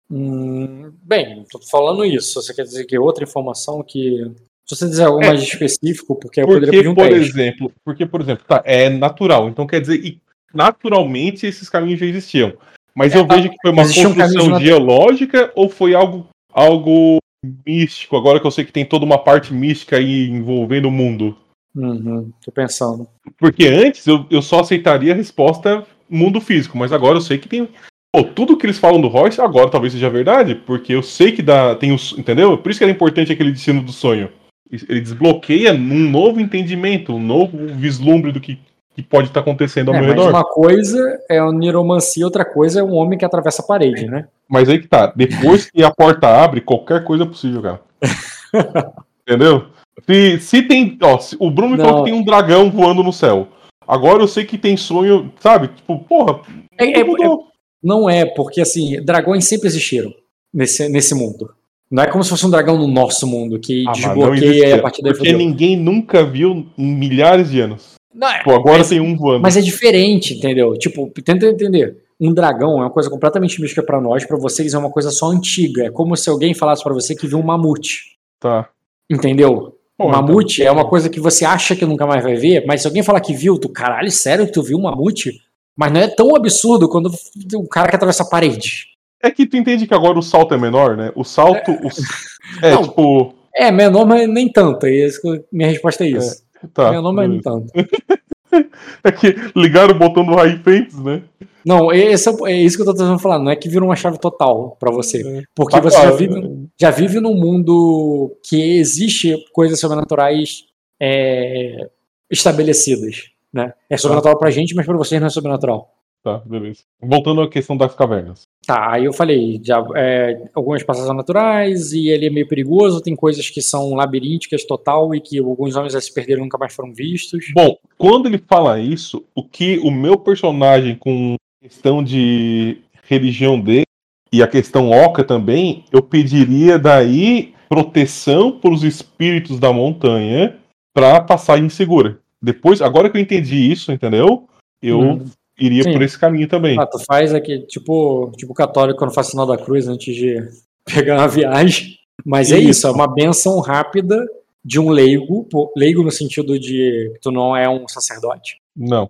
Hum, bem, tô falando isso. Você quer dizer que outra informação que. Se você dizer algo mais específico, porque eu poderia Porque, pedir um por teste. exemplo, porque, por exemplo, tá, é natural. Então quer dizer, naturalmente esses caminhos já existiam. Mas eu É, vejo que foi uma construção geológica ou foi algo, algo místico, agora que eu sei que tem toda uma parte mística aí envolvendo o mundo. Uhum, tô pensando. Porque antes eu, eu só aceitaria a resposta mundo físico, mas agora eu sei que tem. Pô, tudo que eles falam do Royce agora talvez seja verdade, porque eu sei que dá. Tem os, entendeu? Por isso que era importante aquele destino do sonho. Ele desbloqueia um novo entendimento, um novo vislumbre do que, que pode estar acontecendo ao É, meu mas redor. uma coisa é a neuromancia, outra coisa é um homem que atravessa a parede, né? Mas aí que tá. Depois que a porta abre, qualquer coisa é possível, cara. [LAUGHS] Entendeu? Se, se tem. Ó, se- o Bruno me falou que tem um dragão voando no céu. Agora eu sei que tem sonho, sabe? Tipo, porra. É- é- mudou. Não é, porque assim, dragões sempre existiram nesse, nesse mundo. Não é como se fosse um dragão no nosso mundo que Ah, desbloqueia a partir daí Porque ninguém nunca viu em milhares de anos. Não, é- Pô, agora tem um voando. mas é diferente, entendeu? Tipo, tenta entender. Um dragão é uma coisa completamente mística pra nós, pra vocês é uma coisa só antiga. É como se alguém falasse pra você que viu um mamute. Tá. Entendeu? Pô, mamute é uma coisa que você acha que nunca mais vai ver, mas se alguém falar que viu, tu, caralho, sério que tu viu um mamute? Mas não é tão absurdo quando o cara que atravessa a parede. É que tu entende que agora o salto é menor, né? O salto. o- É, Não. tipo. É, menor, mas nem tanto. É minha resposta é isso. Tá. mas nem beleza. tanto. [LAUGHS] É que ligaram o botão do High Fentes, né? Não, esse é, é isso que eu tô tentando falar. Não é que vira uma chave total pra você. É. Porque Tá você já claro. vive, já vive num mundo que existe coisas sobrenaturais é, estabelecidas. Né? É sobrenatural pra gente, mas pra vocês não é sobrenatural. Tá, beleza. Voltando à questão das cavernas. Tá, aí eu falei, já, é, algumas passagens naturais e ele é meio perigoso, tem coisas que são labirínticas total e que alguns homens já se perderam e nunca mais foram vistos. Bom, quando ele fala isso, o que o meu personagem, com questão de religião dele e a questão oca também, eu pediria daí proteção para os espíritos da montanha para passagem segura. Depois, agora que eu entendi isso, entendeu? Eu Hum. Iria Sim. por esse caminho também. Ah, tu faz aqui, tipo, tipo católico quando faz sinal da cruz antes de [LAUGHS] pegar uma viagem. Mas é Isso. isso, é uma benção rápida de um leigo, leigo no sentido de que tu não é um sacerdote. Não,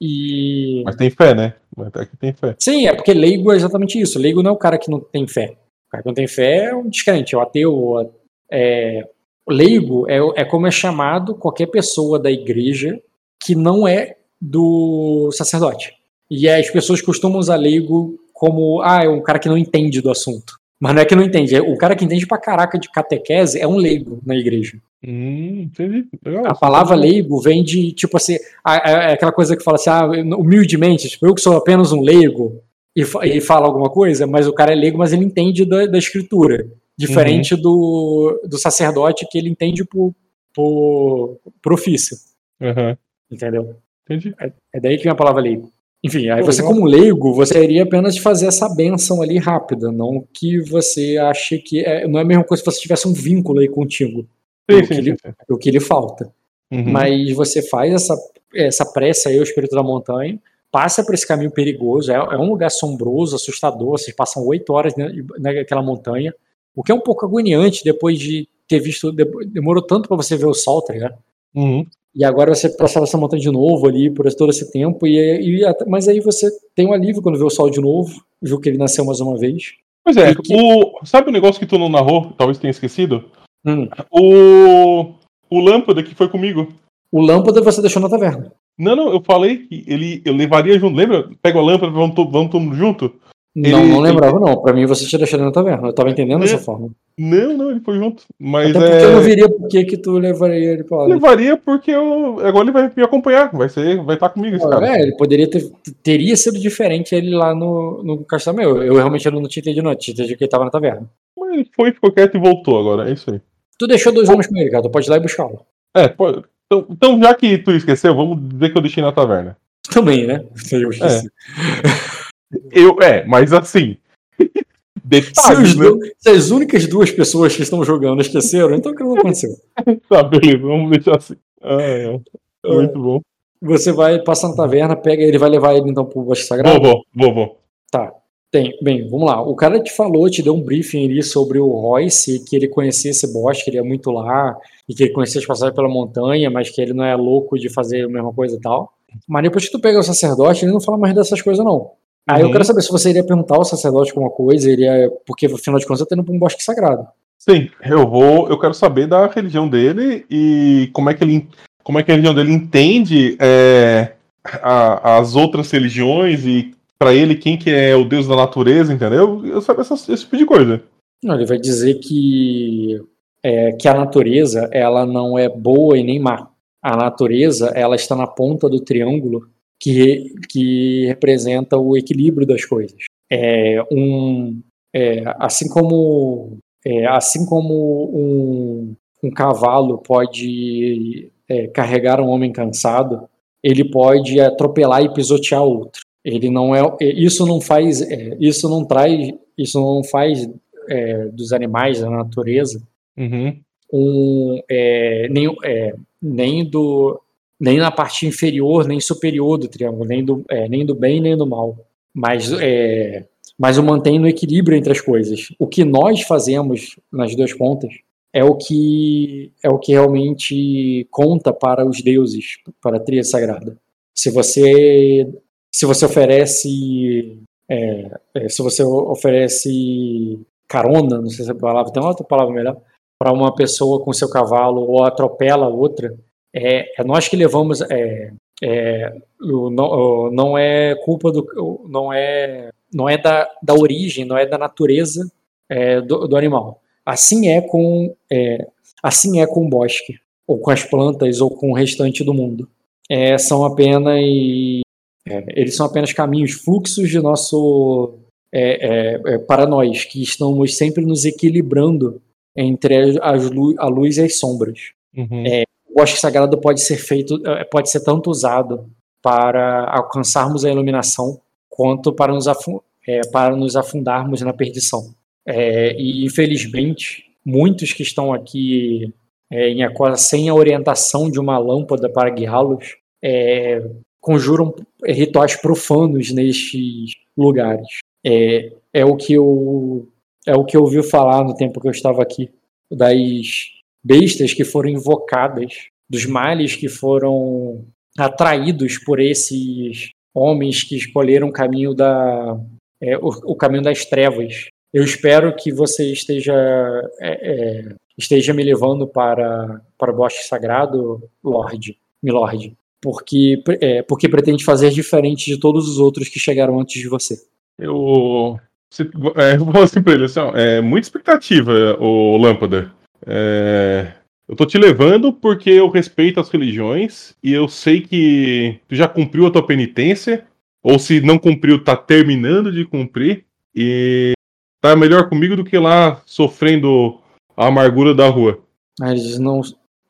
E mas tem fé, né? Mas até que tem fé. sim, é porque leigo é exatamente isso. Leigo não é o cara que não tem fé. O cara que não tem fé é um descrente, é o ateu. É... Leigo é, é como é chamado qualquer pessoa da igreja que não é do sacerdote. E as pessoas costumam usar leigo como, ah, é um cara que não entende do assunto. Mas não é que não entende, é o cara que entende pra caraca de catequese é um leigo na igreja. Hum, entendi. Legal. A palavra leigo vem de, tipo assim, é aquela coisa que fala assim, ah, humildemente, tipo, eu que sou apenas um leigo, e, e fala alguma coisa, mas o cara é leigo, mas ele entende da, da escritura. Diferente do, do sacerdote que ele entende por, por, por ofício. Aham, Entendeu? Entendi. É daí que vem a palavra leigo. Enfim, aí você, como leigo, você iria apenas fazer essa benção ali rápida, não que você ache que. É, não é a mesma coisa se você tivesse um vínculo aí contigo, Sim, o sim, que, sim, lhe, sim. o que lhe falta. Uhum. Mas você faz essa, essa prece aí, o espírito da montanha, passa por esse caminho perigoso, é, é um lugar assombroso, assustador, vocês passam oito horas naquela montanha, o que é um pouco agoniante depois de ter visto, de- demorou tanto para você ver o sol, tá ligado? Uhum. E agora você passava essa montanha de novo ali por todo esse tempo, e, e mas aí você tem um alívio quando vê o sol de novo, viu que ele nasceu mais uma vez. Pois é, que- o, sabe o negócio que tu não narrou, talvez tenha esquecido? Hum. O, o lâmpada que foi comigo. O lâmpada você deixou na taverna. Não, não, eu falei que ele, eu levaria junto. Lembra? Pega a lâmpada, vamos, vamos todo mundo junto? Não, Ele- não lembrava, não. Pra mim você tinha deixado na taverna. Eu tava entendendo É. dessa forma. Não, não, ele foi junto. Mas Até porque eu não é. viria por que tu levaria ele pra lá. Levaria porque eu. Agora ele vai me acompanhar. Vai ser, vai estar comigo esse cara. É, ele poderia ter. Teria sido diferente ele lá no, no Castelo Eu, eu realmente não tinha entendido, não. Tinha entendido que ele tava na taverna. Mas ele foi, ficou quieto e voltou agora. É isso aí. Tu deixou dois homens com ele, cara. Tu pode ir lá e buscá-lo. É, pode. Então, então, já que tu esqueceu, vamos dizer que eu deixei na taverna. Também, né? Eu esqueci. [LAUGHS] Eu, é, mas assim. [LAUGHS] Se, Detalhes, os né? se as únicas duas pessoas que estão jogando esqueceram, então o que não aconteceu? [LAUGHS] Tá, beleza, vamos deixar assim. Ah, é. Muito bom. Você vai passar na taverna, pega ele, vai levar ele então pro Bosque Sagrado? Vou, vou. Tá. Tem, bem, vamos lá. O cara te falou, te deu um briefing ali sobre o Royce, que ele conhecia esse bosque, que ele é muito lá, e que ele conhecia as passagens pela montanha, mas que ele não é louco de fazer a mesma coisa e tal. Mas depois que tu pega o sacerdote, ele não fala mais dessas coisas, não. Aí eu Uhum. quero saber se você iria perguntar ao sacerdote alguma coisa, iria. Porque afinal de contas você tá indo pra um bosque sagrado. Sim, eu vou. Eu quero saber da religião dele e como é que ele, como é que a religião dele entende é, a- as outras religiões e pra ele quem que é o deus da natureza, entendeu? Eu sabe essas- esse tipo de coisa. Não, ele vai dizer que, é, que a natureza ela não é boa e nem má. A natureza ela está na ponta do triângulo que, que representa o equilíbrio das coisas. É um, é, assim como é, assim como um, um cavalo pode é, carregar um homem cansado, ele pode atropelar e pisotear outro. Ele não é isso não faz é, isso não traz isso não faz é, dos animais da natureza Uhum. um, é, nem, é, nem do nem na parte inferior nem superior do triângulo nem do, é, nem do bem nem do mal. Mas é, mas o mantém no equilíbrio entre as coisas. O que nós fazemos nas duas pontas é o que é o que realmente conta para os deuses para a tríade sagrada. Se você se você oferece é, é, se você oferece carona não sei se é a palavra tem outra palavra melhor para uma pessoa com seu cavalo ou atropela outra, é, é nós que levamos. É, é, o- não, o- não é culpa do. o- não é, não é da, da origem, não é da natureza é, do, do animal. Assim é com é, assim é com o bosque, ou com as plantas, ou com o restante do mundo. É, são apenas eles são apenas caminhos, fluxos de nosso para nós que estamos sempre nos equilibrando entre as lu- a luz e as sombras. Uhum. O bosque sagrado pode ser feito, eh, pode ser tanto usado para alcançarmos a iluminação quanto para nos, eh, para nos afundarmos na perdição. Eh, e infelizmente, muitos que estão aqui eh, em Aquara sem a orientação de uma lâmpada para guiá-los conjuram rituais profanos nestes lugares. É, é o que eu é o que eu ouvi falar no tempo que eu estava aqui das bestas que foram invocadas, dos males que foram atraídos por esses homens que escolheram o caminho da é, o, o caminho das trevas. Eu espero que você esteja é, é, esteja me levando para para o bosque sagrado, Lorde, Milord, porque é, porque pretende fazer diferente de todos os outros que chegaram antes de você. Eu. é, vou assim pra ele, assim, é muita expectativa, o Lâmpada. É, eu tô te levando porque eu respeito as religiões e eu sei que tu já cumpriu a tua penitência, ou se não cumpriu, tá terminando de cumprir, e tá melhor comigo do que lá sofrendo a amargura da rua. Mas não.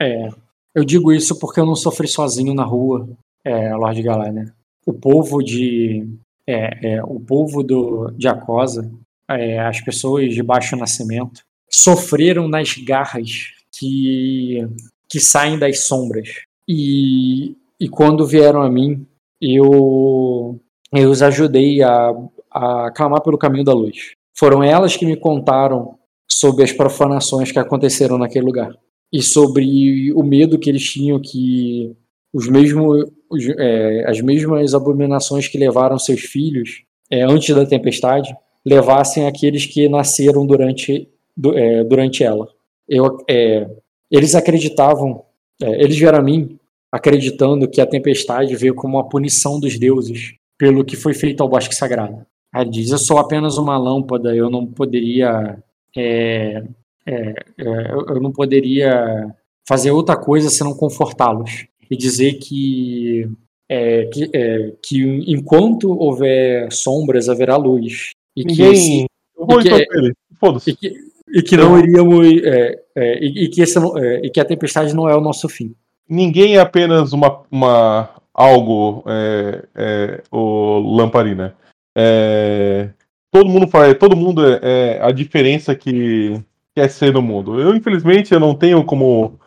É, eu digo isso porque eu não sofri sozinho na rua, é, Lorde Galania. O povo de. É, é, o povo do, de Acosa, é, as pessoas de baixo nascimento, sofreram nas garras que, que saem das sombras. E, e quando vieram a mim, eu, eu os ajudei a, a clamar pelo caminho da luz. Foram elas que me contaram sobre as profanações que aconteceram naquele lugar e sobre o medo que eles tinham que os mesmos, os, é, as mesmas abominações que levaram seus filhos é, antes da tempestade levassem aqueles que nasceram durante, é, durante ela. Eu, é, eles acreditavam, é, eles vieram a mim acreditando que a tempestade veio como uma punição dos deuses pelo que foi feito ao bosque sagrado. Ele diz: Eu sou apenas uma lâmpada, eu não poderia é, é, é, eu não poderia fazer outra coisa senão confortá-los e dizer que, é, que, é, que enquanto houver sombras haverá luz e que, esse-. Eu vou e que- e que, e que não iríamos é, é, e, e que não- é, e que a tempestade não é o nosso fim. ninguém é apenas uma, uma algo, é, é, o Lamparina. É, todo mundo faz, todo mundo é, a diferença que quer ser no mundo. Eu infelizmente eu não tenho como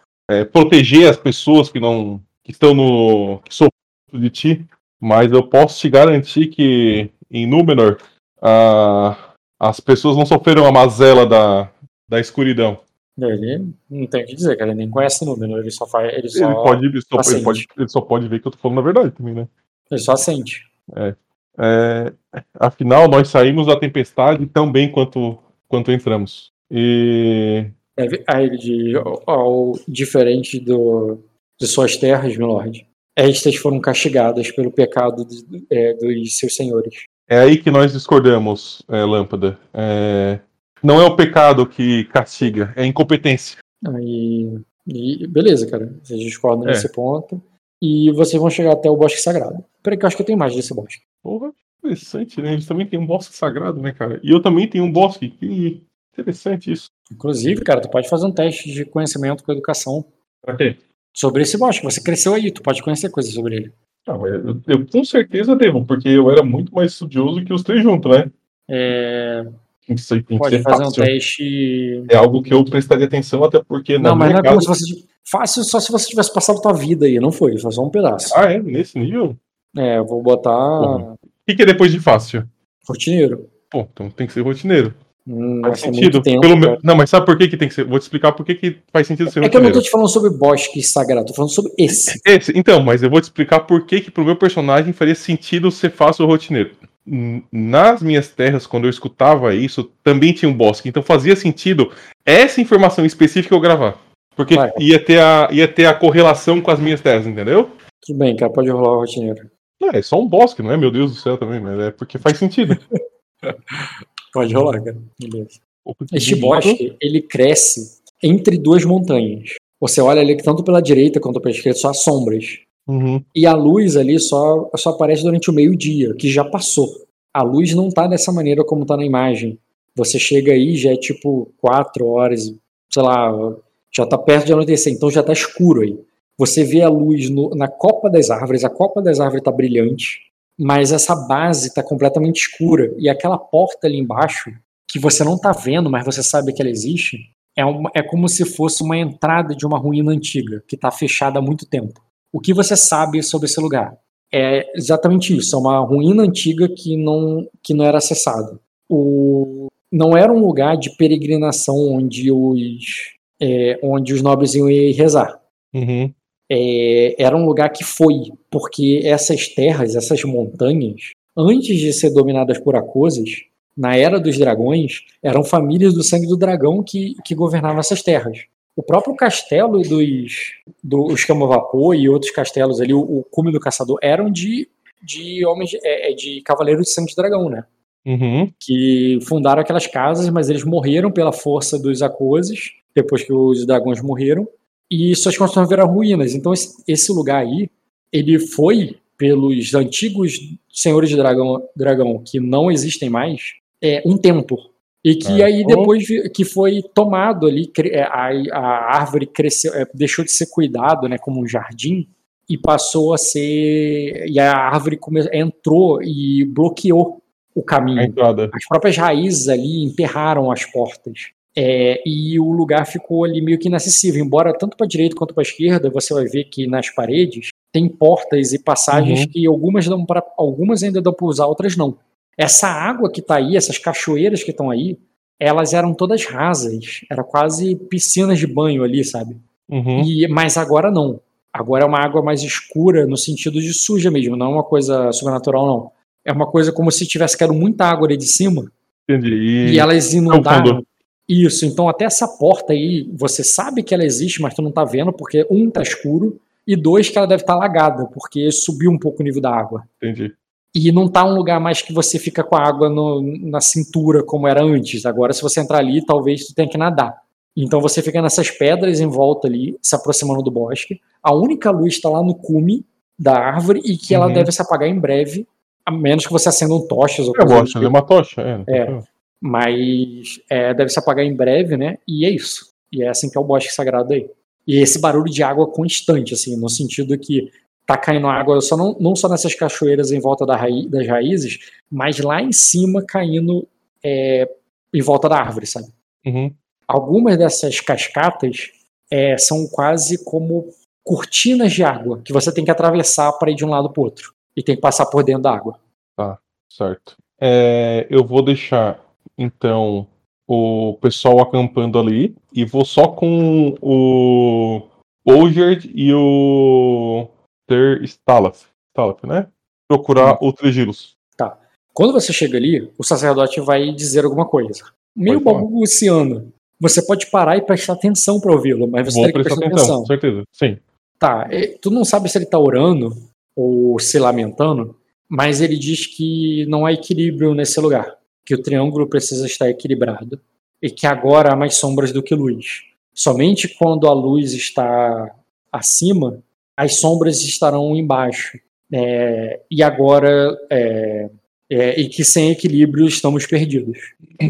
proteger as pessoas que não que estão no que sofrem de ti, mas eu posso te garantir que em Númenor a- as pessoas não sofreram a mazela da, da escuridão. Ele não tem o que dizer, cara, ele nem conhece o número, ele só faz, ele só, Ele, pode, ele, só, ele, pode, ele só pode ver que eu tô falando a verdade também, né? ele só sente. É, afinal, nós saímos da tempestade tão bem quanto, quanto entramos. E. É, aí ele diz, ao, diferente do, de suas terras, milord, estas foram castigadas pelo pecado de- é, dos seus senhores. É aí que nós discordamos, é, Lâmpada. É, Não é o pecado que castiga, é a incompetência. Aí, e beleza, cara, vocês discordam É. nesse ponto. E vocês vão chegar até o Bosque Sagrado. Peraí que eu acho que eu tenho mais desse bosque. Porra, interessante, né? Eles também têm um bosque sagrado, né, cara? E eu também tenho um bosque. Que interessante isso. Inclusive, cara, tu pode fazer um teste de conhecimento com educação Pra quê? sobre esse bosque. Você cresceu aí, tu pode conhecer coisas sobre ele. Não, eu, eu com certeza devo, porque eu era muito mais estudioso que os três juntos, né? É, que ser, tem que pode ser fazer um fácil. teste. É algo que eu prestaria atenção, até porque Não, mas não é como se você. Fácil só se você tivesse passado tua vida aí, não foi? Foi só um pedaço. Ah, é? Nesse nível? O É, eu vou botar Porra. que, que é depois de fácil? rotineiro. Pô, então tem que ser rotineiro. Hum, Faz sentido. tempo. Meu-. Não, mas sabe por que, que tem que ser? Vou te explicar por que, que faz sentido ser É que eu não tô te falando sobre bosque sagrado, tô falando sobre esse. [LAUGHS] Esse, então, mas eu vou te explicar por que, que pro meu personagem faria sentido ser fácil ou rotineiro. Nas minhas terras, quando eu escutava isso, também tinha um bosque. Então fazia sentido essa informação específica eu gravar. Porque Vai. ia ter, a, ia ter a correlação com as minhas terras, entendeu? Tudo bem, cara, pode rolar o rotineiro. Não, é só um bosque, não é? Meu Deus do céu também, mas é porque faz sentido. [LAUGHS] Pode rolar, cara. Beleza. Este bosque, ele cresce entre duas montanhas. Você olha ali que tanto pela direita quanto pela esquerda só há sombras. Uhum. E a luz ali só, só aparece durante o meio-dia, que já passou. A luz não tá dessa maneira como tá na imagem. Você chega aí, já é tipo quatro horas, sei lá, já tá perto de anoitecer, então já tá escuro aí. Você vê a luz no- na copa das árvores, a copa das árvores tá brilhante, mas essa base tá completamente escura. E aquela porta ali embaixo, que você não tá vendo, mas você sabe que ela existe, é, é como se fosse uma entrada de uma ruína antiga, que tá fechada há muito tempo. O que você sabe sobre esse lugar? É exatamente isso, é uma ruína antiga que não, que não era acessada. O, não era um lugar de peregrinação onde os, é, onde os nobres iam rezar. Uhum. É, era um lugar que foi, porque essas terras, essas montanhas, antes de ser dominadas por acosas, na Era dos Dragões, eram famílias do sangue do dragão que, que governavam essas terras. O próprio castelo dos, dos Camavapô e outros castelos ali, o, o cume do caçador, eram de, de homens, de, é, de cavaleiros de sangue de dragão, né? Uhum. que fundaram aquelas casas, mas eles morreram pela força dos acoses, depois que os dragões morreram, e suas construções viraram ruínas. Então esse, esse lugar aí, ele foi pelos antigos senhores de dragão, dragão que não existem mais, é um templo. E que Ah, aí depois que foi tomado ali, é, a, a árvore cresceu, é, deixou de ser cuidado, né, como um jardim, e passou a ser. E a árvore come, entrou e bloqueou o caminho as próprias raízes ali emperraram as portas. É, e o lugar ficou ali meio que inacessível. Embora tanto para a direita quanto para a esquerda, você vai ver que nas paredes tem portas e passagens Uhum. que algumas dão para algumas ainda dão para usar, outras não. Essa água que está aí, essas cachoeiras que estão aí, elas eram todas rasas. Era quase piscinas de banho ali, sabe? Uhum. E, mas agora não. Agora é uma água mais escura no sentido de suja mesmo, não é uma coisa sobrenatural, não. É uma coisa como se tivesse caído muita água ali de cima Entendi. e, E, elas inundaram. Isso, então até essa porta aí, você sabe que ela existe, mas tu não tá vendo, porque um tá escuro, e dois que ela deve estar alagada, porque subiu um pouco o nível da água. Entendi. E não tá um lugar mais que você fica com a água no- na cintura como era antes. Agora, se você entrar ali, talvez tu tenha que nadar. Então você fica nessas pedras em volta ali, se aproximando do bosque. A única luz está lá no cume da árvore e que ela Uhum. deve se apagar em breve, a menos que você acenda um tochas ou Eu coisa do gosto de uma tocha. É, É. mas é, deve se apagar em breve, né? E é isso. E é assim que é o bosque sagrado aí. E esse barulho de água constante, assim, no sentido que tá caindo água só não, não só nessas cachoeiras em volta da raí- das raízes, mas lá em cima caindo é, em volta da árvore, sabe? Uhum. Algumas dessas cascatas é, são quase como cortinas de água que você tem que atravessar para ir de um lado para outro e tem que passar por dentro da água. Certo. É, eu vou deixar, então, o pessoal acampando ali e vou só com o Ogerd e o Ter Stalaf, Stalaf, né? Procurar o Tregilos. Quando você chega ali, o sacerdote vai dizer alguma coisa. Meio balbuciando. você pode parar e prestar atenção para ouvi-lo, mas você Vou tem que prestar prestar atenção, atenção. com certeza. Sim. Tá, é, tu não sabe se ele tá orando ou se lamentando, mas ele diz que não há equilíbrio nesse lugar, que o triângulo precisa estar equilibrado e que agora há mais sombras do que luz. Somente quando a luz está acima, as sombras estarão embaixo. É, e agora, é, é, e que sem equilíbrio estamos perdidos.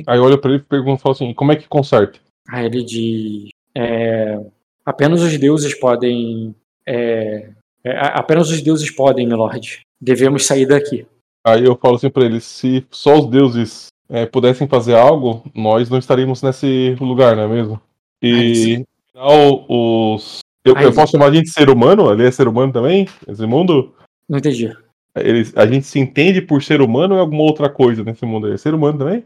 Aí eu olho pra ele e pergunto falo assim: como é que conserta? Aí ele diz: é, apenas os deuses podem. é, é, apenas os deuses podem, milord. Devemos sair daqui. Aí eu falo assim pra ele: se só os deuses é, pudessem fazer algo, nós não estaríamos nesse lugar, não é mesmo? E afinal, os. Eu, eu posso chamar a gente de ser humano? Ali é ser humano também? Esse mundo? Não entendi. Eles, a gente se entende por ser humano ou é alguma outra coisa nesse mundo aí? É ser humano também?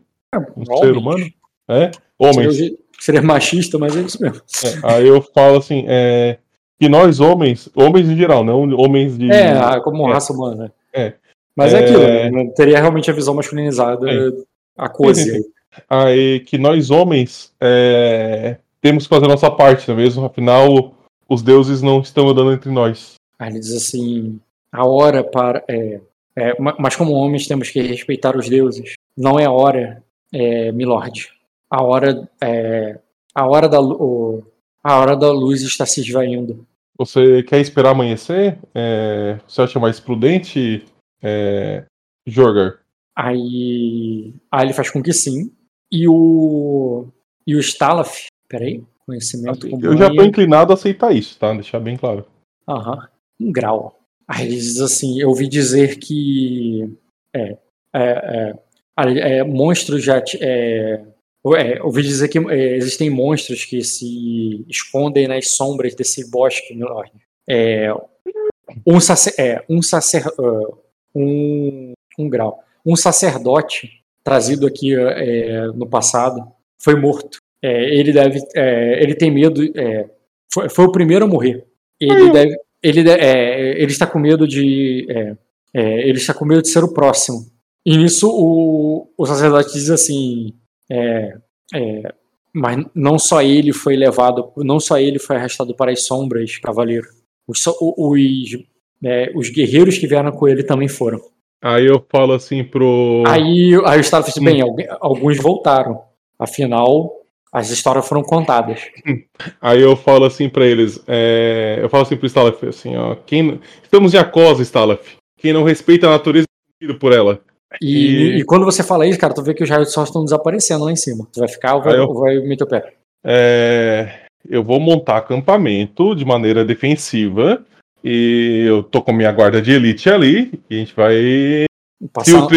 Um ser Homens. humano? É? Homens. Seria, seria machista, mas é isso mesmo. É, aí eu falo assim, é, que nós homens, homens em geral, não homens de. É, como é. raça humana. É. Mas é, É. aquilo, né? teria realmente a visão masculinizada, É. a coisa. [LAUGHS] aí. Que nós homens é, temos que fazer a nossa parte, não é mesmo? Afinal, os deuses não estão andando entre nós. Aí ele diz assim: a hora para. É, é, ma- mas como homens temos que respeitar os deuses. Não é a hora, é, milord. A hora, é, a hora da o- a hora da luz está se esvaindo. Você quer esperar amanhecer? É, você acha mais prudente, é, Jorgar? Aí, aí ele faz com que sim. E o e o Stalaf, peraí, conhecimento com Eu já tô inclinado a aceitar isso, tá? Deixar bem claro. Aham, um grau. Aí ele diz assim: eu ouvi dizer que é, é, é, é, monstros já. É, é, ouvi dizer que é, existem monstros que se escondem nas sombras desse bosque, Milord. É, um, sacer, é, um, sacer, ah, um, um grau. Um sacerdote trazido aqui é, no passado foi morto. É, ele deve. é, ele tem medo. é, foi, foi o primeiro a morrer. Ele deve. Ele, é, ele está com medo de. ele está com medo de ser o próximo. E nisso o, o sacerdote diz assim. é, é, mas não só ele foi levado, não só ele foi arrastado para as sombras, cavaleiro. Os, os, é, os guerreiros que vieram com ele também foram. Aí eu falo assim pro. Aí, aí o Estado disse, bem, algu- alguns voltaram. Afinal, as histórias foram contadas. Aí eu falo assim pra eles, é, eu falo assim pro Stalaf, assim, ó, quem, estamos em acosa, Stalaf. Quem não respeita a natureza é por ela. E, E- e quando você fala isso, cara, tu vê que os raios de sol estão desaparecendo lá em cima. Tu vai ficar ou vai, eu- ou vai meter o pé? É, eu vou montar acampamento de maneira defensiva e eu tô com minha guarda de elite ali e a gente vai Passar, o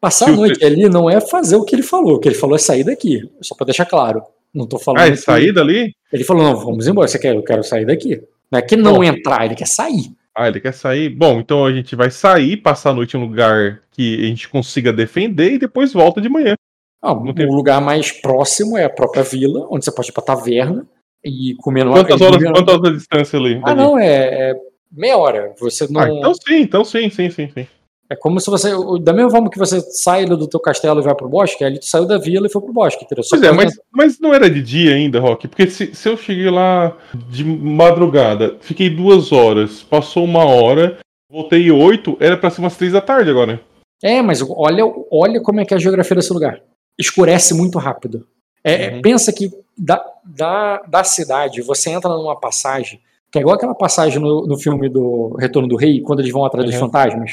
passar a o noite ali não é fazer o que ele falou. O que ele falou é sair daqui. Só pra deixar claro. Não tô falando. Ah, é sair dali? Ele falou, não, vamos embora. Você quer? Eu quero sair daqui. Não é que não Bom. entrar, ele quer sair. Ah, ele quer sair. Bom, então a gente vai sair, passar a noite em um lugar que a gente consiga defender e depois volta de manhã. Ah, Não tem- O lugar mais próximo é a própria vila, onde você pode ir pra taverna e comer numa. Quantas horas, comer- quantas horas de distância ali? Ah, dali? não, é, é meia hora. Você não. Ah, então sim, então sim, sim, sim, sim. É como se você. Da mesma forma que você sai do teu castelo e vai pro bosque, ali tu saiu da vila e foi pro bosque, entendeu? Só Pois é, mas, mas não era de dia ainda, Rock? Porque se, se eu cheguei lá de madrugada, fiquei duas horas, passou uma hora, voltei oito, era pra ser umas três da tarde agora. É, mas olha, olha como é que é a geografia desse lugar. Escurece muito rápido. É, Uhum. Pensa que da, da, da cidade você entra numa passagem, que é igual aquela passagem no, no filme do Retorno do Rei, quando eles vão atrás dos Uhum. fantasmas.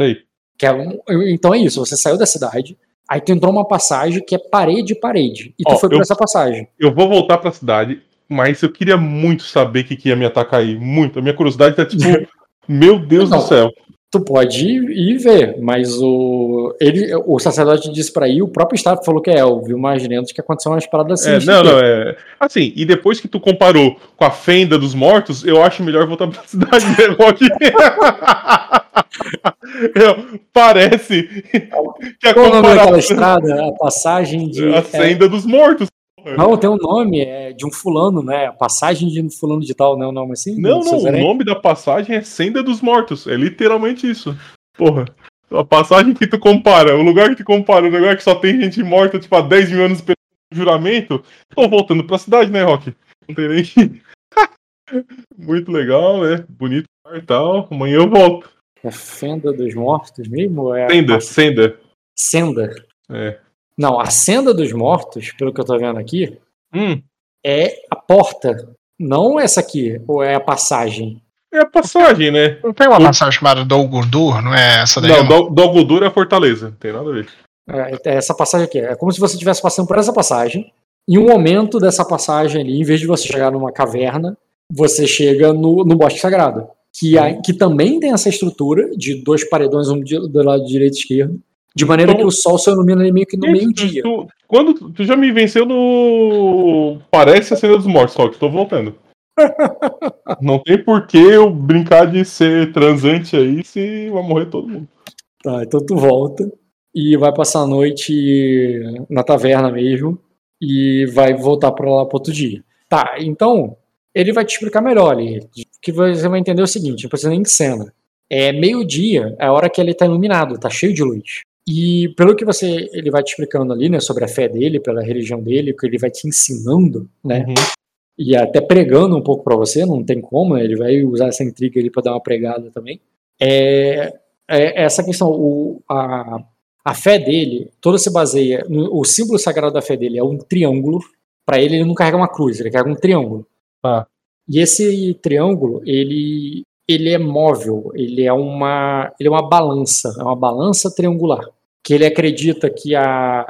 Sei. Que é um- então é isso, você saiu da cidade, aí tu entrou numa passagem que é parede parede, e tu Ó, foi por eu- essa passagem. Eu vou voltar pra cidade, mas eu queria muito saber o que, que ia me atacar aí. Muito. A minha curiosidade tá tipo, [LAUGHS] meu Deus Não. do céu. Tu pode ir, ir ver, mas o ele, o sacerdote disse pra ir, o próprio Estado falou que é, eu vi que aconteceu umas paradas assim. É, não, não, é. Assim, e depois que tu comparou com a fenda dos mortos, eu acho melhor voltar pra [LAUGHS] cidade, né, Rock? [LAUGHS] Eu- parece que a Qual o nome daquela comparação estrada? A passagem de. a é, senda dos mortos. Não, tem um nome, é de um fulano, né? Passagem de um fulano de tal, não é um nome assim? Não, não, o nome da passagem é Senda dos Mortos. É literalmente isso. Porra. A passagem que tu compara, o lugar que tu compara, o lugar que só tem gente morta, tipo, há 10 mil anos esperando juramento, tô voltando pra cidade, né, Rock? Não tem nem. [LAUGHS] Muito legal, né? Bonito e tal. Amanhã eu volto. É Fenda dos Mortos mesmo? É Senda, a... senda. Senda. É. Não, a Senda dos Mortos, pelo que eu tô vendo aqui, Hum, é a porta. Não essa aqui, ou é a passagem. é a passagem, né? Não tem uma O- passagem chamada Dol Guldur, não é essa daí? Não, Dol- Dol Guldur é a fortaleza. Não tem nada a ver. É, é essa passagem aqui. É como se você estivesse passando por essa passagem. Em um momento dessa passagem ali, em vez de você chegar numa caverna, você chega no, no bosque sagrado. Que, a- que também tem essa estrutura de dois paredões, um do lado direito e esquerdo. De maneira Então- que o sol se ilumina meio que no meio-dia. Quando tu, já me venceu no. Parece a cena dos mortos, Rock. Tô voltando. [LAUGHS] Não tem por que eu brincar de ser transante aí se vai morrer todo mundo. Tá, então tu volta e vai passar a noite na taverna mesmo e vai voltar para lá pro outro dia. Tá, então ele vai te explicar melhor ali, que você vai entender o seguinte, não precisa nem de cena. É meio-dia, é a hora que ele tá iluminado, tá cheio de luz. E pelo que você ele vai te explicando ali, né, sobre a fé dele, pela religião dele, que ele vai te ensinando, né, Uhum. e até pregando um pouco pra você, não tem como, né? Ele vai usar essa intriga ali pra dar uma pregada também. É, é essa questão, o, a, a fé dele, toda se baseia no o símbolo sagrado da fé dele é um triângulo. Pra ele, ele não carrega uma cruz, ele carrega um triângulo. Tá. E esse triângulo, ele ele é móvel, ele é uma ele é uma balança, é uma balança triangular, que ele acredita que a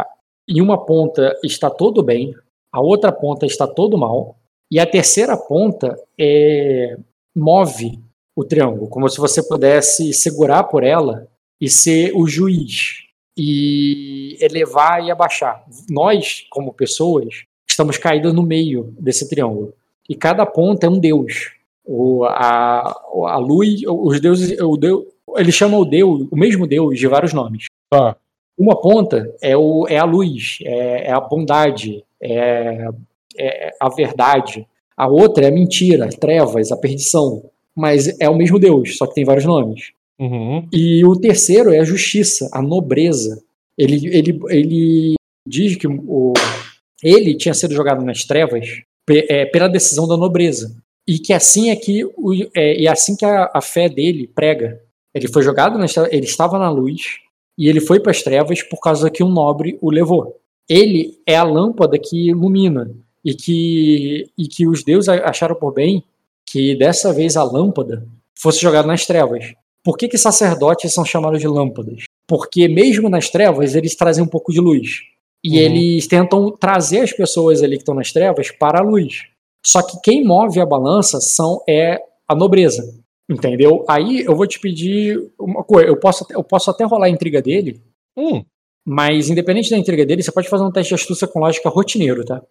em uma ponta está todo bem, a outra ponta está todo mal, e a terceira ponta é, move o triângulo, como se você pudesse segurar por ela e ser o juiz e elevar e abaixar. Nós, como pessoas, estamos caídos no meio desse triângulo. E cada ponta é um deus. O, a, a luz, os deuses, o deus, ele chama o deus, o mesmo deus de vários nomes. Tá. Uma ponta é, o, é a luz, é, é a bondade, é, é a verdade. A outra é a mentira, trevas, a perdição. Mas é o mesmo Deus, só que tem vários nomes. Uhum. E o terceiro é a justiça, a nobreza. Ele, ele, ele diz que o, ele tinha sido jogado nas trevas é, pela decisão da nobreza. E que assim é que o, é, e assim que a, a fé dele prega. Ele foi jogado nas ele estava na luz e ele foi para as trevas por causa que um nobre o levou. Ele é a lâmpada que ilumina e que, e que os deuses acharam por bem que dessa vez a lâmpada fosse jogada nas trevas. Por que, que sacerdotes são chamados de lâmpadas? Porque mesmo nas trevas eles trazem um pouco de luz. E Uhum. eles tentam trazer as pessoas ali que estão nas trevas para a luz. Só que quem move a balança são é a nobreza. Entendeu? Aí eu vou te pedir uma coisa. Eu posso, eu posso até rolar a intriga dele, Hum, mas independente da intriga dele, você pode fazer um teste de astúcia com lógica rotineiro, tá?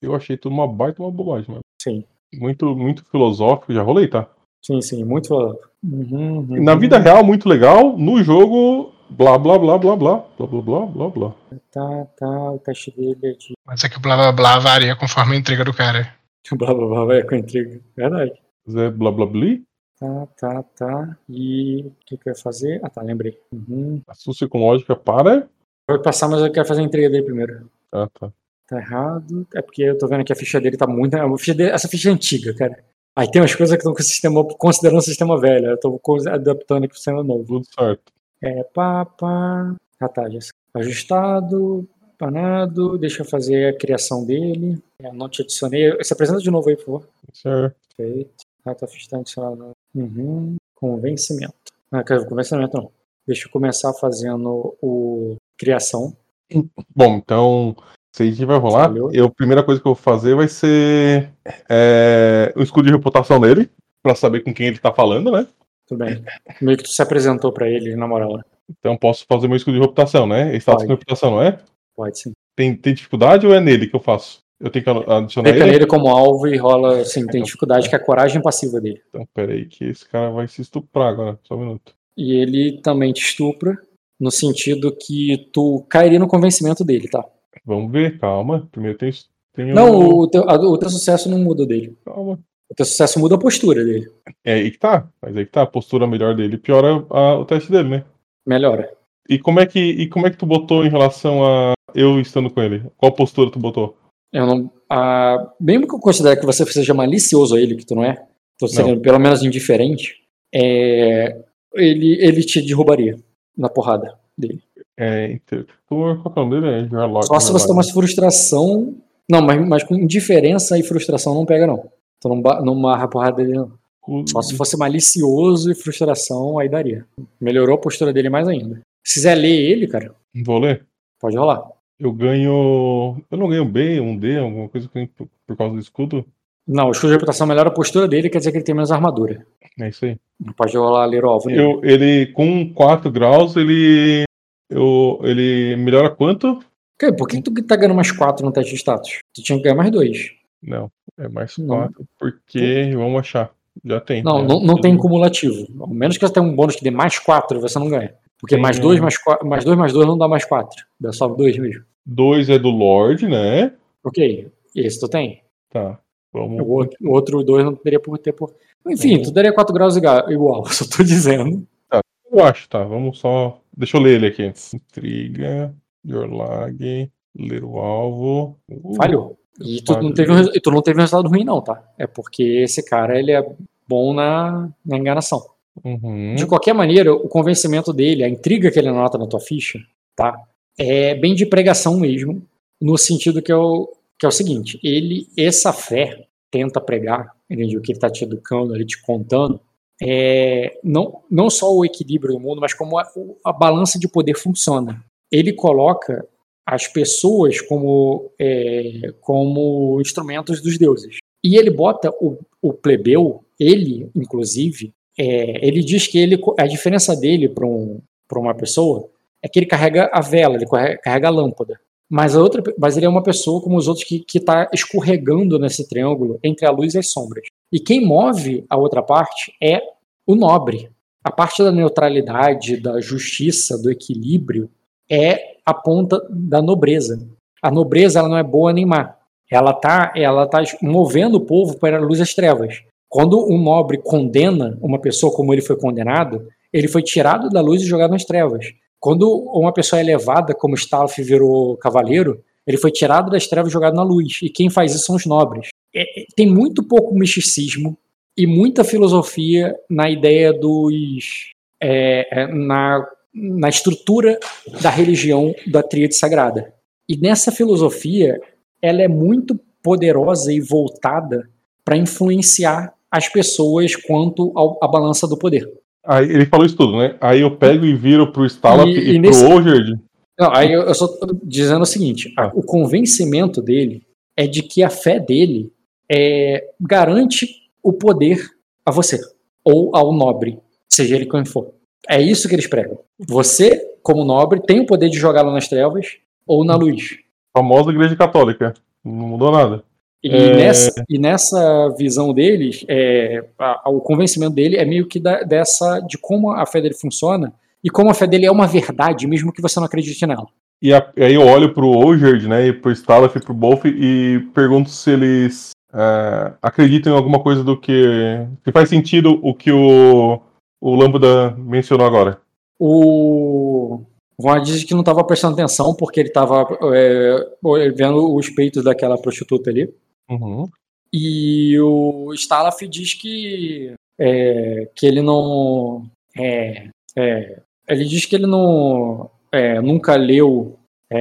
eu achei tudo uma baita uma bobagem, mano. Sim. Muito, muito filosófico, já rolei, tá? Sim, sim, muito. Uhum, uhum. Na vida real, muito legal. No jogo, blá blá blá blá blá. Blá blá blá blá blá. Tá, tá, o teste dele é de. Mas é que o blá blá blá varia conforme a intriga do cara. Blá blá blá, vai com a intriga. Verdade. Zé blá blá blá. Tá, tá, tá. E o que, que eu ia fazer? Ah, tá, lembrei. Uhum. Astúcia com lógica para. Vou passar, mas eu quero fazer a intriga dele primeiro. Ah, tá. Tá errado. É porque eu tô vendo que a ficha dele tá muito. a ficha dele- essa ficha é antiga, cara. Aí tem umas coisas que estão com o sistema, considerando o sistema velho. Eu tô adaptando aqui pro sistema novo. Tudo certo. É, pá, pá. Ah, tá, já. Ajustado, panado. Deixa eu fazer a criação dele. Eu não te adicionei. Se apresenta de novo aí, por favor. Certo. Perfeito. Ah, tá. Uhum. Convencimento. Ah, quero convencimento não. Deixa eu começar fazendo o criação. Bom, então, se a gente vai rolar, Valeu. eu, a primeira coisa que eu vou fazer vai ser é, um escudo de reputação dele, pra saber com quem ele tá falando, né? Tudo bem. Meio que tu se apresentou pra ele, na moral. né? Então posso fazer meu escudo de reputação, né? Status de reputação, não é? Pode sim. Tem, tem dificuldade ou é nele que eu faço? Eu tenho que adicionar Clica ele? nele como alvo e rola, assim, tem dificuldade, que é a coragem passiva dele. Então, peraí, que esse cara vai se estuprar agora. Só um minuto. E ele também te estupra, no sentido que tu cairia no convencimento dele, tá? Vamos ver, calma. Primeiro tem. tem Não, o teu, o teu sucesso não muda dele. Calma. O teu sucesso muda a postura dele. É aí que tá. Mas aí que tá. A postura melhor dele piora a- o teste dele, né? Melhora. E como é que, e como é que tu botou em relação a eu estando com ele? Qual postura tu botou? Eu não, ah, mesmo que eu considere que você seja malicioso a ele, que tu não é, tô sendo pelo menos indiferente, é, ele, ele te derrubaria na porrada dele. É, intertor, qual que é o nome dele? É. Só se você tomasse frustração. Não, mas, mas com indiferença e frustração não pega, não. Tu não, não marra a porrada dele, não. Só se fosse malicioso e frustração, aí daria. Melhorou a postura dele mais ainda. Se quiser ler ele, cara, Vou ler? pode rolar. Eu ganho. Eu não ganho B, um D, alguma coisa que- por, causa do escudo? Não, o escudo de reputação melhora a postura dele, quer dizer que ele tem menos armadura. É isso aí. Pode rolar ler o alvo. Eu, ele, com 4 graus, ele. Eu, ele melhora quanto? Cara, Por que tu tá ganhando mais 4 no teste de status? Tu tinha que ganhar mais 2. Não, é mais Não. 4, porque. Vamos achar. Já tem. Não, né? não, não tem cumulativo. Ao menos que você tenha um bônus que dê mais 4, você não ganha. Porque Tem mais 2 mais 4, mais 2 mais 2 não dá mais 4. Dá só 2 mesmo. 2 é do Lorde, né? Ok. Esse tu tem. Tá. Vamos. O outro, 2 não teria por ter por. Enfim, Uhum. tu daria 4 graus igual. [LAUGHS] Só tô dizendo. Eu acho, tá. Vamos só. Deixa eu ler ele aqui. Intriga, Yorlag, ler o alvo. Uh, Falhou. E tu não, teve um, tu não teve um resultado ruim, não, tá? É porque esse cara ele é bom na, na enganação. Uhum. De qualquer maneira, o convencimento dele, a intriga que ele anota na tua ficha, tá? É bem de pregação mesmo, no sentido que é o, que é o seguinte: ele, essa fé, tenta pregar, entende? o que ele está te educando, ele te contando, é não, não só o equilíbrio do mundo, mas como a, a balança de poder funciona. Ele coloca as pessoas como, é, como instrumentos dos deuses. E ele bota o, o plebeu, ele, inclusive, é, ele diz que ele, a diferença dele para um, uma pessoa é que ele carrega a vela, ele carrega, carrega a lâmpada. Mas, a outra, mas ele é uma pessoa como os outros que está escorregando nesse triângulo entre a luz e as sombras. E quem move a outra parte é o nobre. A parte da neutralidade, da justiça, do equilíbrio é a ponta da nobreza. A nobreza ela não é boa nem má. Ela está ela tá movendo o povo para a luz e as trevas. Quando um nobre condena uma pessoa como ele foi condenado, ele foi tirado da luz e jogado nas trevas. Quando uma pessoa é elevada, como Stalf virou cavaleiro, ele foi tirado das trevas e jogado na luz. E quem faz isso são os nobres. É, é, tem muito pouco misticismo e muita filosofia na ideia dos. É, é, na, na estrutura da religião da tríade sagrada. E nessa filosofia, ela é muito poderosa e voltada para influenciar as pessoas quanto ao- à balança do poder. Aí ele falou isso tudo, né? Aí eu pego e viro pro Stalap E- e, e pro nesse- Ogerd. Não, aí eu, eu só tô dizendo o seguinte: Ah. o convencimento dele é de que a fé dele é, garante o poder a você ou ao nobre, seja ele quem for. É isso que eles pregam. Você, como nobre, tem o poder de jogá-lo nas trevas ou na luz. Famosa Igreja Católica. Não mudou nada. E, É. nessa, e nessa visão deles, é, a- a- o convencimento dele é meio que da- dessa de como a fé dele funciona e como a fé dele é uma verdade, mesmo que você não acredite nela. E a- aí eu olho pro Ogerd, né? E pro Stalaf e pro Bolf e pergunto se eles é, acreditam em alguma coisa do que. Se faz sentido o que o, o Lambda mencionou agora. O Juan diz que não estava prestando atenção porque ele estava vendo os peitos daquela prostituta ali. Uhum. E o Stalaf diz que, é, que ele não. é, é, ele diz que ele não. é, nunca leu. É,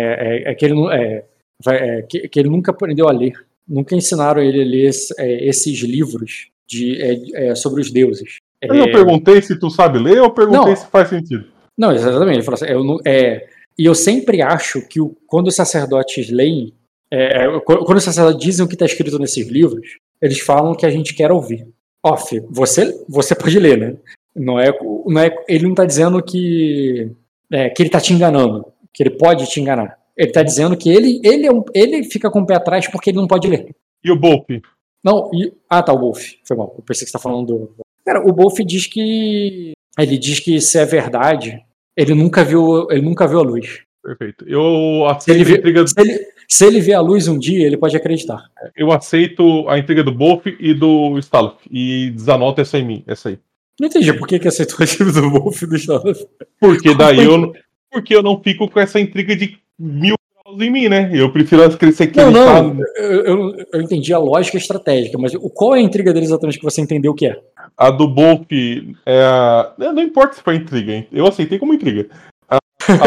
é, é que, ele, é, é, que, que ele nunca aprendeu a ler. Nunca ensinaram ele a ler esse- é, esses livros de, é, é, sobre os deuses. Eu perguntei se tu sabe ler ou eu perguntei Não. se faz sentido. Não, exatamente. Ele falou assim, eu não- é, e eu sempre acho que o- quando os sacerdotes leem, é, é, quando os sacerdotes dizem o que está escrito nesses livros, eles falam que a gente quer ouvir. Off, você, você pode ler, né? Não é, não é, ele não está dizendo que, é, que ele está te enganando, que ele pode te enganar. Ele está dizendo que ele, ele, é um- ele fica com o pé atrás porque ele não pode ler. E o Bolf? Não, e, ah tá, o Wolf. Foi mal. Eu pensei que você tá falando do. Cara, o Wolf diz que. Ele diz que se é verdade, ele nunca viu, ele nunca viu a luz. Perfeito. Eu Se ele, aceito, a intriga, ele, se ele vê a luz um dia, ele pode acreditar. eu aceito a intriga do Bolf e do Stalaf. E desanoto essa em mim, essa aí. Não entendi por que, que aceitou a time do Wolf e do Stalin. Porque daí eu, não- porque eu não fico com essa intriga de mil em mim, né? Eu prefiro ser que Não, não, tá- eu, eu, eu entendi a lógica estratégica, mas o- qual é a intriga dele exatamente que você entendeu o que é? A do Bolf é a. Não não importa se foi intriga, hein? Eu aceitei como intriga. A,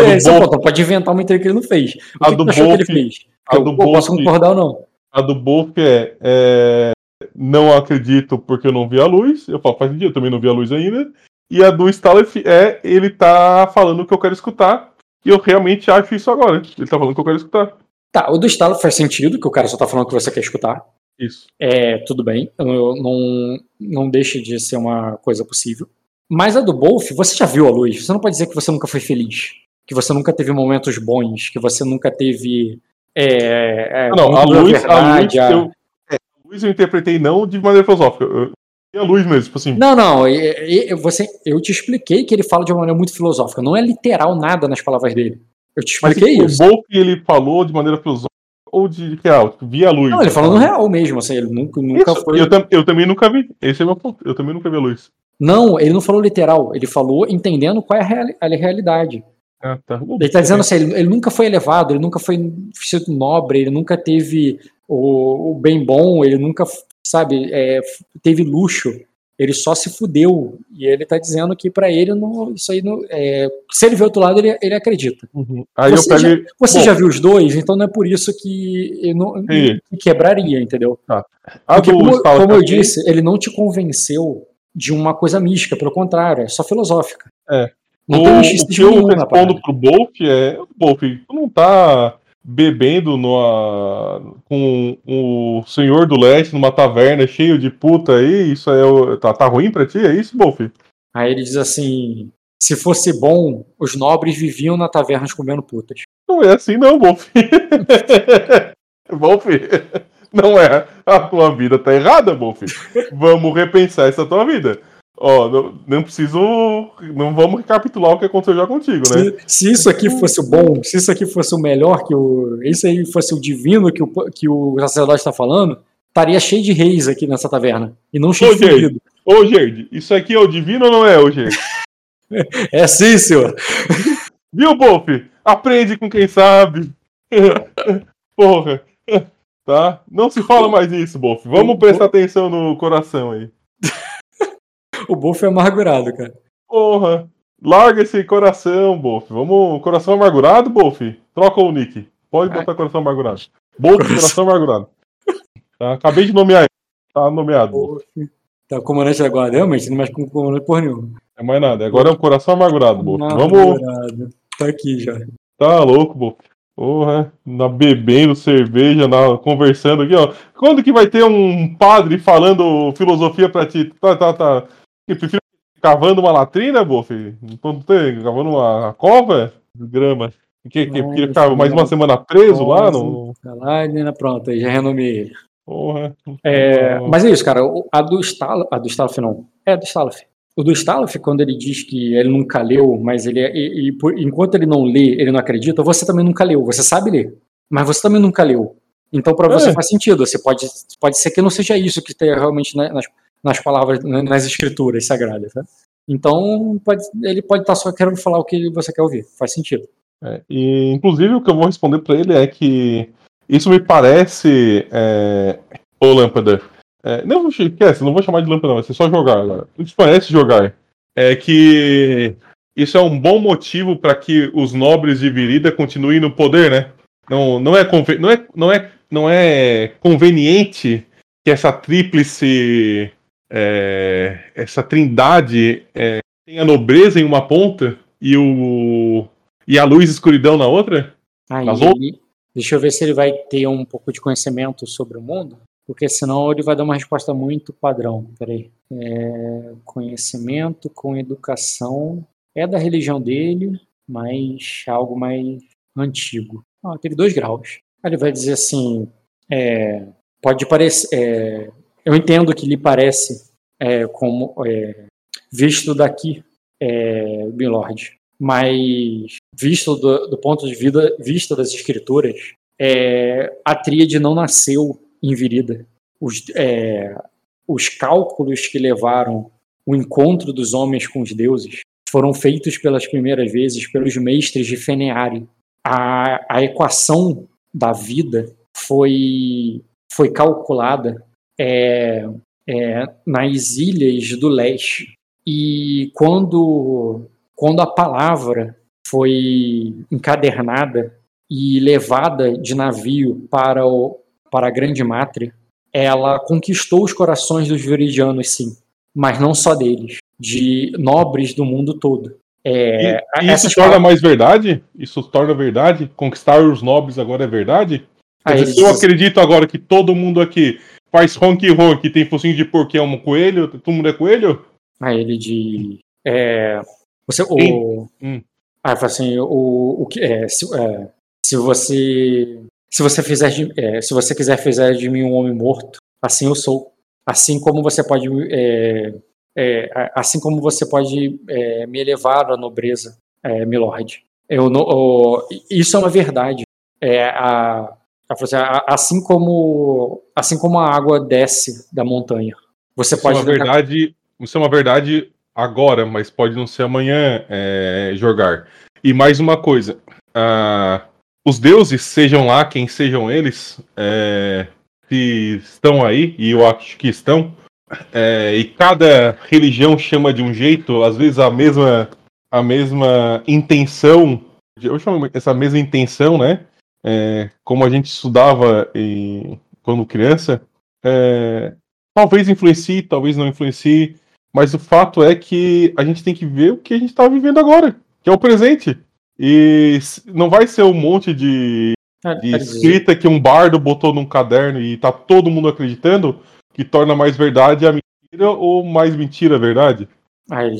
é Bolf, ponto, pode inventar uma intriga que ele não fez. O A que, do que que ele fez? a Eu, do posso Bolf- concordar ou não. a do Bolf é, é, Não acredito porque eu não vi a luz. Eu falo, faz sentido, eu também não vi a luz ainda. E a do Stalef é ele tá falando o que eu quero escutar. E eu realmente acho isso agora. Ele tá falando o que eu quero escutar. Tá, o do estalo faz sentido, que o cara só tá falando o que você quer escutar. Isso. É, tudo bem, eu não, não, não deixa de ser uma coisa possível. Mas a do Bolf, você já viu a luz. Você não pode dizer que você nunca foi feliz, que você nunca teve momentos bons, que você nunca teve. É, é, Não, a luz, a luz, verdade, a- eu, é, a luz eu interpretei não de maneira filosófica. Eu, eu, a luz mesmo, tipo assim. Não, não, e- e- você, eu te expliquei que ele fala de uma maneira muito filosófica. Não é literal nada nas palavras dele. Eu te Mas expliquei tipo, isso. o Bolf ele falou de maneira filosófica ou de real, tipo, via a luz. Não, ele falou no real mesmo, assim, ele nunca, nunca Isso, foi. eu, eu também nunca vi. Esse é o meu ponto. Eu também nunca vi a luz. Não, ele não falou literal, ele falou entendendo qual é a, reali- a realidade. Ah, tá. Ele tá dizendo assim, ele, ele nunca foi elevado, ele nunca foi sido nobre, ele nunca teve o, o bem bom, ele nunca, sabe, é, teve luxo. Ele só se fudeu. E ele tá dizendo que pra ele não, isso aí não. é, se ele vê outro lado, ele, ele acredita. Uhum. Aí Você eu pego. Você Bom. já viu os dois, então não é por isso que, não, quebraria, entendeu? A Porque, como, como eu disse, ele não te convenceu de uma coisa mística, pelo contrário, é só filosófica. É. Não o, tem o misticismo que eu nenhum respondo pro Bolf é: Bolf, tu não tá bebendo numa, com o senhor do leste numa taverna cheio de puta aí? Isso é, tá, tá ruim pra ti? É isso, Bolf? Aí ele diz assim: se fosse bom, os nobres viviam na tavernas comendo putas. Não é assim, não, Bolf. [LAUGHS] Bolf, [LAUGHS] não é. A tua vida tá errada, Bolf. Vamos repensar essa tua vida. Ó, não, não preciso. Não vamos recapitular o que aconteceu já contigo, né? Se, se isso aqui fosse o bom, se isso aqui fosse o melhor, que o, isso aí fosse o divino que o, que o sacerdote está falando, estaria cheio de reis aqui nessa taverna. E não cheio Ô, de fudido. Ô, Gerd, isso aqui é o divino ou não é, ô, Gerd? [LAUGHS] É sim, senhor. Viu, Bolf? Aprende com quem sabe. [LAUGHS] Porra. Tá? Não se fala mais isso, Bolf. Vamos prestar atenção no coração aí. [LAUGHS] O Bolf é amargurado, cara. Porra. Larga esse coração, Bolf. Vamos. Coração amargurado, Bolf? Troca o nick. Pode botar coração amargurado. Bolf, Coração- coração amargurado. Tá? Acabei de nomear ele. Tá nomeado. Bolf. Tá comandante da guarda, realmente, não mexe com comandante porra nenhuma. É mais nada. Agora é um coração amargurado, Bolf. Vamos. Tá aqui já. Tá louco, Bolf. Porra, na bebendo cerveja, na, conversando aqui, ó. Quando que vai ter um padre falando filosofia pra ti? Tá, tá, tá. Eu prefiro cavando uma latrina, Bolf? Não tem, cavando uma cova de grama. Que, que, Nossa, queria ficar mais uma semana preso lá? No... Lá, Nina, pronto, aí já renomeei ele. Porra. É, mas é isso, cara. o- A do Stalaf, a do Stalaf não. É do Stalaf. O do Stalaf, quando ele diz que ele nunca leu, mas ele é- e, e por- enquanto ele não lê, ele não acredita, você também nunca leu. Você sabe ler, mas você também nunca leu. Então para você É. faz sentido. Você pode pode ser que não seja isso que tem realmente na- nas, nas palavras, na- nas escrituras sagradas, tá? Então pode- ele pode estar só querendo falar o que você quer ouvir. Faz sentido. É, e, inclusive, o que eu vou responder pra ele é que isso me parece. É, ô, Lâmpada. É, não, esquece, não vou chamar de lâmpada, vai ser só jogar agora. Isso parece jogar. É que isso é um bom motivo para que os nobres de Virida continuem no poder, né? Não, não, é, não, é, não, é, não é conveniente que essa tríplice. é, essa trindade é, tenha nobreza em uma ponta e o e a luz e escuridão na outra? Aí Mas ele- deixa eu ver se ele vai ter um pouco de conhecimento sobre o mundo, porque senão ele vai dar uma resposta muito padrão. Peraí. É, conhecimento com educação é da religião dele, mas algo mais antigo. Ah, teve dois graus. Ele vai dizer assim: é, pode parecer. é, eu entendo que lhe parece é, como é, visto daqui, é, Milord, mas visto do, do ponto de vida, vista das escrituras, é, a tríade não nasceu em Virida. Os, é, os cálculos que levaram o encontro dos homens com os deuses foram feitos pelas primeiras vezes pelos mestres de Feneari. a, a equação da vida foi, foi calculada é, é, nas ilhas do leste. E quando, quando a palavra foi encadernada e levada de navio para, o, para a Grande Mátria, ela conquistou os corações dos viridianos, sim, mas não só deles, de nobres do mundo todo. É, e, e isso torna mais verdade? Isso torna verdade? Conquistar os nobres agora é verdade? Ah, dizer, se eu acredito agora que todo mundo aqui faz honk honk, tem focinho de porco é um coelho, todo mundo é coelho? Ah, ele de. É, você, o, hum. Ah, assim, o, o que é se, é, se você se você fizer de, é, se você quiser fazer de mim um homem morto, assim eu sou. Assim como você pode é, é, assim como você pode é, me elevar à nobreza, é, milord. Eu, eu, isso é uma verdade. É, a, assim, assim como assim como a água desce da montanha, você isso pode. É uma verdade. Isso é uma verdade agora, mas pode não ser amanhã é, jogar. E mais uma coisa. Uh, os deuses, sejam lá quem sejam eles, é, se estão aí, e eu acho que estão, é, e cada religião chama de um jeito, às vezes a mesma, a mesma intenção, eu chamo essa mesma intenção, né? É, como a gente estudava em, quando criança, é, talvez influencie, talvez não influencie, mas o fato é que a gente tem que ver o que a gente está vivendo agora, que é o presente. E não vai ser um monte de, é, de escrita que um bardo botou num caderno e tá todo mundo acreditando que torna mais verdade a mentira ou mais mentira a verdade? Ai,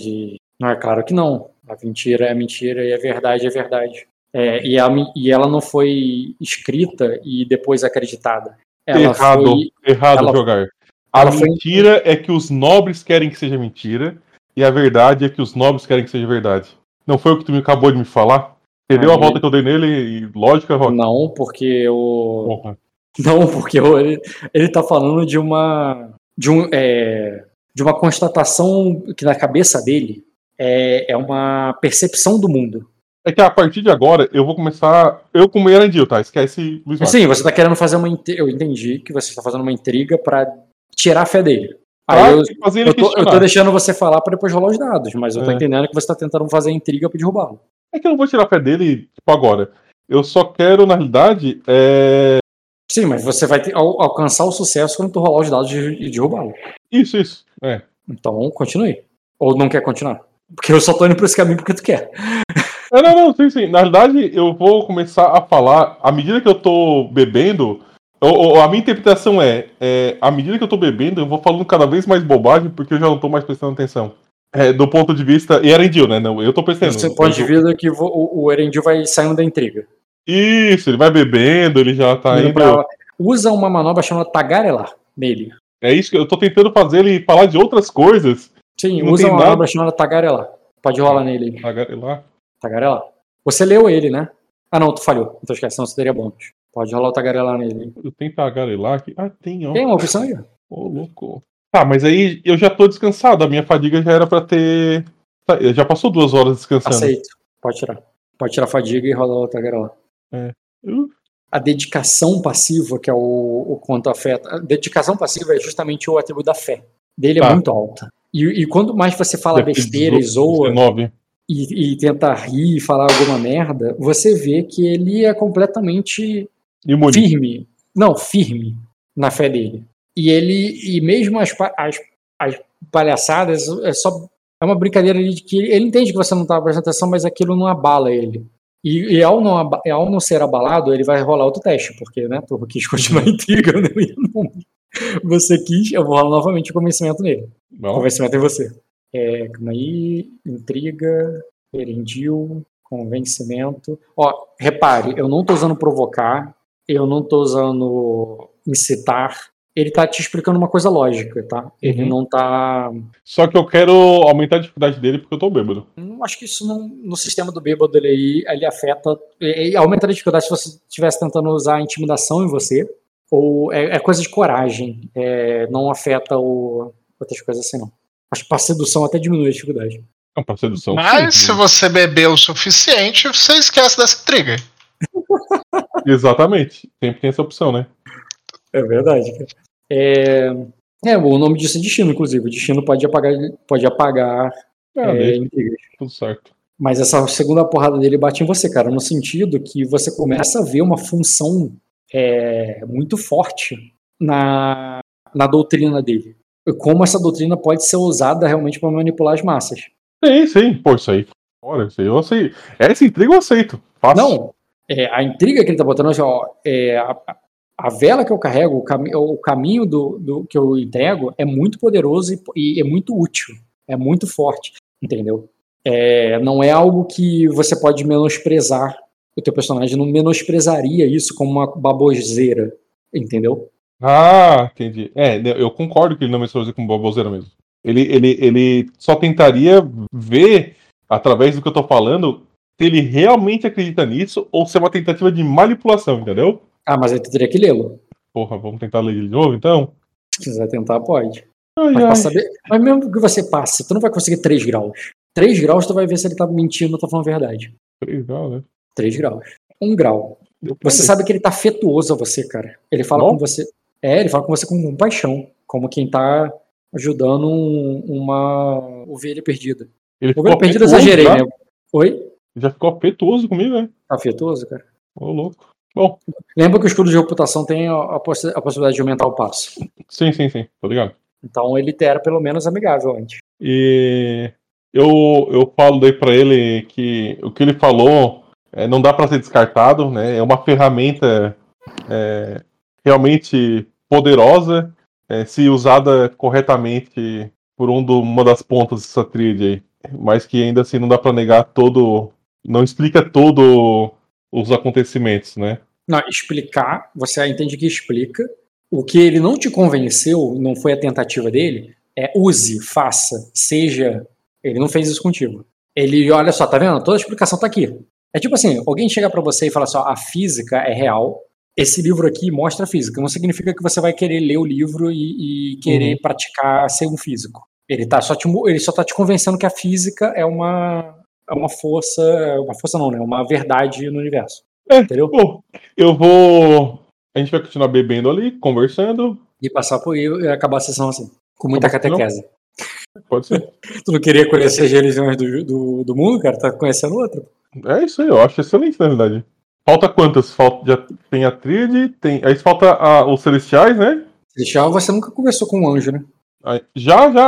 não é claro que não. A mentira é mentira e a verdade é verdade. É, e, a, e, ela não foi escrita e depois acreditada. Ela errado, foi, errado ela, jogar. A mentira foi... é que os nobres querem que seja mentira e a verdade é que os nobres querem que seja verdade. Não foi o que tu me acabou de me falar? Entendeu Aí... a volta que eu dei nele e lógica, Rock? Não, porque o. [LAUGHS] Não, porque ele, ele tá falando de uma. De, um, é, de uma constatação que na cabeça dele é, é uma percepção do mundo. É que a partir de agora eu vou começar. Eu como Erandil, tá? Esquece Luiz Sim, você tá querendo fazer uma. Eu entendi que você está fazendo uma intriga para tirar a fé dele. Aí eu, eu, tô, eu, tô, deixando você falar para depois rolar os dados, mas eu tô é. entendendo que você tá tentando fazer intriga pra derrubá-lo. É que eu não vou tirar a fé dele, tipo, agora. Eu só quero, na realidade, é... Sim, mas você vai ter, al alcançar o sucesso quando tu rolar os dados e derrubá-lo. Isso, isso. É. Então, continue. Ou não quer continuar? Porque eu só tô indo por esse caminho porque tu quer. É, não, não, sim, sim. Na realidade, eu vou começar a falar, à medida que eu tô bebendo, a minha interpretação é, é, à medida que eu tô bebendo, eu vou falando cada vez mais bobagem porque eu já não tô mais prestando atenção. É, do ponto de vista. E Erendil, né? Não, eu tô pensando. Você pode ver que o, o Erendil vai saindo da intriga. Isso, ele vai bebendo, ele já tá indo. Pra... Usa uma manobra chamada Tagarelar nele. É isso que eu tô tentando fazer ele falar de outras coisas. Sim, usa uma nada. manobra chamada Tagarelar. Pode rolar nele. Tagarelar? Tagarelar. Você leu ele, né? Ah, não, tu falhou. Então esquece, senão você teria bônus. Pode rolar o tagarelar nele. Eu tenho tagarelar aqui. Ah, tem, ó. Tem uma opção aí, ó. Ô, louco. Tá, mas aí eu já tô descansado. A minha fadiga já era pra ter. Tá, já passou duas horas descansando. Aceito. Pode tirar. Pode tirar a fadiga e rolar o tagarelar. É. Uh. A dedicação passiva, que é o, o quanto afeta. A dedicação passiva é justamente o atributo da fé. Dele é tá. muito alta. E, e quando mais você fala besteira e zoa. 19 e, e tenta rir e falar alguma merda, você vê que ele é completamente Firme. Não, firme na fé dele. E ele, e mesmo as, as, as palhaçadas, é só é uma brincadeira de que ele entende que você não estava prestando atenção, mas aquilo não abala ele. E, e, ao, não, ao não ser abalado, ele vai rolar outro teste, porque, né, tu quis continuar [LAUGHS] intriga, né? [LAUGHS] Você quis, eu vou rolar novamente o convencimento nele. Bom. Convencimento em você. É, calma aí, intriga, erendil, convencimento. Ó, repare, eu não estou usando provocar, eu não estou usando incitar. Ele está te explicando uma coisa lógica, tá? Ele uhum. não está. Só que eu quero aumentar a dificuldade dele porque eu tô bêbado. Não acho que isso não, no sistema do bêbado ele, ele afeta. Ele aumenta a dificuldade se você estivesse tentando usar intimidação em você. Ou é, é coisa de coragem. É, não afeta o, outras coisas assim, não. Acho que para sedução até diminui a dificuldade. Não, para sedução. Mas sim, se você beber o suficiente, você esquece dessa trigger. [LAUGHS] Exatamente. Sempre tem essa opção, né? É verdade. É, é, o nome disso é destino, inclusive. O destino pode apagar, pode apagar Ah, é, tudo certo. Mas essa segunda porrada dele bate em você, cara, no sentido que você começa a ver uma função é, muito forte na, na doutrina dele. Como essa doutrina pode ser usada realmente para manipular as massas. Sim, sim. Pô, isso aí. Olha, isso aí eu aceito. Essa intriga eu aceito. Fácil. Não, é, a intriga que ele tá botando assim, ó, é, a, a vela que eu carrego, o, cami o caminho do, do que eu entrego é muito poderoso e, e é muito útil, é muito forte, entendeu? É, não é algo que você pode menosprezar. O teu personagem não menosprezaria isso como uma baboseira, entendeu? Ah, entendi. É, né, eu concordo que ele não me fazer com baboseira mesmo. Ele, ele, ele só tentaria ver, através do que eu tô falando, se ele realmente acredita nisso ou se é uma tentativa de manipulação, entendeu? Ah, mas aí tu teria que lê-lo. Porra, vamos tentar ler ele de novo, então? Se quiser tentar, pode. Ai, Mas, ai. saber, mas mesmo que você passe, tu não vai conseguir 3 graus. 3 graus tu vai ver se ele tá mentindo ou tá falando a verdade. Legal, né? 3 graus. 1 grau. Deu pra Você sabe que ele tá afetuoso a você, cara. Ele fala Bom. com você. É, ele fala com você com compaixão. Como quem tá ajudando um- uma ovelha perdida. Ele Ovelha perdida, exagerei, né? Oi? Já ficou afetuoso comigo, né? Afetuoso, cara? Ô, louco. Bom, Lembra que o escudo de reputação tem a, a possi- a possibilidade de aumentar o passo. sim, sim, sim. Tô ligado. Então ele era pelo menos amigável antes. E eu, eu falo daí pra ele que o que ele falou é, não dá pra ser descartado, né? É uma ferramenta é, realmente poderosa é, se usada corretamente por um do- uma das pontas dessa tríade aí. Mas que ainda assim não dá pra negar todo. Não explica todo os acontecimentos, né? Não, explicar, você entende que explica. O que ele não te convenceu, não foi a tentativa dele, é use, faça, seja. Ele não fez isso contigo. Ele, olha só, tá vendo? Toda a explicação tá aqui. É tipo assim, alguém chega pra você e fala só, a física é real. Esse livro aqui mostra a física. Não significa que você vai querer ler o livro e, e querer praticar ser um físico. Ele, tá só te, ele só tá te convencendo que a física é uma, é uma força. Uma força não, né? Uma verdade no universo. É. Entendeu? Bom, eu vou. A gente vai continuar bebendo ali, conversando. E passar por aí e acabar a sessão assim. Com muita Acabar a sessão? catequese. Pode ser. [LAUGHS] Tu não queria conhecer as religiões do, do, do mundo, cara? Tá conhecendo outra. É isso aí, eu acho excelente, na verdade. Falta quantas? Falta, já tem a tríade, tem. Aí falta a- os celestiais, né? Celestial, você nunca conversou com um anjo, né? Já, já,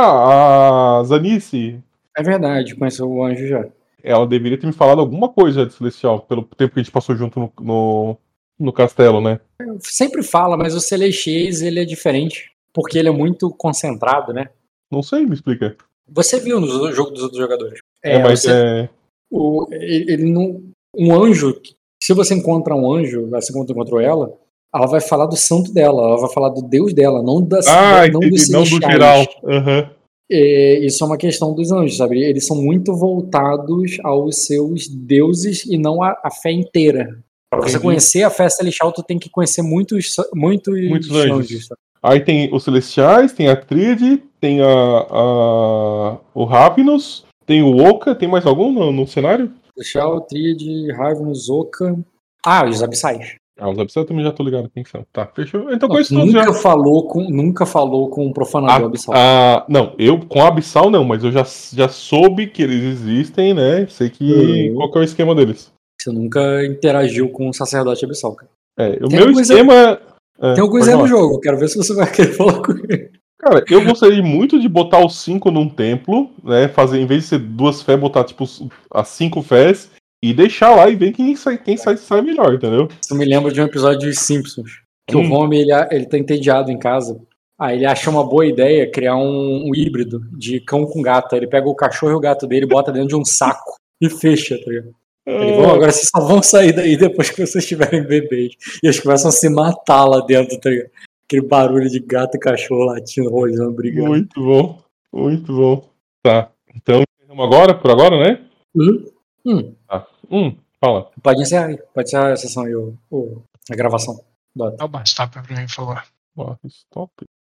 a Zanice, É verdade, conheceu o anjo já. Ela deveria ter me falado alguma coisa de celestial, pelo tempo que a gente passou junto no, no, no castelo, né? Sempre fala, mas o Celestiais, ele é diferente. Porque ele é muito concentrado, né? Não sei, me explica. Você viu no jogo dos outros jogadores. É, mas você- é. o- ele, ele não. Um anjo, se você encontra um anjo, assim como tu encontrou ela, ela vai falar do santo dela, ela vai falar do Deus dela, não da Ah, não entendi, não do geral. Aham. É, isso é uma questão dos anjos, sabe? Eles são muito voltados aos seus deuses e não à, à fé inteira. Para você conhecer a fé celestial, tu tem que conhecer muitos, muitos, Muitos anjos. sabe? Aí tem os celestiais, tem a tríade, tem a, a- o Ravenous, tem o Oka, tem mais algum no, no cenário? Celestial, Tríade, Ravenous, Oka. Ah, os abissais. Ah, os abissais eu também já tô ligado quem são. Tá, fechou. Então Não, conheço tu todos já. nunca falou com nunca falou com um profanador abissal. Ah, não, eu com a Abissal não, mas eu já, já soube que eles existem, né? Sei que Uhum. qual que é o esquema deles. Você nunca interagiu com um sacerdote abissal, cara. É, o Tem meu alguma coisa- esquema. é, Tem algum pode Zé no jogo, quero ver se você vai querer [LAUGHS] falar com ele. Cara, eu gostaria muito de botar os cinco num templo, né? Fazer, em vez de ser duas fés, botar tipo as cinco fés e deixar lá e ver quem sai, quem sai, sai melhor, entendeu? Isso me lembra de um episódio dos Simpsons. Que Hum. o Homer, ele, ele tá entediado em casa. Aí ele acha uma boa ideia criar um, um híbrido de cão com gato. Aí Ele pega o cachorro e o gato dele, bota dentro de um saco e fecha, tá ligado? Ah. "Bom, agora vocês só vão sair daí depois que vocês tiverem bebês. E eles começam a se matar lá dentro, tá ligado? Aquele barulho de gato e cachorro latindo, rolando, brigando. Muito bom, muito bom. Tá, então vamos agora, por agora, né? Hum? Hum, Hum, fala. pode encerrar aí. Pode encerrar a sessão aí, o, o- a gravação. Dá uma stop pra mim, por favor. Ó, Stop.